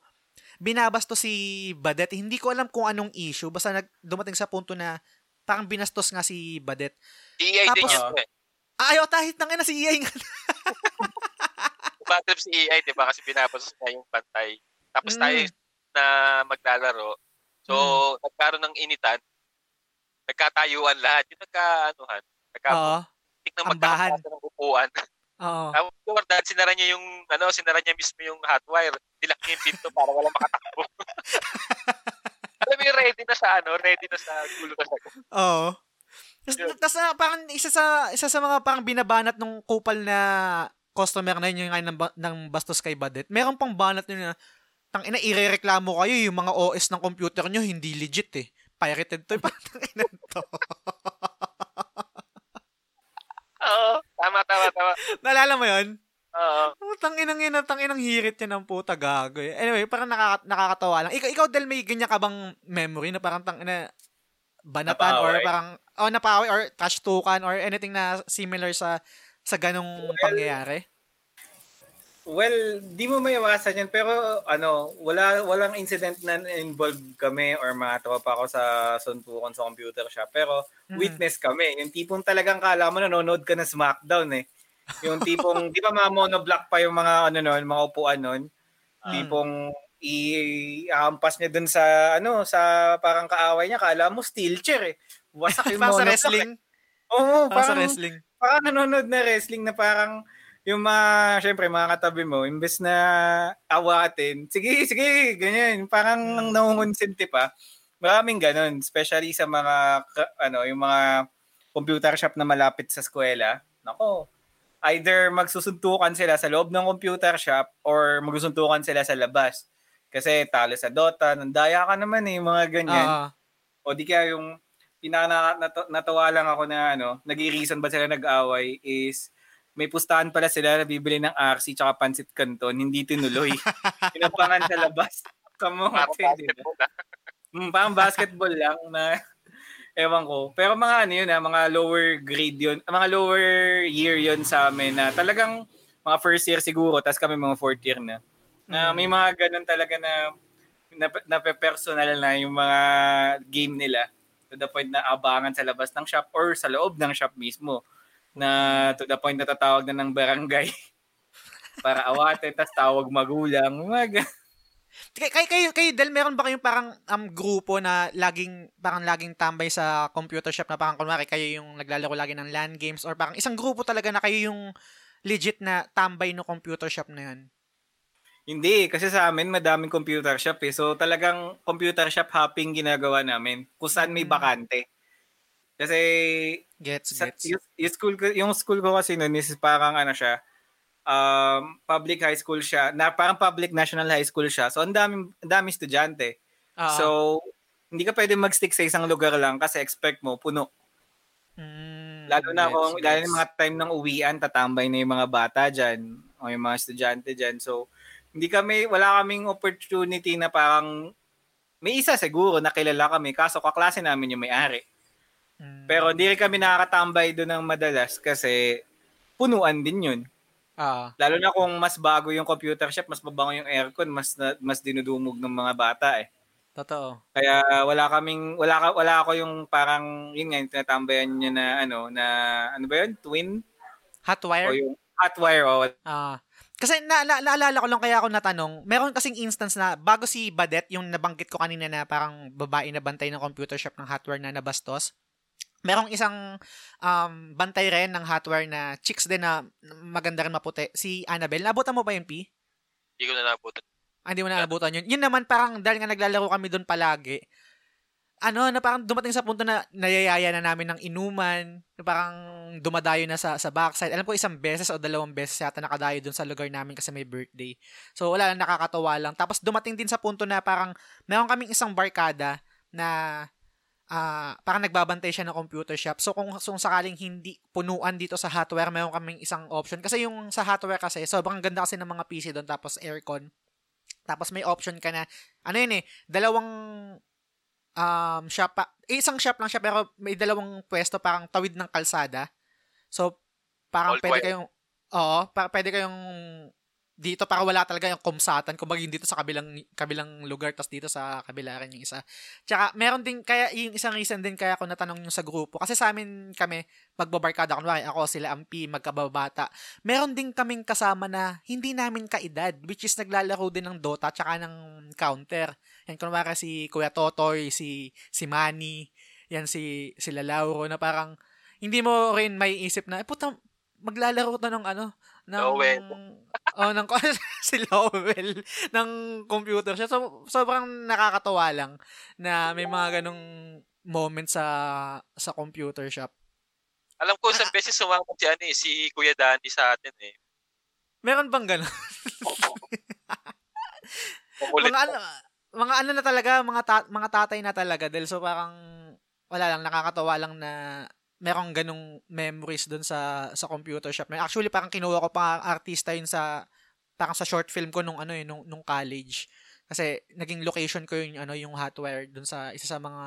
binabasto si Badet. Hindi ko alam kung anong issue. Basta nag, dumating sa punto na parang binastos nga si Badet. EA din Tapos- yun. eh. Ah, ayaw, tahit nang ina si EA nga. Bad si EA, di ba? Kasi binabasa niya yung pantay. Tapos Mm. tayo na maglalaro. So, nagkaroon ng initan. Nagkatayuan lahat. Yung nagka-anuhan. Oo. Nagka-tik ng ambahan. magkakasya ng upuan. Oo. Tapos, Jordan, sinara niya yung, ano, sinara niya mismo yung hotwire. Nilak niya yung pinto para walang makatakbo. Alam mo yung ready na sa, ano, ready na sa gulo na sa Oo. Tapos, na, parang isa sa isa sa mga parang binabanat nung kupal na customer na yun yung ngayon ng, ng bastos kay Badet. Meron pang banat yun na tang ina irereklamo kayo yung mga OS ng computer nyo hindi legit eh. Pirated to. Parang tang ina to. Oo, tama, tama, tama. Naalala mo yun? Oo. Oh, tang inang ina, tang inang hirit yan ng puta gago. eh. Anyway, parang nakaka- nakakatawa lang. Ikaw, ikaw Del, may ganyan ka bang memory na parang tang ina banatan or parang oh napaway or touch tukan or anything na similar sa sa ganong pangyayari? Well, di mo maiwasan yan. Pero ano, wala walang incident na involved kami or mga tropa ko sa suntukan sa computer shop. Pero Mhm. witness kami. Yung tipong talagang kala mo nanonood ka ng SmackDown eh. Yung tipong, di ba mga monoblock pa yung mga ano nun, mga upuan nun. Mm. Tipong i-ampas niya dun sa ano, sa parang kaaway niya. Kala mo steel chair eh. Wasak yung parang sa wrestling. Oo, Parang sa parang, wrestling. parang nanonood na wrestling na parang yung mga, syempre, mga katabi mo, imbes na awatin, sige, sige, ganyan. Parang Hmm. nangungonsinti pa. Maraming ganun, especially sa mga, ano, yung mga computer shop na malapit sa eskwela. Nako, either magsusuntukan sila sa loob ng computer shop or magsusuntukan sila sa labas. Kasi talo sa Dota, nandaya ka naman eh, mga ganyan. Oo. O di kaya yung pinaka na- nat- natawa lang ako na ano, nag-reason ba sila nag-away is may pustahan pala sila na bibili ng RC tsaka pansit canton, hindi tinuloy. Pinapangan sa labas. Kamo Parang kasi, di ba? Mm, parang basketball lang na ewan ko. Pero mga ano yun ha, mga lower grade yun, mga lower year yun sa amin na talagang mga first year siguro, tapos kami mga fourth year na. Na may mga ganun talaga na na, na personal na yung mga game nila to the point na abangan sa labas ng shop or sa loob ng shop mismo na to the point na tatawag na ng barangay para awate, tas tawag magulang. Mga gan- Kay, kay, kayo, kayo, Del, meron ba kayong parang um, grupo na laging, parang laging tambay sa computer shop na parang kunwari kayo yung naglalaro lagi ng LAN games or parang isang grupo talaga na kayo yung legit na tambay no computer shop na yun? Hindi, kasi sa amin madaming computer shop eh. So talagang computer shop hopping ginagawa namin kung saan may Mm. bakante. Kasi Gets, sa, gets. yung, yung school ko, yung school ko kasi noon is parang ano siya, um, public high school siya, na parang public national high school siya. So ang daming ang daming estudyante. Oo. So hindi ka pwede mag-stick sa isang lugar lang kasi expect mo puno. Mm, Lalo na kung lalo gets. na mga time ng uwian, tatambay na yung mga bata diyan o yung mga estudyante diyan. So hindi kami wala kaming opportunity na parang may isa siguro na kilala kami kaso kaklase namin yung may-ari. Mm. Pero hindi rin kami nakakatambay doon ng madalas kasi punuan din yun. Ah, Lalo na kung mas bago yung computer shop, mas mabango yung aircon, mas na, mas dinudumog ng mga bata eh. totoo. Kaya wala kaming wala wala ako yung parang yun nga yung tinatambayan niya na ano na ano ba yun? Twin Hot o wire? yung hot wire o Ah. kasi na, na, naalala ko lang kaya ako natanong, meron kasing instance na bago si Badet, yung nabanggit ko kanina na parang babae na bantay ng computer shop ng hotware na nabastos, merong isang um, bantay rin ng hotware na chicks din na maganda rin maputi, si Annabelle. Nabutan mo ba yun, P? Hindi ko na nabutan. Ah, hindi mo na nabutan yun. Yun naman parang dahil nga naglalaro kami doon palagi, ano, na parang dumating sa punto na nayayaya na namin ng inuman, na parang dumadayo na sa, sa backside. Alam ko isang beses o dalawang beses yata nakadayo doon sa lugar namin kasi may birthday. So wala lang, nakakatawa lang. Tapos dumating din sa punto na parang meron kaming isang barkada na ah parang nagbabantay siya ng computer shop. So kung, kung sakaling hindi punuan dito sa hotware, meron kaming isang option. Kasi yung sa hotware kasi, sobrang ganda kasi ng mga PC doon tapos aircon. Tapos may option ka na, ano yun eh, dalawang um, shop, pa, eh, isang shop lang siya pero may dalawang pwesto parang tawid ng kalsada. So, parang All pwede quiet. kayong, oo, pa, pwede kayong dito para wala talaga yung kumsatan kung bagay dito sa kabilang kabilang lugar tas dito sa kabila rin yung isa. Tsaka meron din kaya yung isang reason din kaya ako natanong yung sa grupo kasi sa amin kami magbabarkada kunwari ako sila Ampi magkababata. Meron din kaming kasama na hindi namin kaedad which is naglalaro din ng Dota tsaka ng Counter. Yan kunwari si Kuya Totoy, si si Manny, yan si sila Lauro na parang hindi mo rin may isip na, eh puta, maglalaro to ng ano, ng, Lowell. oh, ng, si Lowell, ng computer siya. So, sobrang nakakatawa lang na may mga ganong moment sa sa computer shop. Alam ko sa beses sumama si ano eh, si Kuya Danny sa atin eh. Meron bang? Makulit. mga ano, mga ano na talaga, mga ta- mga tatay na talaga dahil so parang wala lang nakakatawa lang na merong ganong memories doon sa sa computer shop. Actually parang kinuha ko pa artista yun sa parang sa short film ko nung ano eh nung, nung college. Kasi naging location ko yung ano yung hotwire doon sa isa sa mga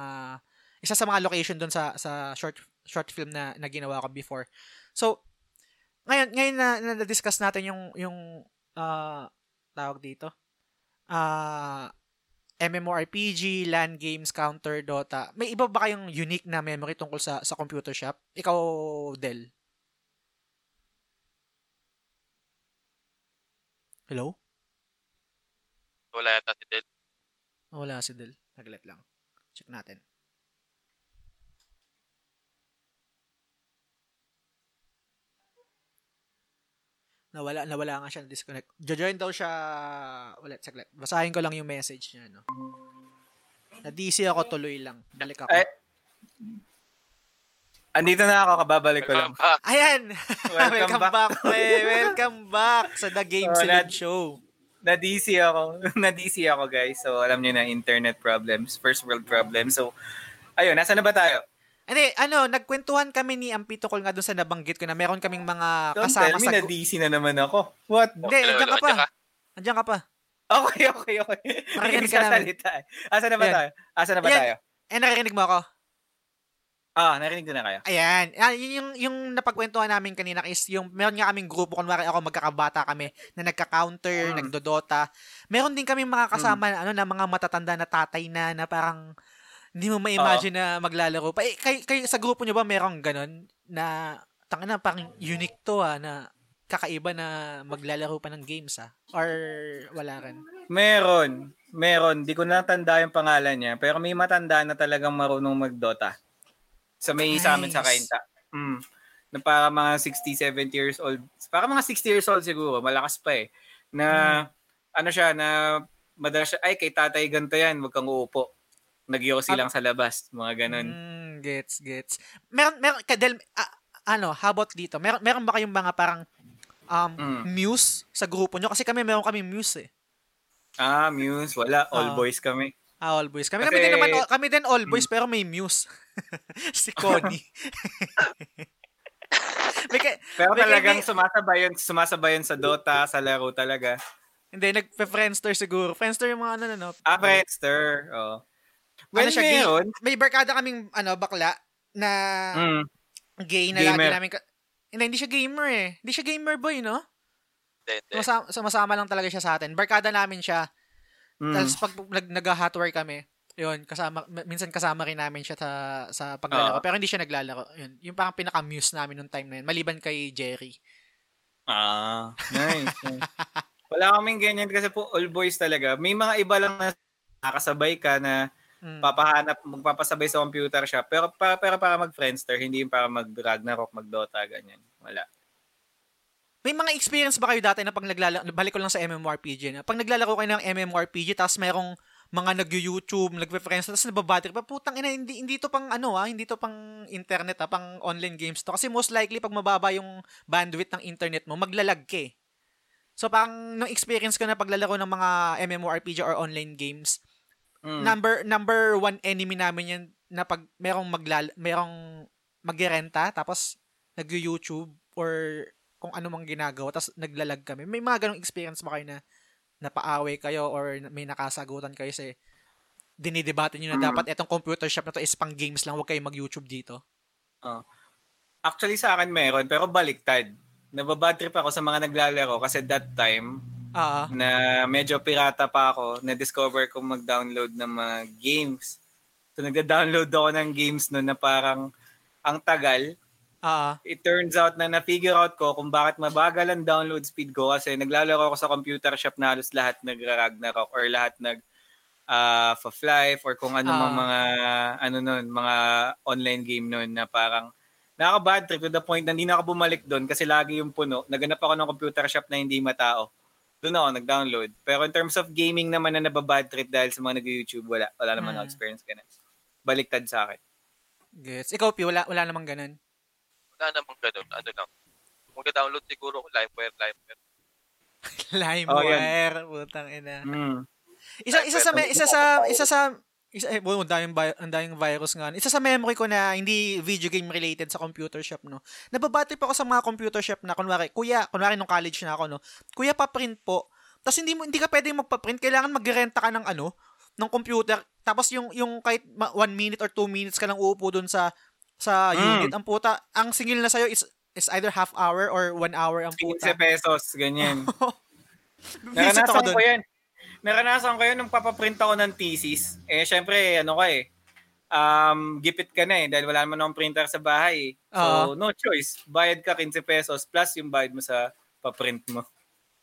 isa sa mga location doon sa sa short short film na, na ginawa ko before. So ngayon ngayon na, na discuss natin yung yung ah tawag dito. Ah MMORPG, LAN games, counter, Dota. May iba ba kayong unique na memory tungkol sa sa computer shop? Ikaw, Del. Hello? Wala yata si Del. Wala si Del. Naglat lang. Check natin. Nawala, nawala nga siya na disconnect. Jojoin daw siya ulit saglit. Basahin ko lang yung message niya, no. Na DC ako tuloy lang. Balik ako. Eh, andito na ako, kababalik ko lang. Ah, Ayan! Welcome Welcome, back. back, pre. Welcome back sa The Game Salad nat- Show. Na-DC ako. Na-DC ako, guys. So, alam niyo na, internet problems. First world problems. So, ayun, nasa na ba tayo? Hindi, ano, nagkwentuhan kami ni Ampito Col nga doon sa nabanggit ko na meron kaming mga Don't kasama tell me sa... na DC na naman ako. What? Hindi, Hello, andyan ka pa. andyan ka. Pa. Okay, okay, okay. Hindi ka namin. eh. Asa na ba Ayan. tayo? Asa na ba Ayan. tayo? Eh, naririnig mo ako? Ah, narinig na kayo. Ayan. Ah, yun yung, yung napagkwentuhan namin kanina is yung, meron nga kaming grupo, kunwari ako magkakabata kami, na nagka-counter, Mm. nagdodota. Meron din kaming mga kasama na, ano, na mga matatanda na tatay na, na parang, hindi mo ma-imagine na maglalaro pa. Eh, kay, kay, sa grupo nyo ba merong ganon na, tanga na, parang unique to ah, na kakaiba na maglalaro pa ng games ah? Or wala rin? Meron. Meron. Di ko natanda yung pangalan niya. Pero may matanda na talagang marunong mag-Dota. Sa may sa amin sa Nice. Kainta. Mm. Na para mga 60, 70 years old. Para mga 60 years old siguro. Malakas pa eh. Na, ano siya, na madalas siya, ay kay tatay ganito yan, wag kang uupo. Nagyosi lang sa labas. Mga ganun. Mm, gets, gets. Meron, meron, Kadel, ah, ano, how about dito? Meron, meron ba kayong mga parang um, Mm. muse sa grupo nyo? Kasi kami meron kami muse eh. Ah, Muse. Wala. All Ah. boys kami. Ah, all boys. Kami, kami Kasi- din naman, kami din all boys, pero may muse. si Connie. may ka- Pero May talagang kaibi- sumasabay yun, sumasabay yun sa Dota, sa laro talaga. hindi, nagpe-friendster siguro. Friendster yung mga ano, ano. Ah, Friendster. Oh. Well, ano siya, gay, may barkada kaming, ano, bakla, na Mm. gay na lagi Gamer. namin, ka- hindi, hindi siya gamer eh. Hindi siya gamer boy, no? Hindi, hindi. Sumasama, sumasama lang talaga siya sa atin. Barkada namin siya. Mm. Tapos pag nag, nag-hotwire kami, yun, kasama, minsan kasama rin namin siya sa, sa paglalaro. Oo. Pero hindi siya naglalaro. Yun, yung parang pinaka-muse namin nung time na yun. Maliban kay Jerry. Ah, nice. nice. Wala kaming ganyan kasi po all boys talaga. May mga iba lang na nakasabay ka na Mm. papahanap, magpapasabay sa computer shop. Pero para, pero para mag-Friendster, hindi yung para mag-Ragnarok, mag-Dota, ganyan. Wala. May mga experience ba kayo dati na pag naglalaro, balik ko lang sa MMORPG na, pag naglalaro kayo ng MMORPG, tapos mayroong mga nag-YouTube, nagpe-friends, tapos nababattery pa, putang ina, hindi, hindi to pang ano ah, hindi to pang internet ah, pang online games to. Kasi most likely, pag mababa yung bandwidth ng internet mo, maglalag ka eh. So, parang, nung experience ko na paglalaro ng mga MMORPG or online games, Mm. number number one enemy namin yan na pag merong maglal merong magrenta tapos nag-YouTube or kung ano mang ginagawa tapos naglalag kami. May mga ganong experience ba kayo na napaaway kayo or may nakasagutan kayo sa dinidebate nyo na Mm. dapat etong computer shop na to is pang games lang, huwag kayo mag-YouTube dito. Actually sa akin meron, pero baliktad. Nababad trip ako sa mga naglalaro kasi that time, Ah, na medyo pirata pa ako, na-discover ko mag-download ng mga games. So nagda-download ako ng games noon na parang ang tagal. ah, It turns out na na-figure out ko kung bakit mabagal ang download speed ko kasi naglalaro ako sa computer shop na halos lahat nag-Ragnarok or lahat nag uh, Life or kung ano mang mga ano nun, mga online game nun na parang nakaka-bad trip to the point na hindi na ako bumalik doon kasi lagi yung puno. Naganap ako ng computer shop na hindi matao. Doon ako nag-download. Pero in terms of gaming naman na nababad trip dahil sa mga nag-YouTube, wala. Wala naman Mm. ako experience ganun. Baliktad sa akin. gets. Ikaw, Pi, wala, wala namang ganun. Wala namang ganun. Ano lang. Kung download siguro ko LimeWire, LimeWire. LimeWire, putang ina. Mm. Isa isa sa me- isa sa isa sa isa eh, well, ang daming ang daming virus nga. Isa sa memory ko na hindi video game related sa computer shop no. Nababati pa ako sa mga computer shop na kunwari, kuya, kunwari nung college na ako no. Kuya pa-print po. Tapos hindi mo hindi ka pwedeng magpa-print, kailangan magrenta ka ng ano, ng computer. Tapos yung yung kahit ma- one minute or two minutes ka lang uupo dun sa sa Mm. unit, ang puta, ang singil na sa'yo is is either half hour or one hour ang 15 puta. pesos, ganyan. Dun. ko yan. Naranasan ko yan nung papaprint ako ng thesis. Eh, syempre, ano ka eh, um, gipit ka na eh, dahil wala naman akong printer sa bahay. eh. So, no choice. Bayad ka 15 pesos plus yung bayad mo sa paprint mo.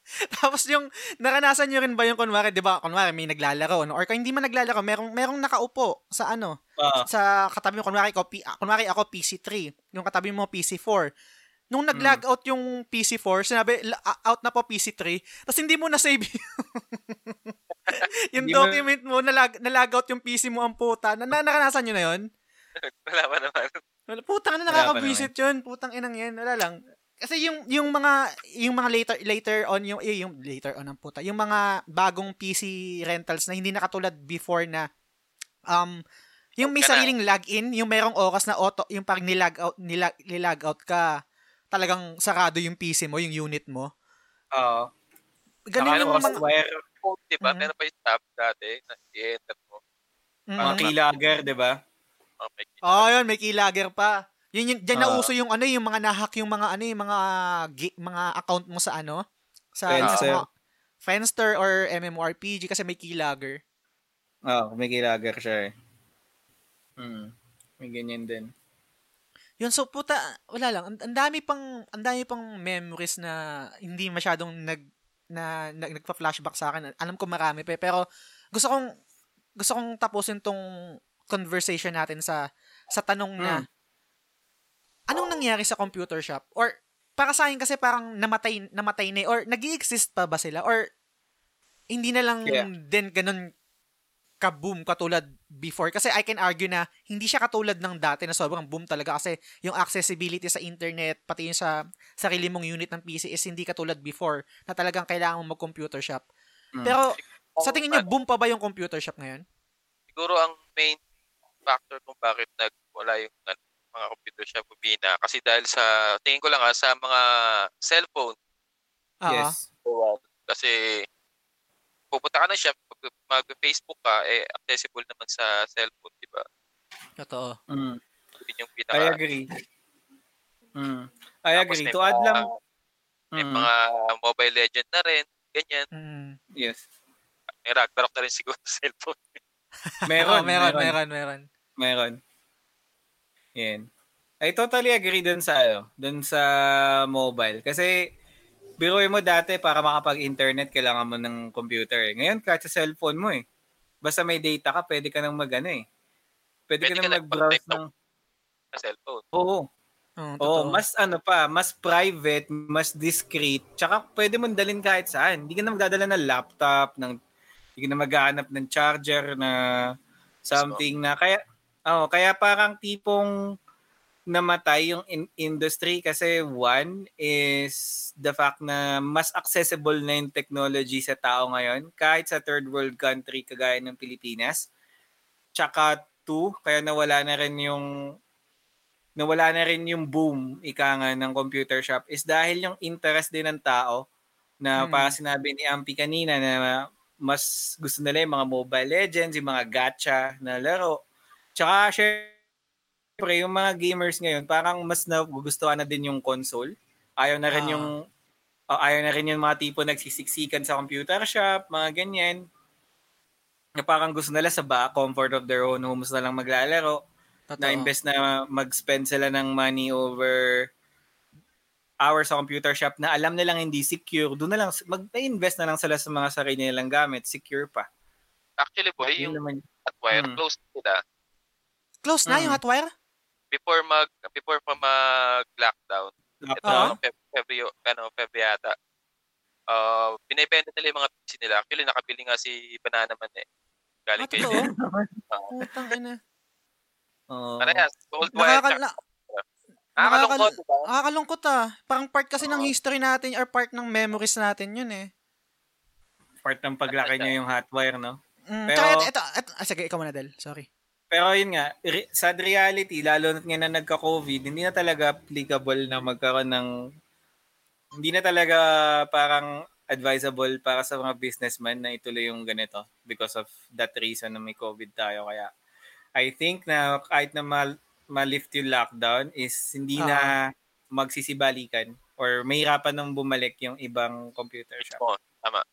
Tapos yung naranasan nyo rin ba yung kunwari, 'di ba? Kunwari may naglalaro no or kung hindi man naglalaro, merong merong nakaupo sa ano, Ah, sa katabi mo kunwari ko, kunwari ako PC3, yung katabi mo PC4. Nung nag-log out yung PC4, sinabi "La- ah, out na po PC3, tapos hindi mo na save yung document mo, nalag, nalag out yung PC mo ang puta. Na, na naranasan nyo na yun? Wala pa naman. Wala, Putang na Wala pa nakaka-visit yun. Putang inang yan. Wala lang. Kasi yung yung mga yung mga later later on yung eh, yung later on ang puta. Yung mga bagong PC rentals na hindi na katulad before na um yung may na. sariling login, yung merong oras na auto, yung pag nilag out nilag, nilag out ka, talagang sarado yung PC mo, yung unit mo. Oo. Ganun Saka yung mga wire, di ba? Mhm. Meron pa yung tab dati na i-enter mo. Mm. mga keylogger, di ba? Oh, may Oh, yun, may keylogger pa. Yun yung diyan Ah. nauso yung ano, yung mga nahack yung mga ano, yung mga mga account mo sa ano, sa Friendster. sa mga- Friendster or MMORPG kasi may keylogger. Oo, may keylogger siya eh. Mm. May ganyan din. Yun so puta, wala lang. Ang, dami pang ang dami pang memories na hindi masyadong nag na, nag, nagpa-flashback sa akin. Alam ko marami pa, eh, pero gusto kong gusto kong tapusin tong conversation natin sa sa tanong na Hmm. anong nangyari sa computer shop or para sa akin kasi parang namatay namatay na eh, or nag-exist pa ba sila or hindi na lang Yeah. din ganun ka-boom katulad before kasi I can argue na hindi siya katulad ng dati na sobrang boom talaga kasi yung accessibility sa internet pati yung sa sarili mong unit ng PC is hindi katulad before na talagang kailangan mo mag-computer shop. Mm. Pero sa tingin niyo boom pa ba yung computer shop ngayon? siguro ang main factor kung bakit nagwala yung ano, mga computer shop bumina kasi dahil sa tingin ko lang ah, sa mga cellphone Oo. Yes. kasi pupunta ka ng shop mag- mag-Facebook ka eh accessible naman sa cellphone di ba Totoo. Mm. yun yung I pinaka agree. Mm. I Tapos agree. To add mga- lang, may Mm. mga mobile legend na rin ganyan Mm. yes. may Ragnarok na rin siguro sa cellphone Meron, Oo, meron, meron, meron. Meron. Yan. I totally agree dun sa ano, dun sa mobile. Kasi biruin mo dati para makapag-internet kailangan mo ng computer eh. Ngayon kahit sa cellphone mo eh. Basta may data ka, pwede ka nang mag ano eh. Pwede, Pwede ka nang mag-browse ng... sa cellphone Oo. Oo, Oo, totoo. mas ano pa, mas private, mas discreet. Tsaka pwede mo dalhin kahit saan. Hindi ka na magdadala ng laptop, ng hindi ka na maghahanap ng charger na something na kaya oh, kaya parang tipong namatay yung in- industry kasi one is the fact na mas accessible na yung technology sa tao ngayon kahit sa third world country kagaya ng Pilipinas. Tsaka two, kaya nawala na rin yung nawala na rin yung boom ika nga ng computer shop is dahil yung interest din ng tao na Hmm. para sinabi ni Ampi kanina na mas gusto nila yung mga Mobile Legends, yung mga gacha na laro. Tsaka syempre yung mga gamers ngayon parang mas nagugustuhan na din yung console. Ayaw na rin Ah. yung o ayaw na rin yung mga tipo nagsisiksikan sa computer shop, mga ganyan. Na parang gusto nila sa ba, comfort of their own homes na lang maglalaro. Totoo. Na imbes na mag-spend sila ng money over hours sa computer shop na alam nilang hindi secure, doon na lang, mag-invest na lang sila sa mga sarili nilang gamit, secure pa. Actually, boy, Yun yung naman. Hotwire, Mm. close sila. Close na Mm. yung hotwire? Before mag, before pa ito, Lockdown. Feb, February, ano, February yata. Uh, binibenta nila yung mga PC nila. Actually, nakabili nga si Banana Man eh. Galing Ah, kay. Putang ina. Oo. Parehas, Gold Wire. Nakaka- tsaka- na- Nakakalungkot, diba? Nakakalungkot ah. Parang part kasi ng Oo. history natin or part ng memories natin yun eh. Part ng paglaki niya yung hotwire, no? Mm, Pero- Pero, ito, ito, ito, ah, sige, ikaw muna, Del. Sorry. Pero yun nga, re- sad reality, lalo na nga na nagka-COVID, hindi na talaga applicable na magkaroon ng, hindi na talaga parang advisable para sa mga businessman na ituloy yung ganito because of that reason na may COVID tayo. Kaya I think na kahit na mal- ma-lift yung lockdown is hindi na magsisibalikan or may hirapan nang bumalik yung ibang computer shop. Oo, tama.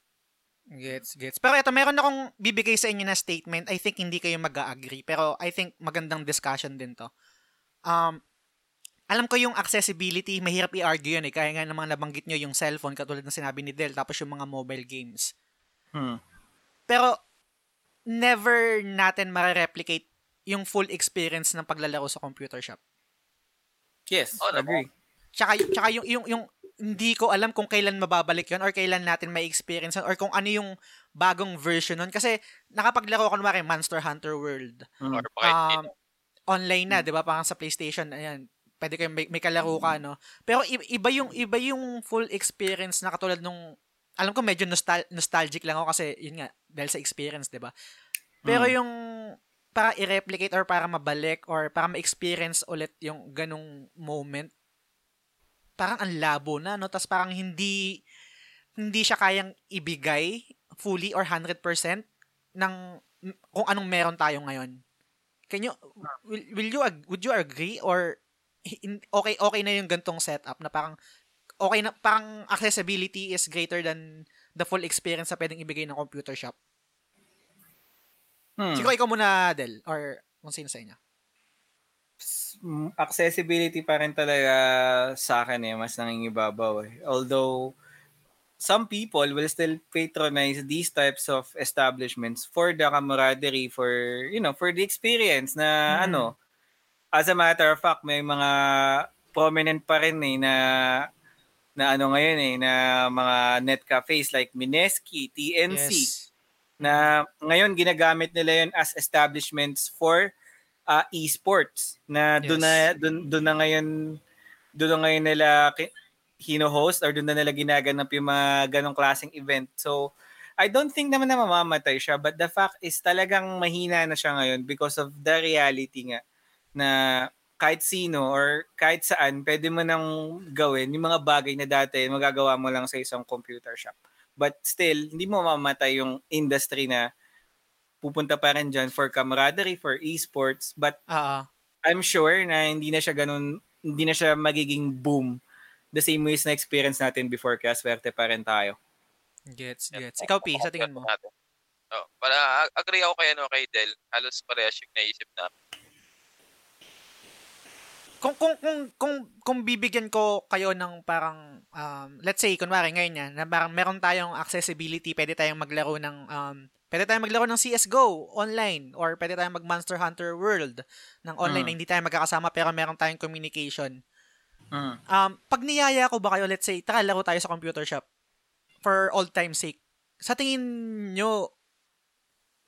Gets, gets. Pero ito, meron akong bibigay sa inyo na statement. I think hindi kayo mag-agree. Pero I think magandang discussion din to. Um, alam ko yung accessibility, mahirap i-argue yun eh. Kaya nga naman nabanggit nyo yung cellphone, katulad ng sinabi ni Del, tapos yung mga mobile games. Hmm. Pero, never natin ma-replicate yung full experience ng paglalaro sa computer shop. Yes, Oh, agree. Tsaka, tsaka yung, yung, yung, hindi ko alam kung kailan mababalik yun or kailan natin may experience yun or kung ano yung bagong version nun. Kasi nakapaglaro ko kunwari Monster Hunter World. Hmm. Or Um, online na, 'di ba? Parang sa PlayStation, ayan. Pwede kayo may, may kalaro ka, no? Pero iba yung iba yung full experience na katulad nung alam ko medyo nostal- nostalgic lang ako kasi yun nga dahil sa experience, 'di ba? Pero Mm. yung para i-replicate or para mabalik or para ma-experience ulit yung ganong moment parang ang labo na no tas parang hindi hindi siya kayang ibigay fully or 100% ng kung anong meron tayo ngayon. Can you will, will you would you agree or okay okay na yung gantong setup na parang okay na parang accessibility is greater than the full experience na pwedeng ibigay ng computer shop. Hmm. Siguro ikaw muna Del or kung sino sa inyo. Mm, accessibility pa rin talaga sa akin eh, mas nangingibabaw eh. Although, some people will still patronize these types of establishments for the camaraderie, for, you know, for the experience na Mhm. ano, as a matter of fact, may mga prominent pa rin eh na na ano ngayon eh, na mga net cafes like Mineski, TNC, Yes. na ngayon ginagamit nila yun as establishments for uh, esports na doon Yes. na doon doon na ngayon doon na ngayon nila hino-host or doon na nila ginaganap yung mga ganong klaseng event. So I don't think naman na mamamatay siya but the fact is talagang mahina na siya ngayon because of the reality nga na kahit sino or kahit saan pwede mo nang gawin yung mga bagay na dati magagawa mo lang sa isang computer shop. But still, hindi mo mamatay yung industry na pupunta pa rin dyan for camaraderie, for esports. But Oo. I'm sure na hindi na siya ganun, hindi na siya magiging boom the same ways na experience natin before kaya swerte pa rin tayo. Gets, gets. Ikaw, P, sa tingin mo? Oh, para agree ako kay ano kay Del. Halos parehas yung naisip na. kung kung kung kung kung bibigyan ko kayo ng parang um, let's say kunwari ngayon yan na parang meron tayong accessibility, pwede tayong maglaro ng um, pwede tayong maglaro ng CS:GO online or pwede tayong mag Monster Hunter World ng online Mm. na hindi tayo magkakasama pero meron tayong communication. Mm. Um, pag niyaya ko ba kayo, let's say, tara laro tayo sa computer shop for old time's sake. Sa tingin nyo,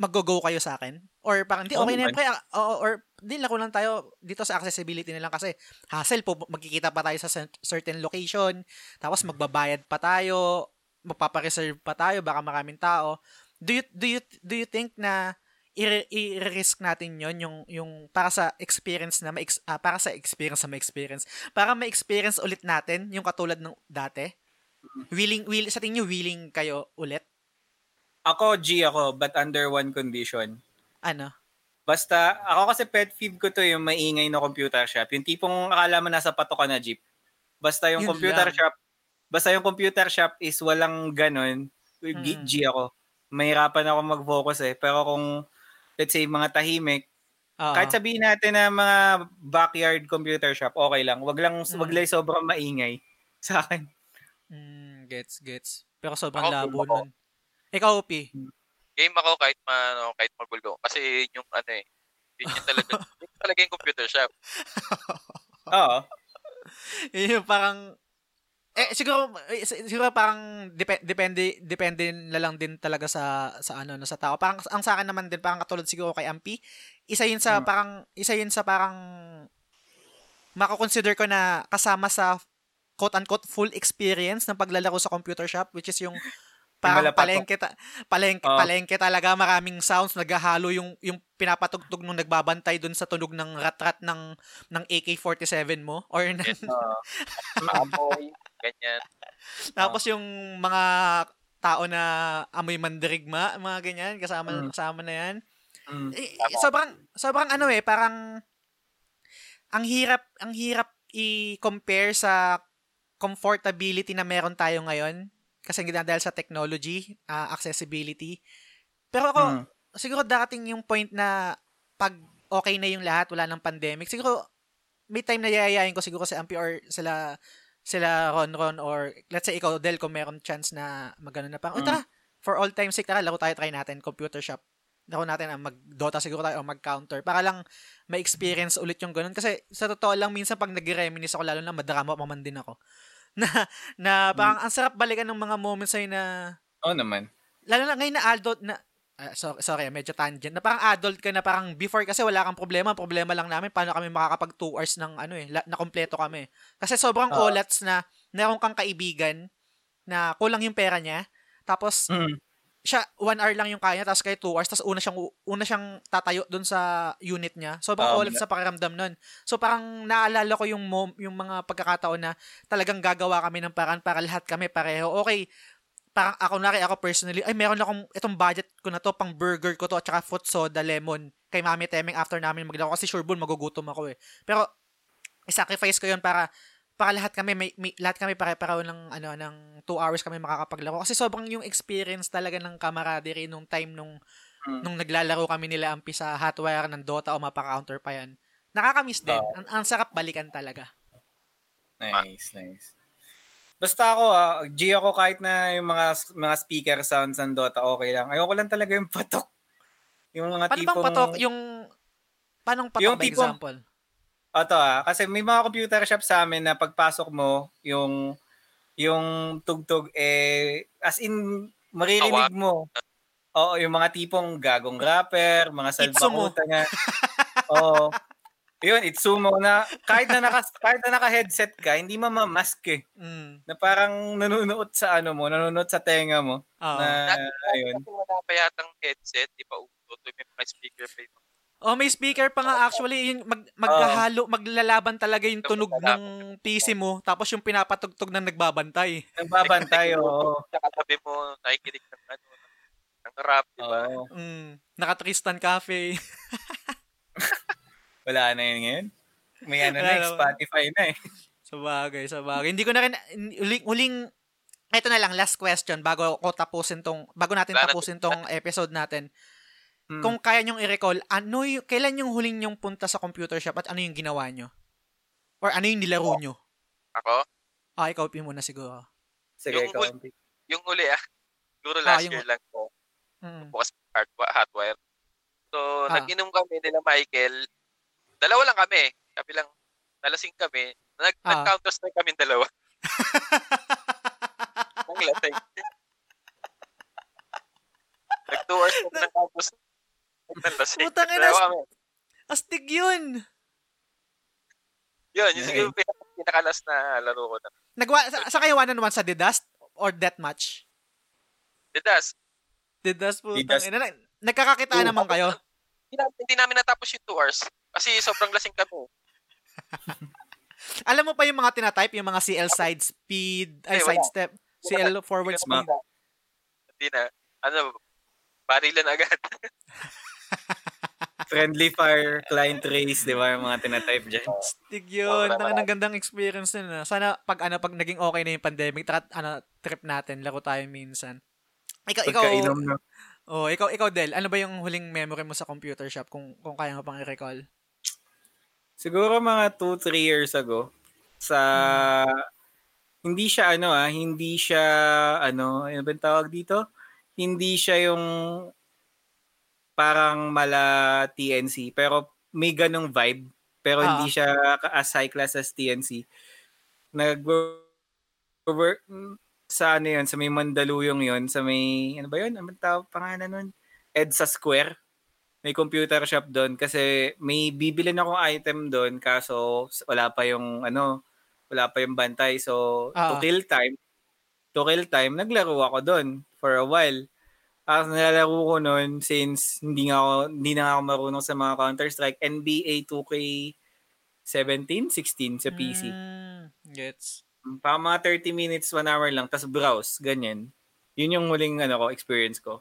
mag-go kayo sa akin? Or parang, di, Oo okay na naman. yun, pre. ah, oo, or, di, lako lang tayo dito sa accessibility na lang kasi hassle po, magkikita pa tayo sa cer- certain location, tapos magbabayad pa tayo, magpapareserve pa tayo, baka maraming tao. Do you, do you, do you think na i- i-risk natin yon yung yung para sa experience na ma para sa experience na ma-experience para ma-experience ulit natin yung katulad ng dati willing will sa tingin niyo willing kayo ulit Ako, G ako, but under one condition. ano Basta, ako kasi pet peeve ko to yung maingay na computer shop. Yung tipong akala mo nasa pato ka na jeep. Basta yung Yun computer lang. shop, basta yung computer shop is walang ganun, Mm. G, G ako. Mahirapan ako mag-focus eh. Pero kung, let's say, mga tahimik, Oo. kahit sabihin natin na mga backyard computer shop, okay lang. Wag lang, Mm. wag lang sobrang maingay sa akin. Mm, gets, gets. Pero sobrang Ako, labo ako. nun. Ikaw, Pi. Game ako kahit ma, ano, kahit magulgo. Kasi yun yung ano eh. Yun yung talaga, yun talaga yung computer shop. Oo. Yun yung parang eh siguro eh, si- siguro parang dep- depende depende na lang din talaga sa sa ano no sa tao. Parang ang sa akin naman din parang katulad siguro kay Ampi, isa yun sa Hmm. parang isa yun sa parang mako-consider ko na kasama sa quote unquote full experience ng paglalaro sa computer shop which is yung parang palengke ta- palengke Oo. palengke talaga maraming sounds naghahalo yung yung pinapatugtog nung nagbabantay dun sa tunog ng rat-rat ng ng AK47 mo or ng, Yes. Ganyan. Tapos yung mga tao na amoy mandirigma, mga ganyan, kasama Mm. kasama na 'yan. Mm. Eh, sobrang sobrang ano eh, parang ang hirap ang hirap i-compare sa comfortability na meron tayo ngayon kasi dahil sa technology, ah, accessibility. Pero ako, Mm. siguro darating yung point na pag okay na yung lahat, wala ng pandemic, siguro may time na yayayain ko siguro si Ampi or sila sila Ron Ron or let's say ikaw Del kung meron chance na magano na parang, "Oh, Mm. tara, for all time sake, tara, laro tayo, try natin, computer shop. Laro natin, ah, mag-Dota siguro tayo o mag-counter para lang ma-experience ulit yung ganun. Kasi sa totoo lang, minsan pag nag-reminis ako, lalo na madrama pa man din ako, na, na parang ang sarap balikan ng mga moments ay na Oo naman. lalo na ngayon na adult na ah, sorry, sorry, medyo tangent. Na parang adult ka na parang before kasi wala kang problema. Problema lang namin paano kami makakapag 2 hours ng ano eh, la- na kompleto kami. Kasi sobrang Oo. olats na meron kang kaibigan na kulang yung pera niya. Tapos Mm. siya 1 hour lang yung kaya tapos kayo 2 hours tapos una siyang una siyang tatayo doon sa unit niya. Sobrang Um, olats sa pakiramdam nun. So parang naalala ko yung mom, yung mga pagkakataon na talagang gagawa kami ng paraan para lahat kami pareho. Okay, parang ako na ako personally, ay meron akong itong budget ko na to pang burger ko to at saka fruit soda lemon kay Mami Temeng after namin maglaro kasi sure bull magugutom ako eh. Pero i-sacrifice ko 'yon para para lahat kami may, may lahat kami pare-pareho ng ano ng 2 hours kami makakapaglaro kasi sobrang yung experience talaga ng camaraderie nung time nung Mm. nung naglalaro kami nila ampi sa Hotwire ng Dota o mapa-counter pa yan. Nakakamiss din. Ang, ang sarap balikan talaga. Nice, nice. Basta ako, ah, G ako kahit na yung mga mga speaker sounds ng Dota, okay lang. Ayoko lang talaga yung patok. Yung mga Paano tipong... patok yung paano patok Yung tipong- example? Ito ah, kasi may mga computer shop sa amin na pagpasok mo, yung yung tugtog eh as in maririnig mo. Oo, yung mga tipong gagong rapper, mga salbakuta nga. Oo. Yun, itsumo na kahit na naka kahit na naka-headset ka, hindi mamamask eh. Mm. Na parang nanunuot sa ano mo, nanunuot sa tenga mo. Oo. Na ayun. Wala pa yatang headset, di pa uso. May mga speaker pa yun. Oh, may speaker pa nga actually, yung mag maghahalo, maglalaban talaga yung tunog ng PC mo, tapos yung pinapatugtog ng nagbabantay. Nagbabantay, oo. Nakatabi mo, nakikinig ng ano, ng rap, di ba? Mm. Naka Tristan Cafe. Wala na yun ngayon. May ano na, eh. Spotify na eh. sa bagay, sa bagay. Hindi ko na rin huling, huling ito na lang last question bago ko tapusin tong bago natin tapusin tong episode natin. Hmm. Kung kaya nyong i-recall, ano yung, kailan yung huling nyong punta sa computer shop at ano yung ginawa nyo? Or ano yung nilaro nyo? Ako, Ah, ikaw pi muna siguro. Sige, yung ikaw. hul- yung uli ah, siguro Ah, last yung- year lang po, Mm. bukas hardwire, hotwire. So, Ah. nag-inom kami nila Michael. Dalawa lang kami. Kami lang, nalasing kami. Nag, Ah. Nag-counter strike kami dalawa. Ang lasing. Nag-two hours kami ng counter strike. Ang lasing. Putang ina. Astig yun! Yun, yung Yeah. siguro pinaka- pinakalas na laro ko na. Nagwa, sa, sa kayo one on one sa The Dust or Deathmatch? The Dust. The Dust po. Dust. Ina, nag- nagkakakitaan naman kayo. Hindi namin, hindi namin natapos yung two hours. Kasi sobrang lasing kami. Alam mo pa yung mga tinatype, yung mga CL side speed, ay Ay, wala. side step, CL forward Hindi speed. na- Hindi na. Ano, barilan agad. Friendly fire, client trace, di ba? Yung mga tinatype dyan. Stig yun. Tanga ng gandang experience nun. ah. Sana pag ano pag naging okay na yung pandemic, tara, ano, trip natin, laro tayo minsan. Ikaw, ikaw, Pagkainom na. Oh, ikaw, ikaw, Del, ano ba yung huling memory mo sa computer shop kung kung kaya mo pang i-recall? Siguro mga 2-3 years ago, sa... Hindi siya ano ah, hindi siya ano, ano ba yung tawag dito? Hindi siya yung parang mala TNC, pero may ganong vibe, pero hindi Ah. siya ka- as high class as TNC. Nag work sa ano yun, sa may Mandaluyong yun, sa may, ano ba yun? Ano ba tawag pangalan nun? EDSA Square. May computer shop doon kasi may bibilin akong item doon kaso wala pa yung ano, wala pa yung bantay. So, to Ah. kill time, to kill time, naglaro ako doon for a while. Tapos nilalaro ko noon since hindi nga ako, hindi na ako marunong sa mga Counter-Strike, NBA 2K17, 16 sa PC. Mm, gets. Pa mga 30 minutes, 1 hour lang, tapos browse, ganyan. Yun yung huling ano ko, experience ko.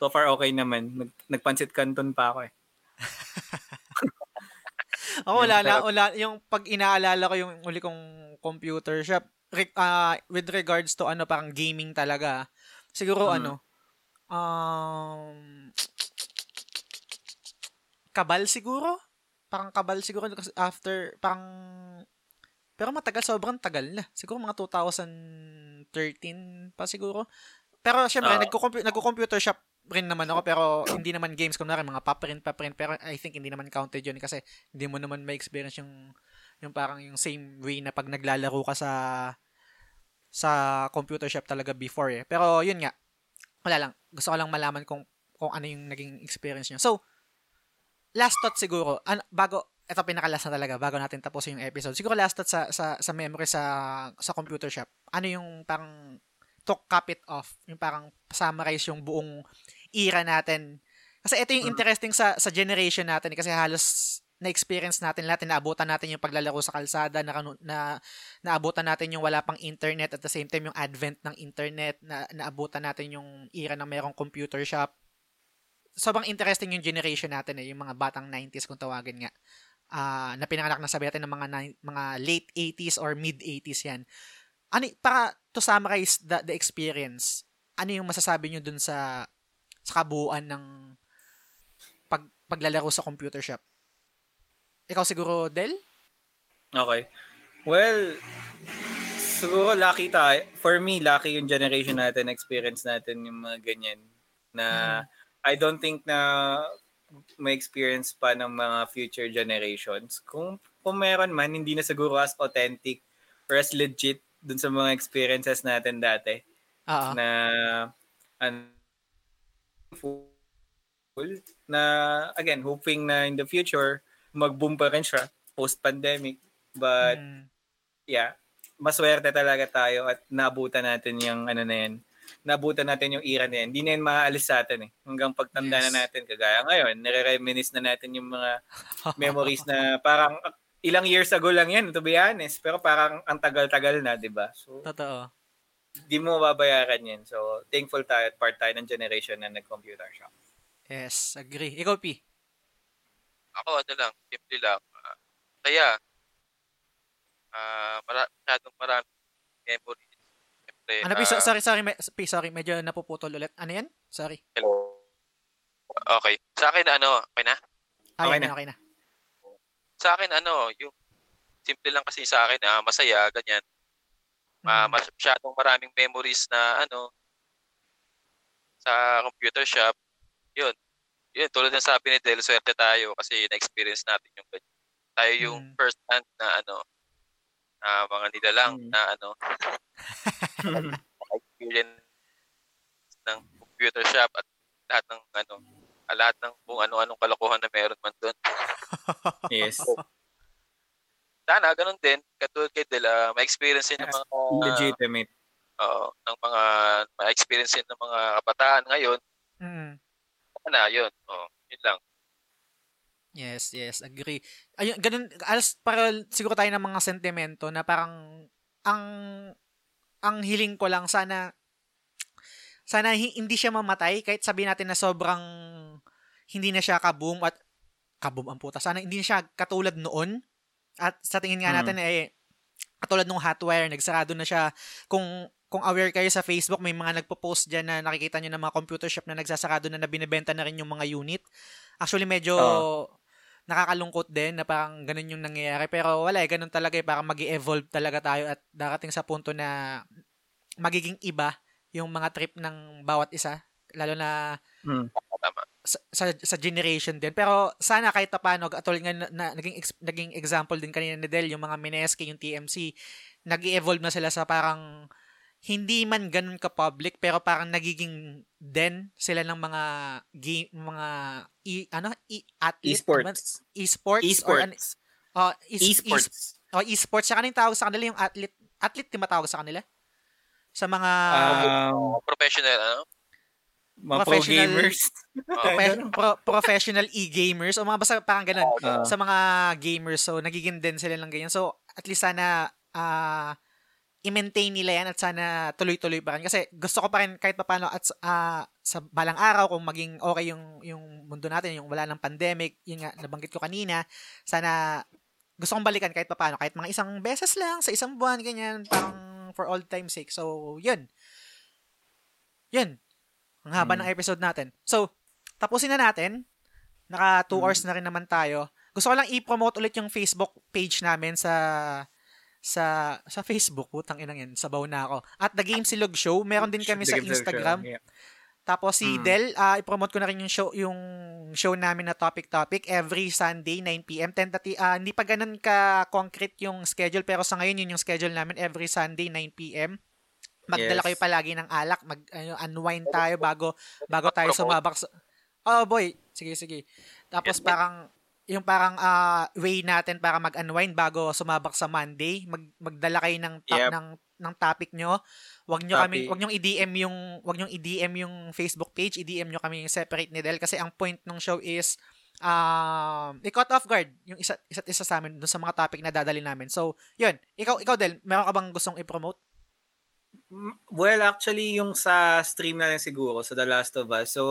So far, okay naman. Nag, nagpansit canton pa ako eh. Ako wala na, wala, yung pag inaalala ko yung uli kong computer shop, re- ah, with regards to ano, parang gaming talaga, siguro Mm. ano, um, kabal siguro? Parang kabal siguro after, parang, pero matagal, sobrang tagal na. Siguro mga 2013 pa siguro. Pero syempre, Ah. nagko-compu- nagko-computer shop rin naman ako pero hindi naman games kunwari mga paprint paprint pero I think hindi naman counted yun kasi hindi mo naman ma-experience yung yung parang yung same way na pag naglalaro ka sa sa computer shop talaga before eh. Pero yun nga, wala lang. Gusto ko lang malaman kung kung ano yung naging experience nyo. So, last thought siguro, an, bago, ito pinakalas na talaga, bago natin tapusin yung episode. Siguro last thought sa, sa, sa memory sa, sa computer shop. Ano yung parang to cap it off, yung parang summarize yung buong era natin. Kasi ito yung interesting sa sa generation natin kasi halos na-experience natin lahat, naabutan natin yung paglalaro sa kalsada, na, na naabutan natin yung wala pang internet at the same time yung advent ng internet, na naabutan natin yung era ng merong computer shop. Sobrang interesting yung generation natin eh, yung mga batang 90s kung tawagin nga. Ah, na pinanganak na sabi natin ng mga mga late 80s or mid 80s yan. Ano para to summarize the, the experience, ano yung masasabi nyo dun sa sa kabuuan ng pag, paglalaro sa computer shop? Ikaw siguro, Del? Okay. Well, siguro lucky tayo. For me, lucky yung generation natin, experience natin yung mga ganyan. Na I don't think na may experience pa ng mga future generations. Kung, kung meron man, hindi na siguro as authentic or as legit dun sa mga experiences natin dati. Oo. na ano, full na again hoping na in the future mag-boom pa rin siya post pandemic but Mm. yeah maswerte talaga tayo at naabutan natin yung ano na yan naabutan natin yung era na yan hindi na yan maaalis sa atin eh hanggang pagtanda Yes. na natin kagaya ngayon nire-reminisce na natin yung mga memories na parang ilang years ago lang yan to be honest pero parang ang tagal-tagal na di ba so Totoo. di mo mababayaran yan. So, thankful tayo at part tayo ng generation na nag-computer shop. Yes, agree. Ikaw, P. Ako, ano lang, simple lang. ah, kaya, ah mara- masyadong marami memories. Siyempre, Ano, P? So- ah, sorry, sorry, me- P, sorry. Medyo napuputol ulit. Ano yan? Sorry. okay. Sa akin, ano, okay na? Ay, Okay okay, na. okay na. Sa akin, ano, yung simple lang kasi sa akin, ah, masaya, ganyan. Ah, Mm. mas- masyadong maraming memories na, ano, sa computer shop. Yun. Yun, tulad ng sabi ni Del, swerte tayo kasi na-experience natin yung ganyan. Tayo yung Mm. first hand na, ano, na mga nilalang Mm. na, ano, experience ng computer shop at lahat ng ano ah, lahat ng kung ano-anong kalokohan na meron man doon. Yes. Sana ganun din katulad kay Del ah, ma-experience din ng mga Legitimate. oo, ng mga ma-experience din ng mga kabataan ngayon. Mm. Sana yun. Oh, yun lang. Yes, yes, agree. Ayun, ganun, alas para siguro tayo ng mga sentimento na parang ang ang hiling ko lang sana sana hi- hindi siya mamatay kahit sabihin natin na sobrang hindi na siya ka-boom at kaboom ang puta. Sana hindi siya katulad noon. At sa tingin nga Mm. natin, eh, katulad nung Hotwire, nagsarado na siya. Kung kung aware kayo sa Facebook, may mga nagpo-post dyan na nakikita nyo ng mga computer shop na nagsasarado na na binibenta na rin yung mga unit. Actually, medyo Oo. nakakalungkot din na parang ganun yung nangyayari. Pero wala eh, ganun talaga eh. Parang mag evolve talaga tayo at darating sa punto na magiging iba yung mga trip ng bawat isa. Lalo na Mm. Tama. sa, sa, sa generation din. Pero sana kahit pa paano, atulad nga na, na, naging, ex- naging example din kanina ni Del, yung mga Mineski, yung TMC, nag evolve na sila sa parang hindi man ganun ka-public, pero parang nagiging den sila ng mga game, mga e, ano, e, athlete, Esports. esports, or ano, Esports. oh, is- is- Esports. oh, esports. Saka yung tawag sa kanila, yung athlete, athlete yung matawag sa kanila? Sa mga Um, Professional, ano? mga pro professional- gamers. profe- pro- professional e-gamers o mga basta parang ganun Ah. sa mga gamers. So, nagiging din sila ng ganyan. So, at least sana ah i-maintain nila yan at sana tuloy-tuloy pa rin. Kasi gusto ko pa rin kahit paano at ah, sa balang araw kung maging okay yung, yung mundo natin, yung wala ng pandemic, yun nga, nabanggit ko kanina, sana gusto kong balikan kahit paano, kahit mga isang beses lang, sa isang buwan, ganyan, parang for all time sake. So, yun. Yun. Ang haba Hmm. ng episode natin. So, tapusin na natin. Naka 2 Hmm. hours na rin naman tayo. Gusto ko lang i-promote ulit yung Facebook page namin sa sa sa Facebook, putang inang yan, sabaw na ako. At The Game Silog Show, meron din kami sa The Games Instagram. Show, yeah. Tapos si Mm. Del, ah, i-promote ko na rin yung show yung show namin na Topic Topic every Sunday 9 PM. Tentati ah, hindi pa ganun ka concrete yung schedule pero sa ngayon yun yung schedule namin every Sunday 9 PM. Magdala Yes. kayo palagi ng alak, mag ano, unwind tayo bago bago tayo sumabak sa Oh boy, sige sige. Tapos parang yung parang ah, way natin para mag-unwind bago sumabak sa Monday, mag magdala kayo ng top Yep. ng ng topic nyo. Wag nyo kami, Copy. wag nyo i-DM yung wag nyo i-DM yung Facebook page, i-DM nyo kami separate ni Del kasi ang point ng show is um i-cut off guard yung isa, isa't isa sa amin dun sa mga topic na dadali namin. So, yun. Ikaw ikaw Del, meron ka bang gustong i-promote? Well, actually, yung sa stream na lang siguro, sa The Last of Us. So,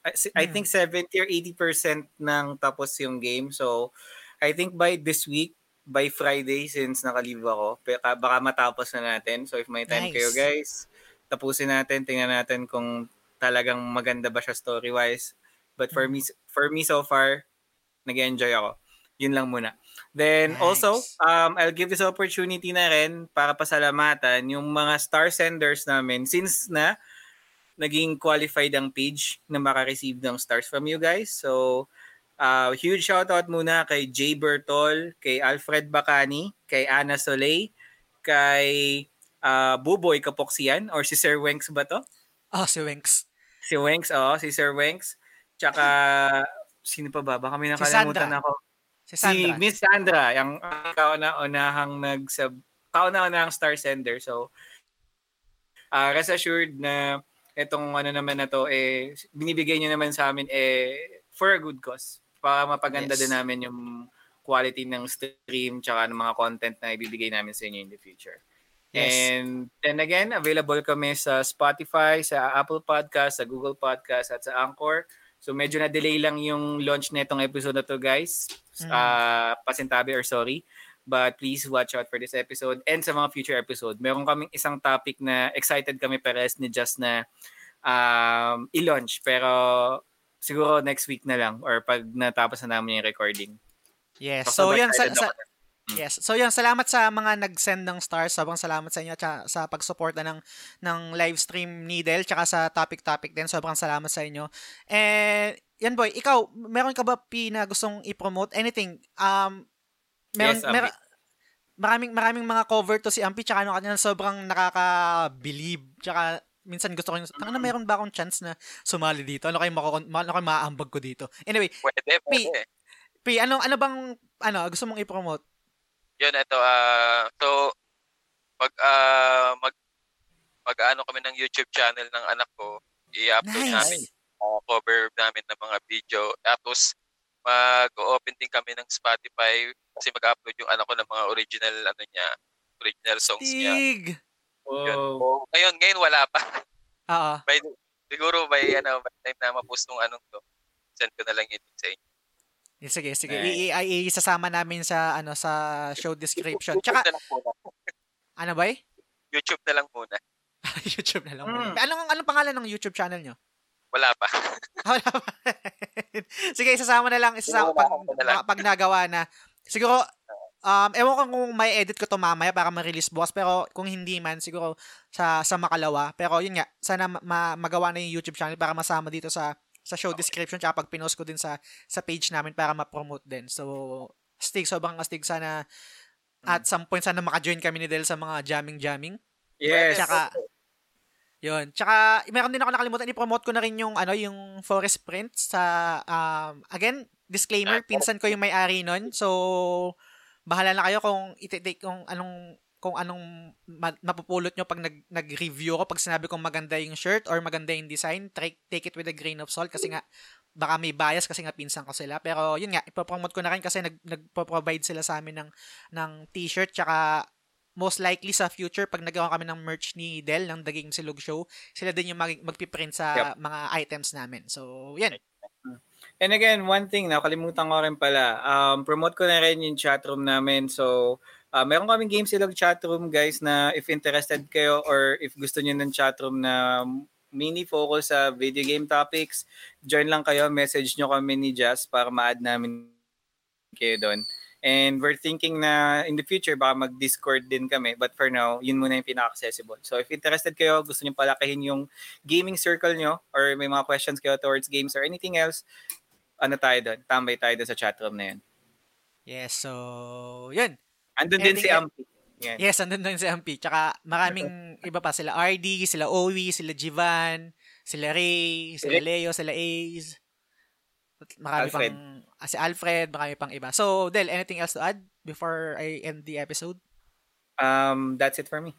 I, I Hmm. think 70 or 80% ng tapos yung game. So, I think by this week, by Friday, since naka-leave ako, baka matapos na natin. So, if may time Nice. kayo guys, tapusin natin, tingnan natin kung talagang maganda ba siya story-wise. But for Hmm. me, for me so far, nag-enjoy ako. Yun lang muna. Then Nice. also, um, I'll give this opportunity na rin para pasalamatan yung mga star senders namin since na naging qualified ang page na makareceive ng stars from you guys. So, uh, huge shoutout muna kay Jay Bertol, kay Alfred Bacani, kay Ana Soleil, kay uh, Buboy Kapoksian or si Sir Wenks ba to? Oh, si Winks. Si Wenks, oo, si Sir Wenks. Tsaka, sino pa ba? Baka may Si nakalimutan Sandra. ako. Si Si Sandra. Miss Sandra, yung kauna-unahang nagsab kauna-unahang star sender. So, uh, rest assured na itong ano naman na to, eh, binibigay niyo naman sa amin eh, for a good cause. Para mapaganda Yes. din namin yung quality ng stream tsaka ng mga content na ibibigay namin sa inyo in the future. Yes. And then again, available kami sa Spotify, sa Apple Podcast, sa Google Podcast, at sa Anchor. So medyo na-delay lang yung launch nitong episode na to guys. Mm. Uh, pasintabi or sorry. But please watch out for this episode and sa mga future episode. Meron kaming isang topic na excited kami pares ni Just na um, i-launch. Pero siguro next week na lang or pag natapos na namin yung recording. Yes. Basta So, yun. Sa, sa. Yes. So, yun. Salamat sa mga nag-send ng stars. Sobrang salamat sa inyo tsaka sa pag-suporta ng, ng live stream ni Del tsaka sa topic-topic din. Sobrang salamat sa inyo. And, yan boy, ikaw, meron ka ba P na gustong i-promote? Anything? Um, meron, Yes, meron, maraming maraming mga cover to si Ampi tsaka ano kanina sobrang nakaka-believe tsaka minsan gusto ko yung tanga na meron ba akong chance na sumali dito ano kayo mako ano kayo maaambag ko dito anyway Pwede, pwede. P ano ano bang ano gusto mong i-promote Yun, ito. ah so, pag ah mag mag ano kami ng YouTube channel ng anak ko, i-upload Nice. namin ah, cover namin ng mga video. Tapos mag-open din kami ng Spotify kasi mag-upload yung anak ko ng mga original ano niya, original songs niya. Stig Yun. Wow. So, ngayon, ngayon wala pa. Oo by, siguro by ano, by time na ma-post nung anong to, send ko na lang yun sa inyo. Sige, sige. Alright. I- i- isasama namin sa ano sa show description. YouTube Tsaka na lang muna. ano ba? eh? YouTube na lang muna. YouTube na lang. Mm. muna. Anong anong pangalan ng YouTube channel nyo? Wala pa. Ah, Wala pa. Sige, isasama na lang. Isasama, pag, Wala na lang. pag nagawa na. Siguro, um, ewan ko kung may edit ko to mamaya para ma-release bukas. Pero kung hindi man, siguro sa sa makalawa. Pero yun nga, sana ma- ma- magawa na yung YouTube channel para masama dito sa sa show description tsaka pag pinost ko din sa sa page namin para ma-promote din. So, astig, sobrang astig sana at some point sana maka-join kami ni Del sa mga jamming-jamming. Yes. Tsaka, yun. Tsaka, meron din ako nakalimutan, i-promote ko na rin yung, ano, yung Forest Print sa, um, again, disclaimer, pinsan ko yung may-ari nun. So, bahala na kayo kung iti-take kung anong kung anong ma- mapupulot nyo pag nag, nag-review ko, pag sinabi kong maganda yung shirt or maganda yung design, try, take it with a grain of salt kasi nga, baka may bias kasi nga pinsan ko sila. Pero yun nga, ipopromote ko na rin kasi nag, nagpo-provide sila sa amin ng, ng t-shirt tsaka most likely sa future, pag nagawa kami ng merch ni Del, ng The Game Silog Show, sila din yung mag- magpiprint sa mga items namin. So, yan. And again, one thing, nakalimutan ko rin pala. Um, promote ko na rin yung chatroom namin. So, uh, meron kaming Game Silog chatroom, guys, na if interested kayo or if gusto niyo ng chatroom na mini focus sa video game topics, join lang kayo, message nyo kami ni Jazz para ma-add namin kayo doon. And we're thinking na in the future, baka mag-Discord din kami. But for now, yun muna yung pinaka-accessible. So if interested kayo, gusto nyo palakihin yung gaming circle nyo, or may mga questions kayo towards games or anything else, ano tayo doon? Tambay tayo doon sa chatroom na yun. Yes, so, yun. Andun din si Ampi. Yan. Yes, andun din si MP. Tsaka maraming iba pa. Sila RD, sila Owi, sila Jivan, sila Ray, sila. Leo, sila Ace. Marami Alfred. pang, ah, si Alfred, marami pang iba. So, Del, anything else to add before I end the episode? Um, that's it for me.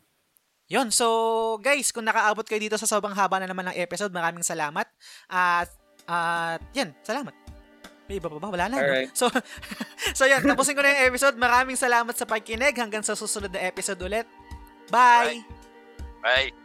Yun, so guys, kung nakaabot kayo dito sa sobrang haba na naman ng episode, maraming salamat. At, at yan, salamat. May iba pa ba? Wala na. no? So, so yan, tapusin ko na yung episode. Maraming salamat sa pagkinig. Hanggang sa susunod na episode ulit. Bye! Bye. Ang